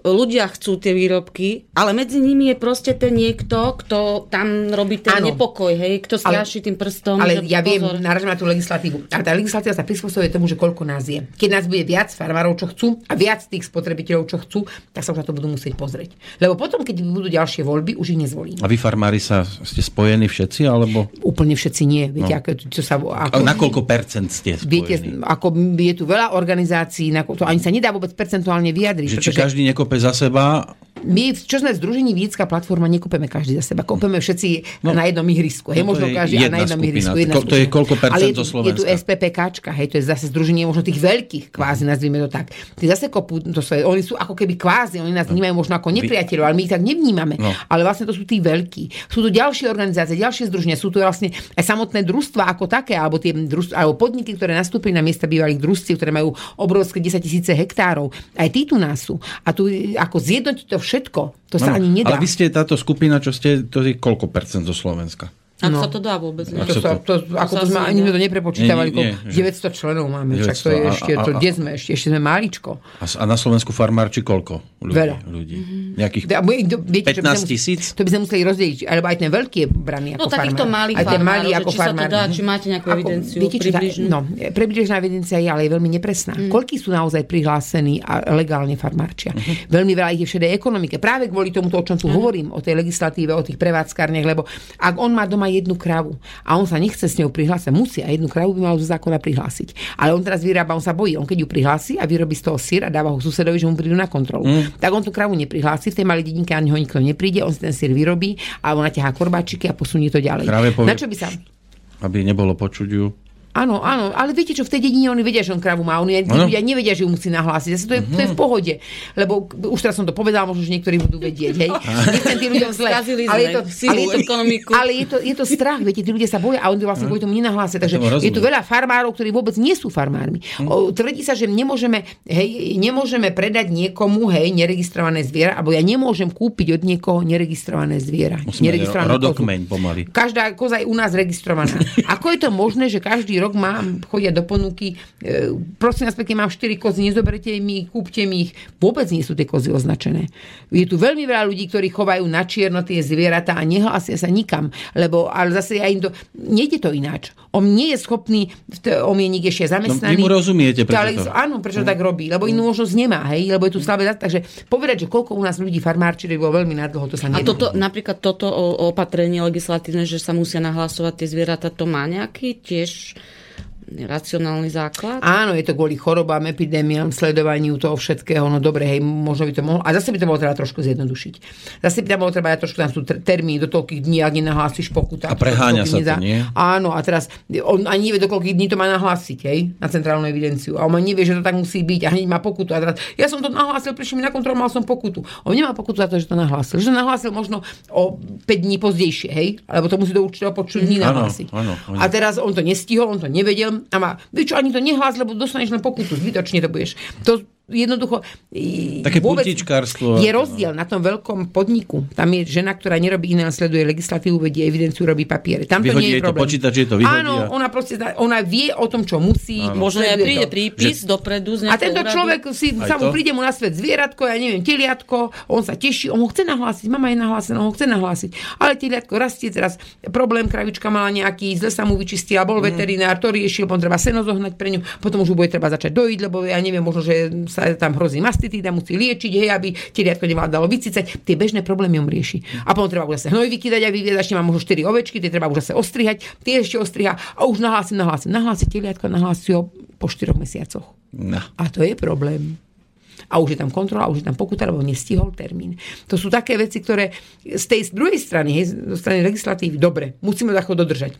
ľudia chcú tie výrobky, ale medzi nimi je proste ten niekto, kto tam robí ten Áno. nepokoj, hej, kto stráši tým prstom. Ale ja viem, pozor. naražam na tú legislatívu. A tá legislatíva sa prispôsobuje tomu, že koľko nás je. Keď nás bude viac farmárov, čo chcú, a viac tých spotrebiteľov, čo chcú, tak sa už na to budú musieť pozrieť. Lebo potom, keď budú ďalšie voľby, už ich nezvolím. A vy farmári sa ste spojení všetci, alebo Úplne všetci nie. Viete, No. ako, čo sa, ako, na koľko percent ste Viete, spojení? ako je tu veľa organizácií, na, to ani sa nedá vôbec percentuálne vyjadriť. Že či každý nekope za seba, My, čo sme v Združení Viecká platforma, nekopeme každý za seba. Kopeme všetci no, na jednom ihrisku. Hej, no to možno je každý a na jednom skupina. ihrisku. Jedna Ko- to je koľko percent Ale je, zo tu- je tu Slovenska? SPPKčka, hej, to je zase združenie možno tých veľkých kvázi, nazvime to tak. Tí zase kopú, to sú, oni sú ako keby kvázi, oni nás vnímajú možno ako nepriateľov, ale my ich tak nevnímame. No. Ale vlastne to sú tí veľkí. Sú tu ďalšie organizácie, ďalšie združenia, sú tu vlastne aj samotné družstva ako také, alebo, tie družstva, alebo podniky, ktoré nastúpili na miesta bývalých družstiev, ktoré majú obrovské 10 tisíce hektárov. Aj tí tu nás sú. A tu ako zjednotiť to všetko, to sa Áno, ani nedá. Ale vy ste táto skupina, čo ste, to je koľko percent zo Slovenska? Ak No. sa to dá vôbec. Ne? To, sa sa, to, ako to sme, ani to neprepočítavali, Nie, nie, že- 900 členov máme, však to 900. je A- ešte, a- to, a- kde sme ešte, ešte sme maličko. A, a na Slovensku farmár či koľko ľudí? Veľa. ľudí? Nejakých A bude- do- viete, čo by 15 sme- tisíc? To by sme museli rozdeliť, alebo aj ten veľký je braný ako No takýchto farmár. malých aj ten malý ako či sa to farmár. dá, či máte nejakú Ako- evidenciu viete, približnú? No, približná evidencia je, ale je veľmi nepresná. Mm. Koľkí sú naozaj prihlásení a legálne farmárčia? Mhm. Veľmi veľa ich je v šedej ekonomike. Práve kvôli tomu, o čom tu hovorím, o tej legislatíve, o tých prevádzkárniach, lebo ak on má doma jednu kravu a on sa nechce s ňou prihlásiť, musí a jednu kravu by mal zo zákona prihlásiť. Ale on teraz vyrába, on sa bojí. On keď ju prihlási a vyrobí z toho sír a dáva ho susedovi, že mu prídu na kontrolu. Mm. Tak on tú kravu neprihlási, v tej malej dedinke ani ho nikto nepríde, on si ten sír vyrobí a on naťahá korbáčiky a posunie to ďalej. Povie- Na čo by sa Aby nebolo počuť ju. Áno, áno, ale viete čo, v tej dedine oni vedia, že on kravu má, oni ľudia nevedia, že ju musí nahlásiť. Zase to je, to je v pohode, lebo už teraz som to povedal, možno, že niektorí budú vedieť, hej. Nechcem tým ľuďom zle. Ale je to, ale je to, ekonomiku. ale je to, je to strach, viete, tí ľudia sa boja a oni vlastne kvôli tomu nenahlásia. Takže je tu veľa farmárov, ktorí vôbec nie sú farmármi. O, tvrdí sa, že nemôžeme, hej, nemôžeme predať niekomu, hej, neregistrované zviera, alebo ja nemôžem kúpiť od niekoho neregistrované zviera. Musíme kozu. rodokmeň pomaly. Každá koza je u nás registrovaná. Ako je to možné, že každý rok mám, chodia do ponuky, e, prosím vás pekne, mám 4 kozy, nezoberete mi ich, kúpte mi ich. Vôbec nie sú tie kozy označené. Je tu veľmi veľa ľudí, ktorí chovajú na čierno tie zvieratá a nehlásia sa nikam, lebo, ale zase ja im to, nejde to ináč. On nie je schopný, on je niekde ešte zamestnaný. No, vy mu rozumiete, prečo Ale, to- Áno, prečo tak robí, lebo inú možnosť nemá, hej, lebo je tu slabé. Takže povedať, že koľko u nás ľudí farmárčili bolo veľmi nadlho, to sa A nedá. toto, napríklad toto opatrenie legislatívne, že sa musia nahlasovať tie zvieratá, to má nejaký tiež racionálny základ? Áno, je to kvôli chorobám, epidémiám, sledovaniu toho všetkého. No dobre, hej, možno by to mohlo. A zase by to bolo treba trošku zjednodušiť. Zase by tam bolo treba aj trošku tam sú ter- termíny do toľkých dní, ak nenahlásíš pokuta. A preháňa sa to, nie? Áno, a teraz on ani nevie, do koľkých dní to má nahlásiť, hej, na centrálnu evidenciu. A on ani nevie, že to tak musí byť a hneď má pokutu. A teraz, ja som to nahlásil, prišli mi na kontrolu, mal som pokutu. On nemá pokutu za to, že to nahlásil. Že to nahlásil možno o 5 dní pozdejšie, hej, alebo to musí do určitého počtu dní Áno, nahlásiť. áno, áno. A teraz on to nestihol, on to nevedel a má, vieš čo, ani to nehlás, lebo dostaneš len pokutu, zbytočne to budeš. To jednoducho... Také puntičkárstvo. Je rozdiel na tom veľkom podniku. Tam je žena, ktorá nerobí iné, sleduje legislatívu, vedie evidenciu, robí papiere. Tam to Vyhodí nie je jej to problém. počítač, jej to vyhodí Áno, a- ona proste, ona vie o tom, čo musí. Možno aj príde to. prípis dopredu z A tento úradu. človek si, Aj sa mu to? príde mu na svet zvieratko, ja neviem, teliatko, on sa teší, on ho chce nahlásiť, mama je nahlásená, on ho chce nahlásiť. Ale teliatko rastie teraz, problém, kravička mala nejaký, zle sa mu vyčistila, bol veterinár, to riešil, potom treba seno zohnať pre ňu, potom už bude treba začať dojiť, lebo ja neviem, možno, že sa tam hrozí mastitída, musí liečiť, hej, aby teliatko nevládalo vycicať. Tie bežné problémy on rieši. A potom treba už zase hnojviky dať a vyviezť, začne možno 4 ovečky, tie treba už zase ostrihať, tie ešte ostriha a už nahlásim, nahlásim, nahlásim teliatko, nahlásim ho po 4 mesiacoch. No. A to je problém. A už je tam kontrola, už je tam pokuta, lebo nestihol termín. To sú také veci, ktoré z tej druhej strany, hej, zo strany legislatívy, dobre, musíme to dodržať.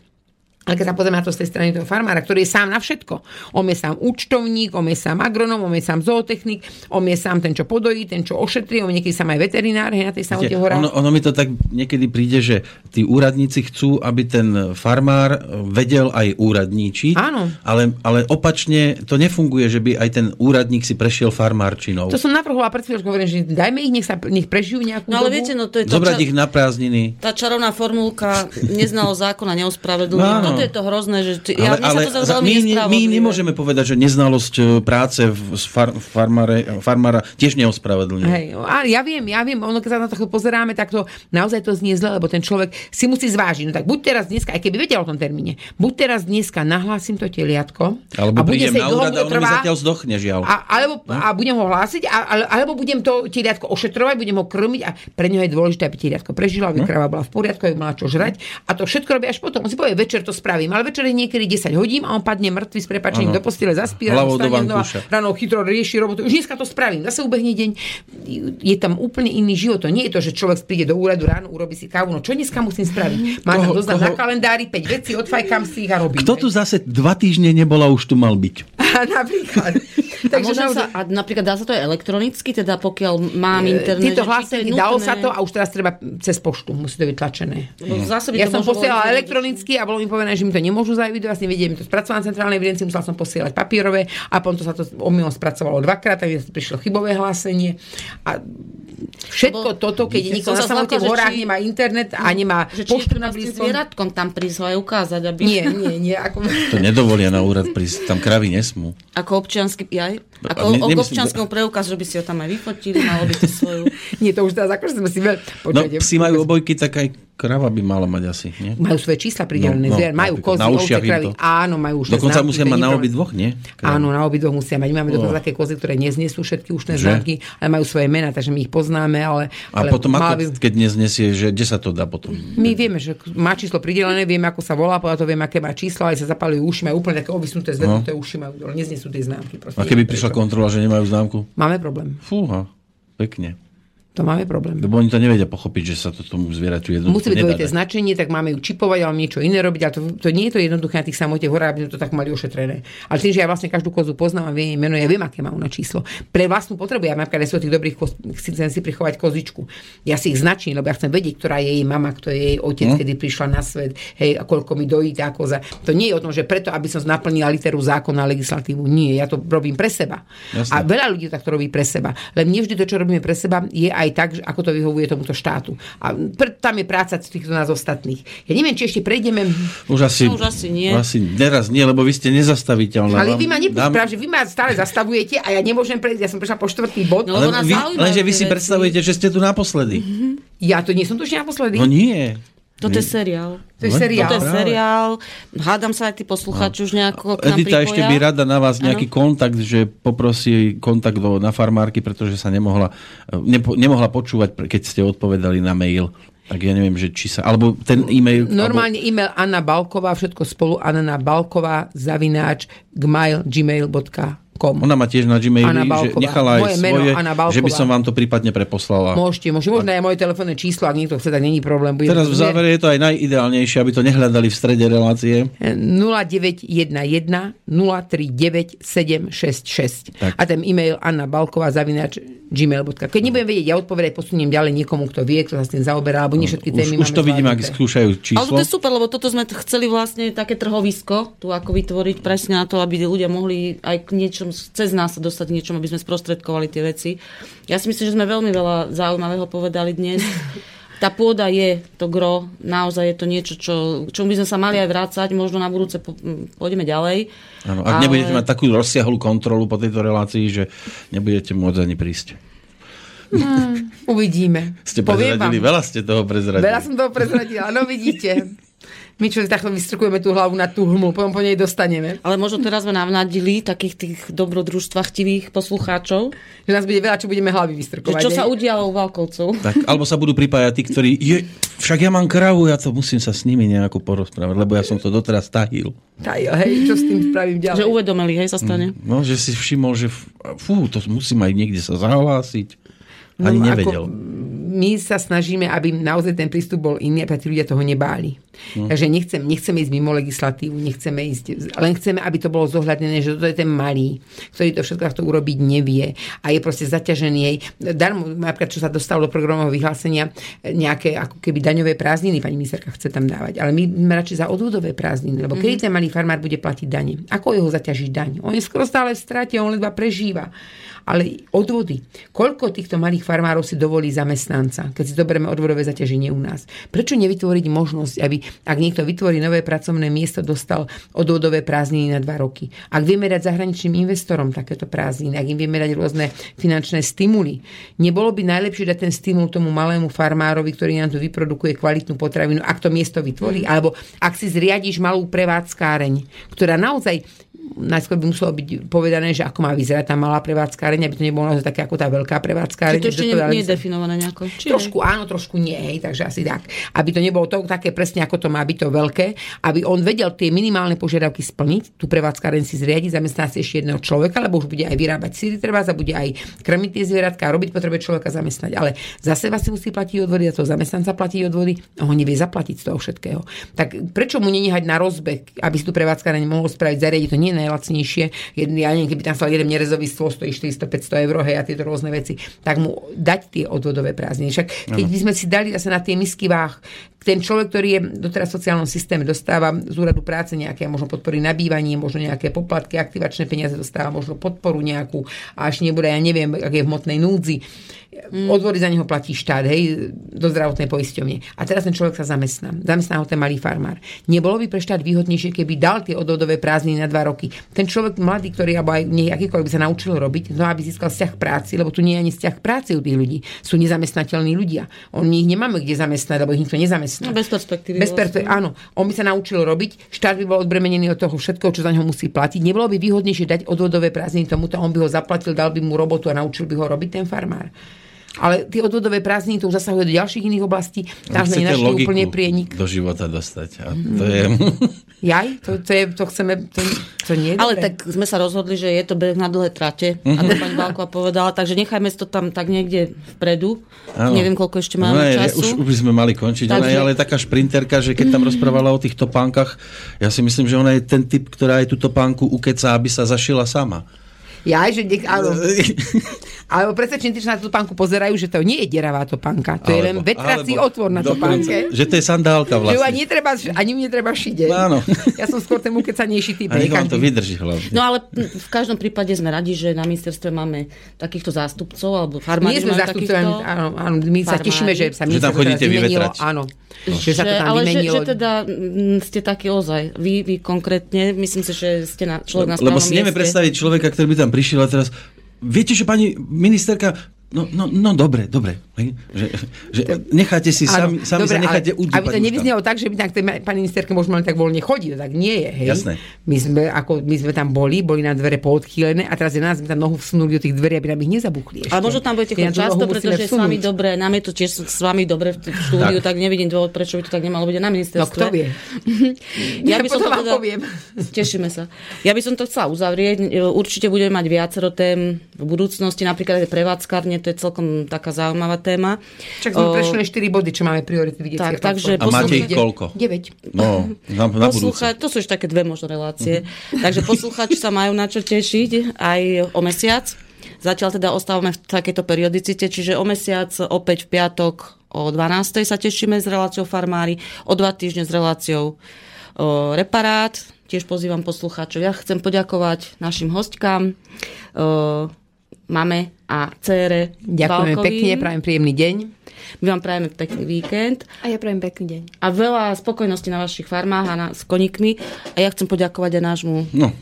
Ale keď sa pozrieme na to z tej strany toho farmára, ktorý je sám na všetko. On je sám účtovník, on je sám agronom, on je sám zootechnik, on je sám ten, čo podojí, ten, čo ošetrí, on je niekedy sám aj veterinár hej, na tej samote hora. ono, ono mi to tak niekedy príde, že tí úradníci chcú, aby ten farmár vedel aj úradníčiť, Áno. ale, ale opačne to nefunguje, že by aj ten úradník si prešiel farmárčinou. To som navrhovala pred chvíľou, hovorím, že dajme ich, nech, sa, nech prežijú nejakú No ale dobu. viete, no to je Zobrať čar- ich na prázdniny. tá čarovná formulka neznalo zákona, neospravedlní. No. Toto je to hrozné, že ty, ja, Ale, sa ale to za- my, ne- my nemôžeme povedať, že neznalosť e, práce v, far, farmáre, farmára tiež neospravedlňuje. Hej, a ja viem, ja viem, ono keď sa na to pozeráme, tak to naozaj to znie zle, lebo ten človek si musí zvážiť. No tak buď teraz dneska, aj keby vedel o tom termíne, buď teraz dneska nahlásim to teliatko Alebo a bude prídem sa na úrad a ono mi zatiaľ zdochne, žiaľ. a, alebo, a budem ho hlásiť, a, ale, alebo budem to teliatko ošetrovať, budem ho krmiť a pre neho je dôležité, aby teliatko prežilo, aby krava bola v poriadku, aby mala čo žrať. A to všetko robí až potom. On si povie, večer to spravím, ale večer je niekedy 10 hodín a on padne mŕtvy s prepačením do postele, zaspí, ráno ráno chytro rieši robotu. Už dneska to spravím, zase ubehne deň. Je tam úplne iný život. To nie je to, že človek príde do úradu ráno, urobí si kávu. No čo dneska musím spraviť? Má tam doznam na kalendári 5 vecí, odfajkám si ich a robím. Kto tu zase dva týždne nebola, už tu mal byť. Napríklad. A, môžem sa, a napríklad dá sa to aj elektronicky, teda pokiaľ mám internet. Tieto hlásenky, dalo sa to a už teraz treba cez poštu, musí to byť tlačené. Lebo zase Ja som posielala elektronicky a bolo mi povedané, že mi to nemôžu zaevidovať, vlastne vedie mi to spracované v centrálnej evidencii, musela som posielať papierové a potom to sa to omylom spracovalo dvakrát, takže prišlo chybové hlásenie. A všetko Lebo- toto, keď niekto na sa samote v horách, či- nemá internet a nemá Že či poštu na blízko. zvieratkom tam prísť ho aj ukázať, aby... Nie, nie, nie. Ako... To nedovolia na úrad prísť, tam kravy nesmú. Ako občiansky, jaj? A Ako ne- nemyslím- občianskom preukaz, že by si ho tam aj vyfotili, malo by to svoju... Nie, to už teraz akože sme si veľ... No, psi majú obojky, tak aj krava by mala mať asi, nie? Majú svoje čísla pridelené, No, no, no, majú kozy, ovce, kravy. to- Áno, majú už Dokonca musia mať na obidvoch, nie? Kravy. Áno, na obidvoch musia mať. My máme dokonca Oh. také kozy, ktoré neznesú všetky ušné známky, ale majú svoje mená, takže my ich poznáme, ale... A ale potom ako, by- keď neznesie, že kde sa to dá potom? My vieme, že má číslo pridelené, vieme, ako sa volá, podľa toho vieme, aké má číslo, aj sa zapalujú uši, majú úplne také obvysnuté, zvednuté uši, majú dole, neznesú tie známky. Proste No. A keby prišla kontrola, že nemajú známku? Máme problém. Fúha, pekne. To máme problém. Lebo oni to nevedia pochopiť, že sa to tomu zvieraťu jednoducho Musí byť dvojité značenie, tak máme ju čipovať, ale niečo iné robiť, ale to, to nie je to jednoduché na tých samote horách, aby to tak mali ošetrené. Ale tým, že ja vlastne každú kozu poznám a viem jej meno, ja viem, aké má ona číslo. Pre vlastnú potrebu, ja napríklad aj tých dobrých koz, chcem si prichovať kozičku. Ja si ich značím, lebo ja chcem vedieť, ktorá je jej mama, kto je jej otec, Hm? kedy prišla na svet, hej, a koľko mi dojí tá koza. To nie je o tom, že preto, aby som naplnila literu zákona legislatívu. Nie, ja to robím pre seba. Jasné. A veľa ľudí takto robí pre seba. Len nie vždy to, čo robíme pre seba, je aj tak, ako to vyhovuje tomuto štátu. A pre, tam je práca týchto nás ostatných. Ja neviem, či ešte prejdeme... Už asi, No, už asi nie. Asi neraz nie, lebo vy ste nezastaviteľná. Ale Vám vy ma dám- nepozprav, že vy ma stále zastavujete a ja nemôžem prejsť. Ja som prešla po štvrtý bod. No, Ale lebo nás vy, lenže vy si veci. predstavujete, že ste tu naposledy. Ja to nie som tu už naposledy. No nie. Toto je seriál. To je seriál. Toto je seriál. Hádam sa aj tí posluchači už nejako k nám Edita pripoja. ešte by rada na vás nejaký kontakt, že poprosí kontakt do, na farmárky, pretože sa nemohla, nepo, nemohla počúvať, keď ste odpovedali na mail. Tak ja neviem, že či sa... Alebo ten e-mail... Normálne e-mail Anna Balková, všetko spolu, Anna Balková, zavináč, gmail.com. Alebo, ona má tiež na Gmaili, že nechala aj Moje svoje, že by som vám to prípadne preposlala. Môžete, môžete, možno aj moje telefónne číslo, ak niekto chce, tak není problém. Bude Teraz v závere je to aj najideálnejšie, aby to nehľadali v strede relácie. 0911 039 766. Tak. A ten e-mail Anna Balková zavinač gmail.com. Keď nebudem vedieť, ja odpovedať posuniem ďalej niekomu, kto vie, kto sa s tým zaoberá, alebo nie všetky témy Už, už to vidím, ak skúšajú Ale číslo. toto je super, lebo toto sme chceli vlastne také trhovisko tu ako vytvoriť presne na to, aby ľudia mohli aj k niečom, cez nás sa dostať k niečom, aby sme sprostredkovali tie veci. Ja si myslím, že sme veľmi veľa zaujímavého povedali dnes. Tá pôda je to gro, naozaj je to niečo, čo, čomu by sme sa mali aj vrácať, možno na budúce po, pôjdeme ďalej. Áno, ak Ale- nebudete mať takú rozsiahlú kontrolu po tejto relácii, že nebudete môcť ani prísť. Uvidíme. Ste prezradili, veľa ste toho prezradili. Veľa som toho prezradila, no vidíte. My čo takto vystrkujeme tú hlavu na tú hmu, potom po nej dostaneme. Ale možno teraz sme navnadili takých tých dobrodružstvachtivých poslucháčov, Že nás bude veľa, čo budeme hlavy že vystrkovať. čo sa hej? udialo u Valkovcov. Tak, alebo sa budú pripájať tí, ktorí, je, však ja mám kravu, ja to musím sa s nimi nejako porozprávať, lebo ja som to doteraz tahil. Jo, hej, čo s tým spravím ďalej? Že uvedomili, hej, sa stane. No, že si všimol, že fú, to musím aj niekde sa zahlásiť. Ani No, nevedel. Ako, my sa snažíme, aby naozaj ten prístup bol iný, aby tí ľudia toho nebáli. Takže nechcem, nechceme ísť mimo legislatívu, nechceme ísť, len chceme, aby to bolo zohľadnené, že toto je ten malý, ktorý to všetko takto urobiť nevie a je proste zaťažený jej. Darmo, napríklad, čo sa dostalo do programového vyhlásenia, nejaké ako keby daňové prázdniny, pani ministerka chce tam dávať. Ale my sme radšej za odvodové prázdniny, lebo kedy ten malý farmár bude platiť dane? Ako jeho zaťažiť daň? On je skoro stále v strate, on ledva prežíva. Ale odvody. Koľko týchto malých farmárov si dovolí zamestnanca, keď si zoberieme odvodové zaťaženie u nás? Prečo nevytvoriť možnosť, aby ak niekto vytvorí nové pracovné miesto, dostal odvodové prázdniny na dva roky? Ak vieme dať zahraničným investorom takéto prázdniny, ak im vieme dať rôzne finančné stimuly, nebolo by najlepšie dať ten stimul tomu malému farmárovi, ktorý nám tu vyprodukuje kvalitnú potravinu, ak to miesto vytvorí? Alebo ak si zriadiš malú prevádzkáreň, ktorá naozaj najskôr by muselo byť povedané, že ako má vyzerať tá malá prevádzkáreň, aby to nebolo naozaj také ako tá veľká prevádzkáreň. Čiže to ešte nie, nie je definované nejako. Či Trošku áno, trošku nie, hej, takže asi tak. Aby to nebolo to také presne, ako to má byť to veľké, aby on vedel tie minimálne požiadavky splniť, tú prevádzkareň si zriadiť, zamestná si ešte jedného človeka, lebo už bude aj vyrábať síry treba, a bude aj krmiť tie zvieratka a robiť potrebuje človeka zamestnať. Ale za seba si musí platiť odvody, a toho zamestnanca platí odvody a on nevie zaplatiť z toho všetkého. Tak prečo mu nenehať na rozbeh, aby si tu prevádzkareň mohol spraviť, zariadiť to nie je najlacnejšie. Jeden, ja neviem, keby tam stal jeden nerezový stôl, stojí 400-500 eur, hej, a tieto rôzne veci, tak mu dať tie odvodové prázdniny. Však keď by sme si dali zase na tie misky váh, ten človek, ktorý je doteraz v sociálnom systéme, dostáva z úradu práce nejaké možno podpory na bývanie, možno nejaké poplatky, aktivačné peniaze dostáva, možno podporu nejakú a až nebude, ja neviem, ak je v hmotnej núdzi. Odvody za neho platí štát, hej, do zdravotnej poisťovne. A teraz ten človek sa zamestná. Zamestná ho ten malý farmár. Nebolo by pre štát výhodnejšie, keby dal tie odvodové prázdniny na dva roky. Ten človek mladý, ktorý alebo aj nie, akýkoľvek by sa naučil robiť, no aby získal vzťah práci, lebo tu nie je ani vzťah k práci u tých ľudí. Sú nezamestnateľní ľudia. Oni ich nemáme kde zamestnať, lebo ich nikto nezamestná. No, bez perspektívy Bez perpe- áno. On by sa naučil robiť, štát by bol odbremenený od toho všetkého, čo za neho musí platiť. Nebolo by výhodnejšie dať odvodové prázdniny tomuto, on by ho zaplatil, dal by mu robotu a naučil by ho robiť ten farmár. Ale tie odvodové prázdniny to už zasahuje do ďalších iných oblastí. Tam sme nenašli logiku úplne prienik. do života dostať. A to je... Jaj, to, to, je, to chceme, to, to nie je Ale dobré. tak sme sa rozhodli, že je to beh na dlhé trate, Mhm. ako pani Bálková povedala, takže nechajme to tam tak niekde vpredu. Áno. Neviem, koľko ešte Ona máme je, času. Už, už by sme mali končiť. Ona Takže- je ale taká šprinterka, že keď tam rozprávala o tých topánkach, ja si myslím, že ona je ten typ, ktorá aj tú topánku ukecá, aby sa zašila sama. Jaj, že nech, áno. Alebo presvedčení, že na tú pánku pozerajú, že to nie je deravá topánka. To je len Alebo- vetrací alebo otvor na topánke. Že to je sandálka Že ju vlastne. ani netreba, ani ju netreba šiť. hej. Áno. Ja som skôr ten ukecanejší typ. A hej, nech vám to vydrží hlavne. No ale v každom prípade sme radi, že na ministerstve máme takýchto zástupcov, alebo farmári nie sme zástupcovia, áno, áno, my sa farmári. tešíme, že sa Že tam chodíte teraz vymenilo. Áno, že sa to tam ale vymenilo. Že, že teda ste taký ozaj, vy, vy konkrétne, myslím si, že ste na, človek na Lebo správnom si nevieme predstaviť človeka, ktorý by tam prišiel a teraz viete, že pani ministerka No, no, no dobre, dobre. Že, že necháte si, sami, sami dobre, sa necháte udúpať. Aby to nevyznelo tak, že by tak tej pani ministerke možno len tak voľne chodiť, tak nie je, hej. Jasné. My sme, ako, my sme tam boli, boli na dvere poodchýlené a teraz je nás sme tam nohu vsunuli do tých dverí, aby nám ich nezabuchli ešte. Ale možno tam budete chodiť často, pretože je s vami dobre, nám je to tiež s vami dobre v štúdiu, tak. nevidím dôvod, prečo by to tak nemalo byť na ministerstve. No kto vie? Ja by som to vám teda, poviem. Tešíme sa. Ja by som to chcela uzavrieť. Určite budeme mať viacero tém v budúcnosti, napríklad aj prevádzkarne, to je celkom taká zaujímavá téma. Čak sme O, prešli len 4 body, čo máme priority vidieť. Tak, takže A máte ich koľko? 9. No, na, na. Poslúchať, to sú už také dve možno relácie. Takže posluchači sa majú na čo tešiť aj o mesiac. Zatiaľ teda ostávame v takejto periodicite, čiže o mesiac opäť v piatok o 12. sa tešíme s reláciou Farmári, o dva týždne s reláciou o, Reparát. Tiež pozývam poslucháčov. Ja chcem poďakovať našim hostkám, o, mame a cére Ďakujeme Balkovým. pekne, prajem príjemný deň. My vám prajeme pekný víkend A ja prajem pekný deň. a veľa spokojnosti na vašich farmách a na, s koníkmi. A ja chcem poďakovať aj nášmu No,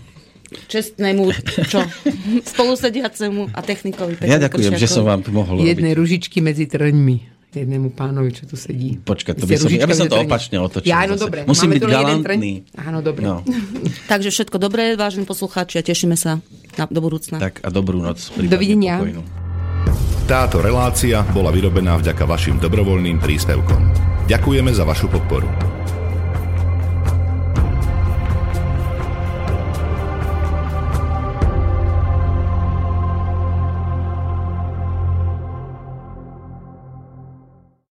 čestnému, čo, spolusediacemu a technikovi. Petrovi ja ďakujem, že Kršiakovi. som vám tu mohol Jednej robiť. ružičky medzi trňmi. Jednému pánovi, čo tu sedí. Počkaj, to by som, ja by som to opačne otočil. Ja, no dobre. Musím byť galantný. Áno, dobre. No, Takže všetko dobré, vážení poslucháči, a tešíme sa na, do budúcna. tak a dobrú noc. Dovidenia. pokojnú. Táto relácia bola vyrobená vďaka vašim dobrovoľným príspevkom. Ďakujeme za vašu podporu.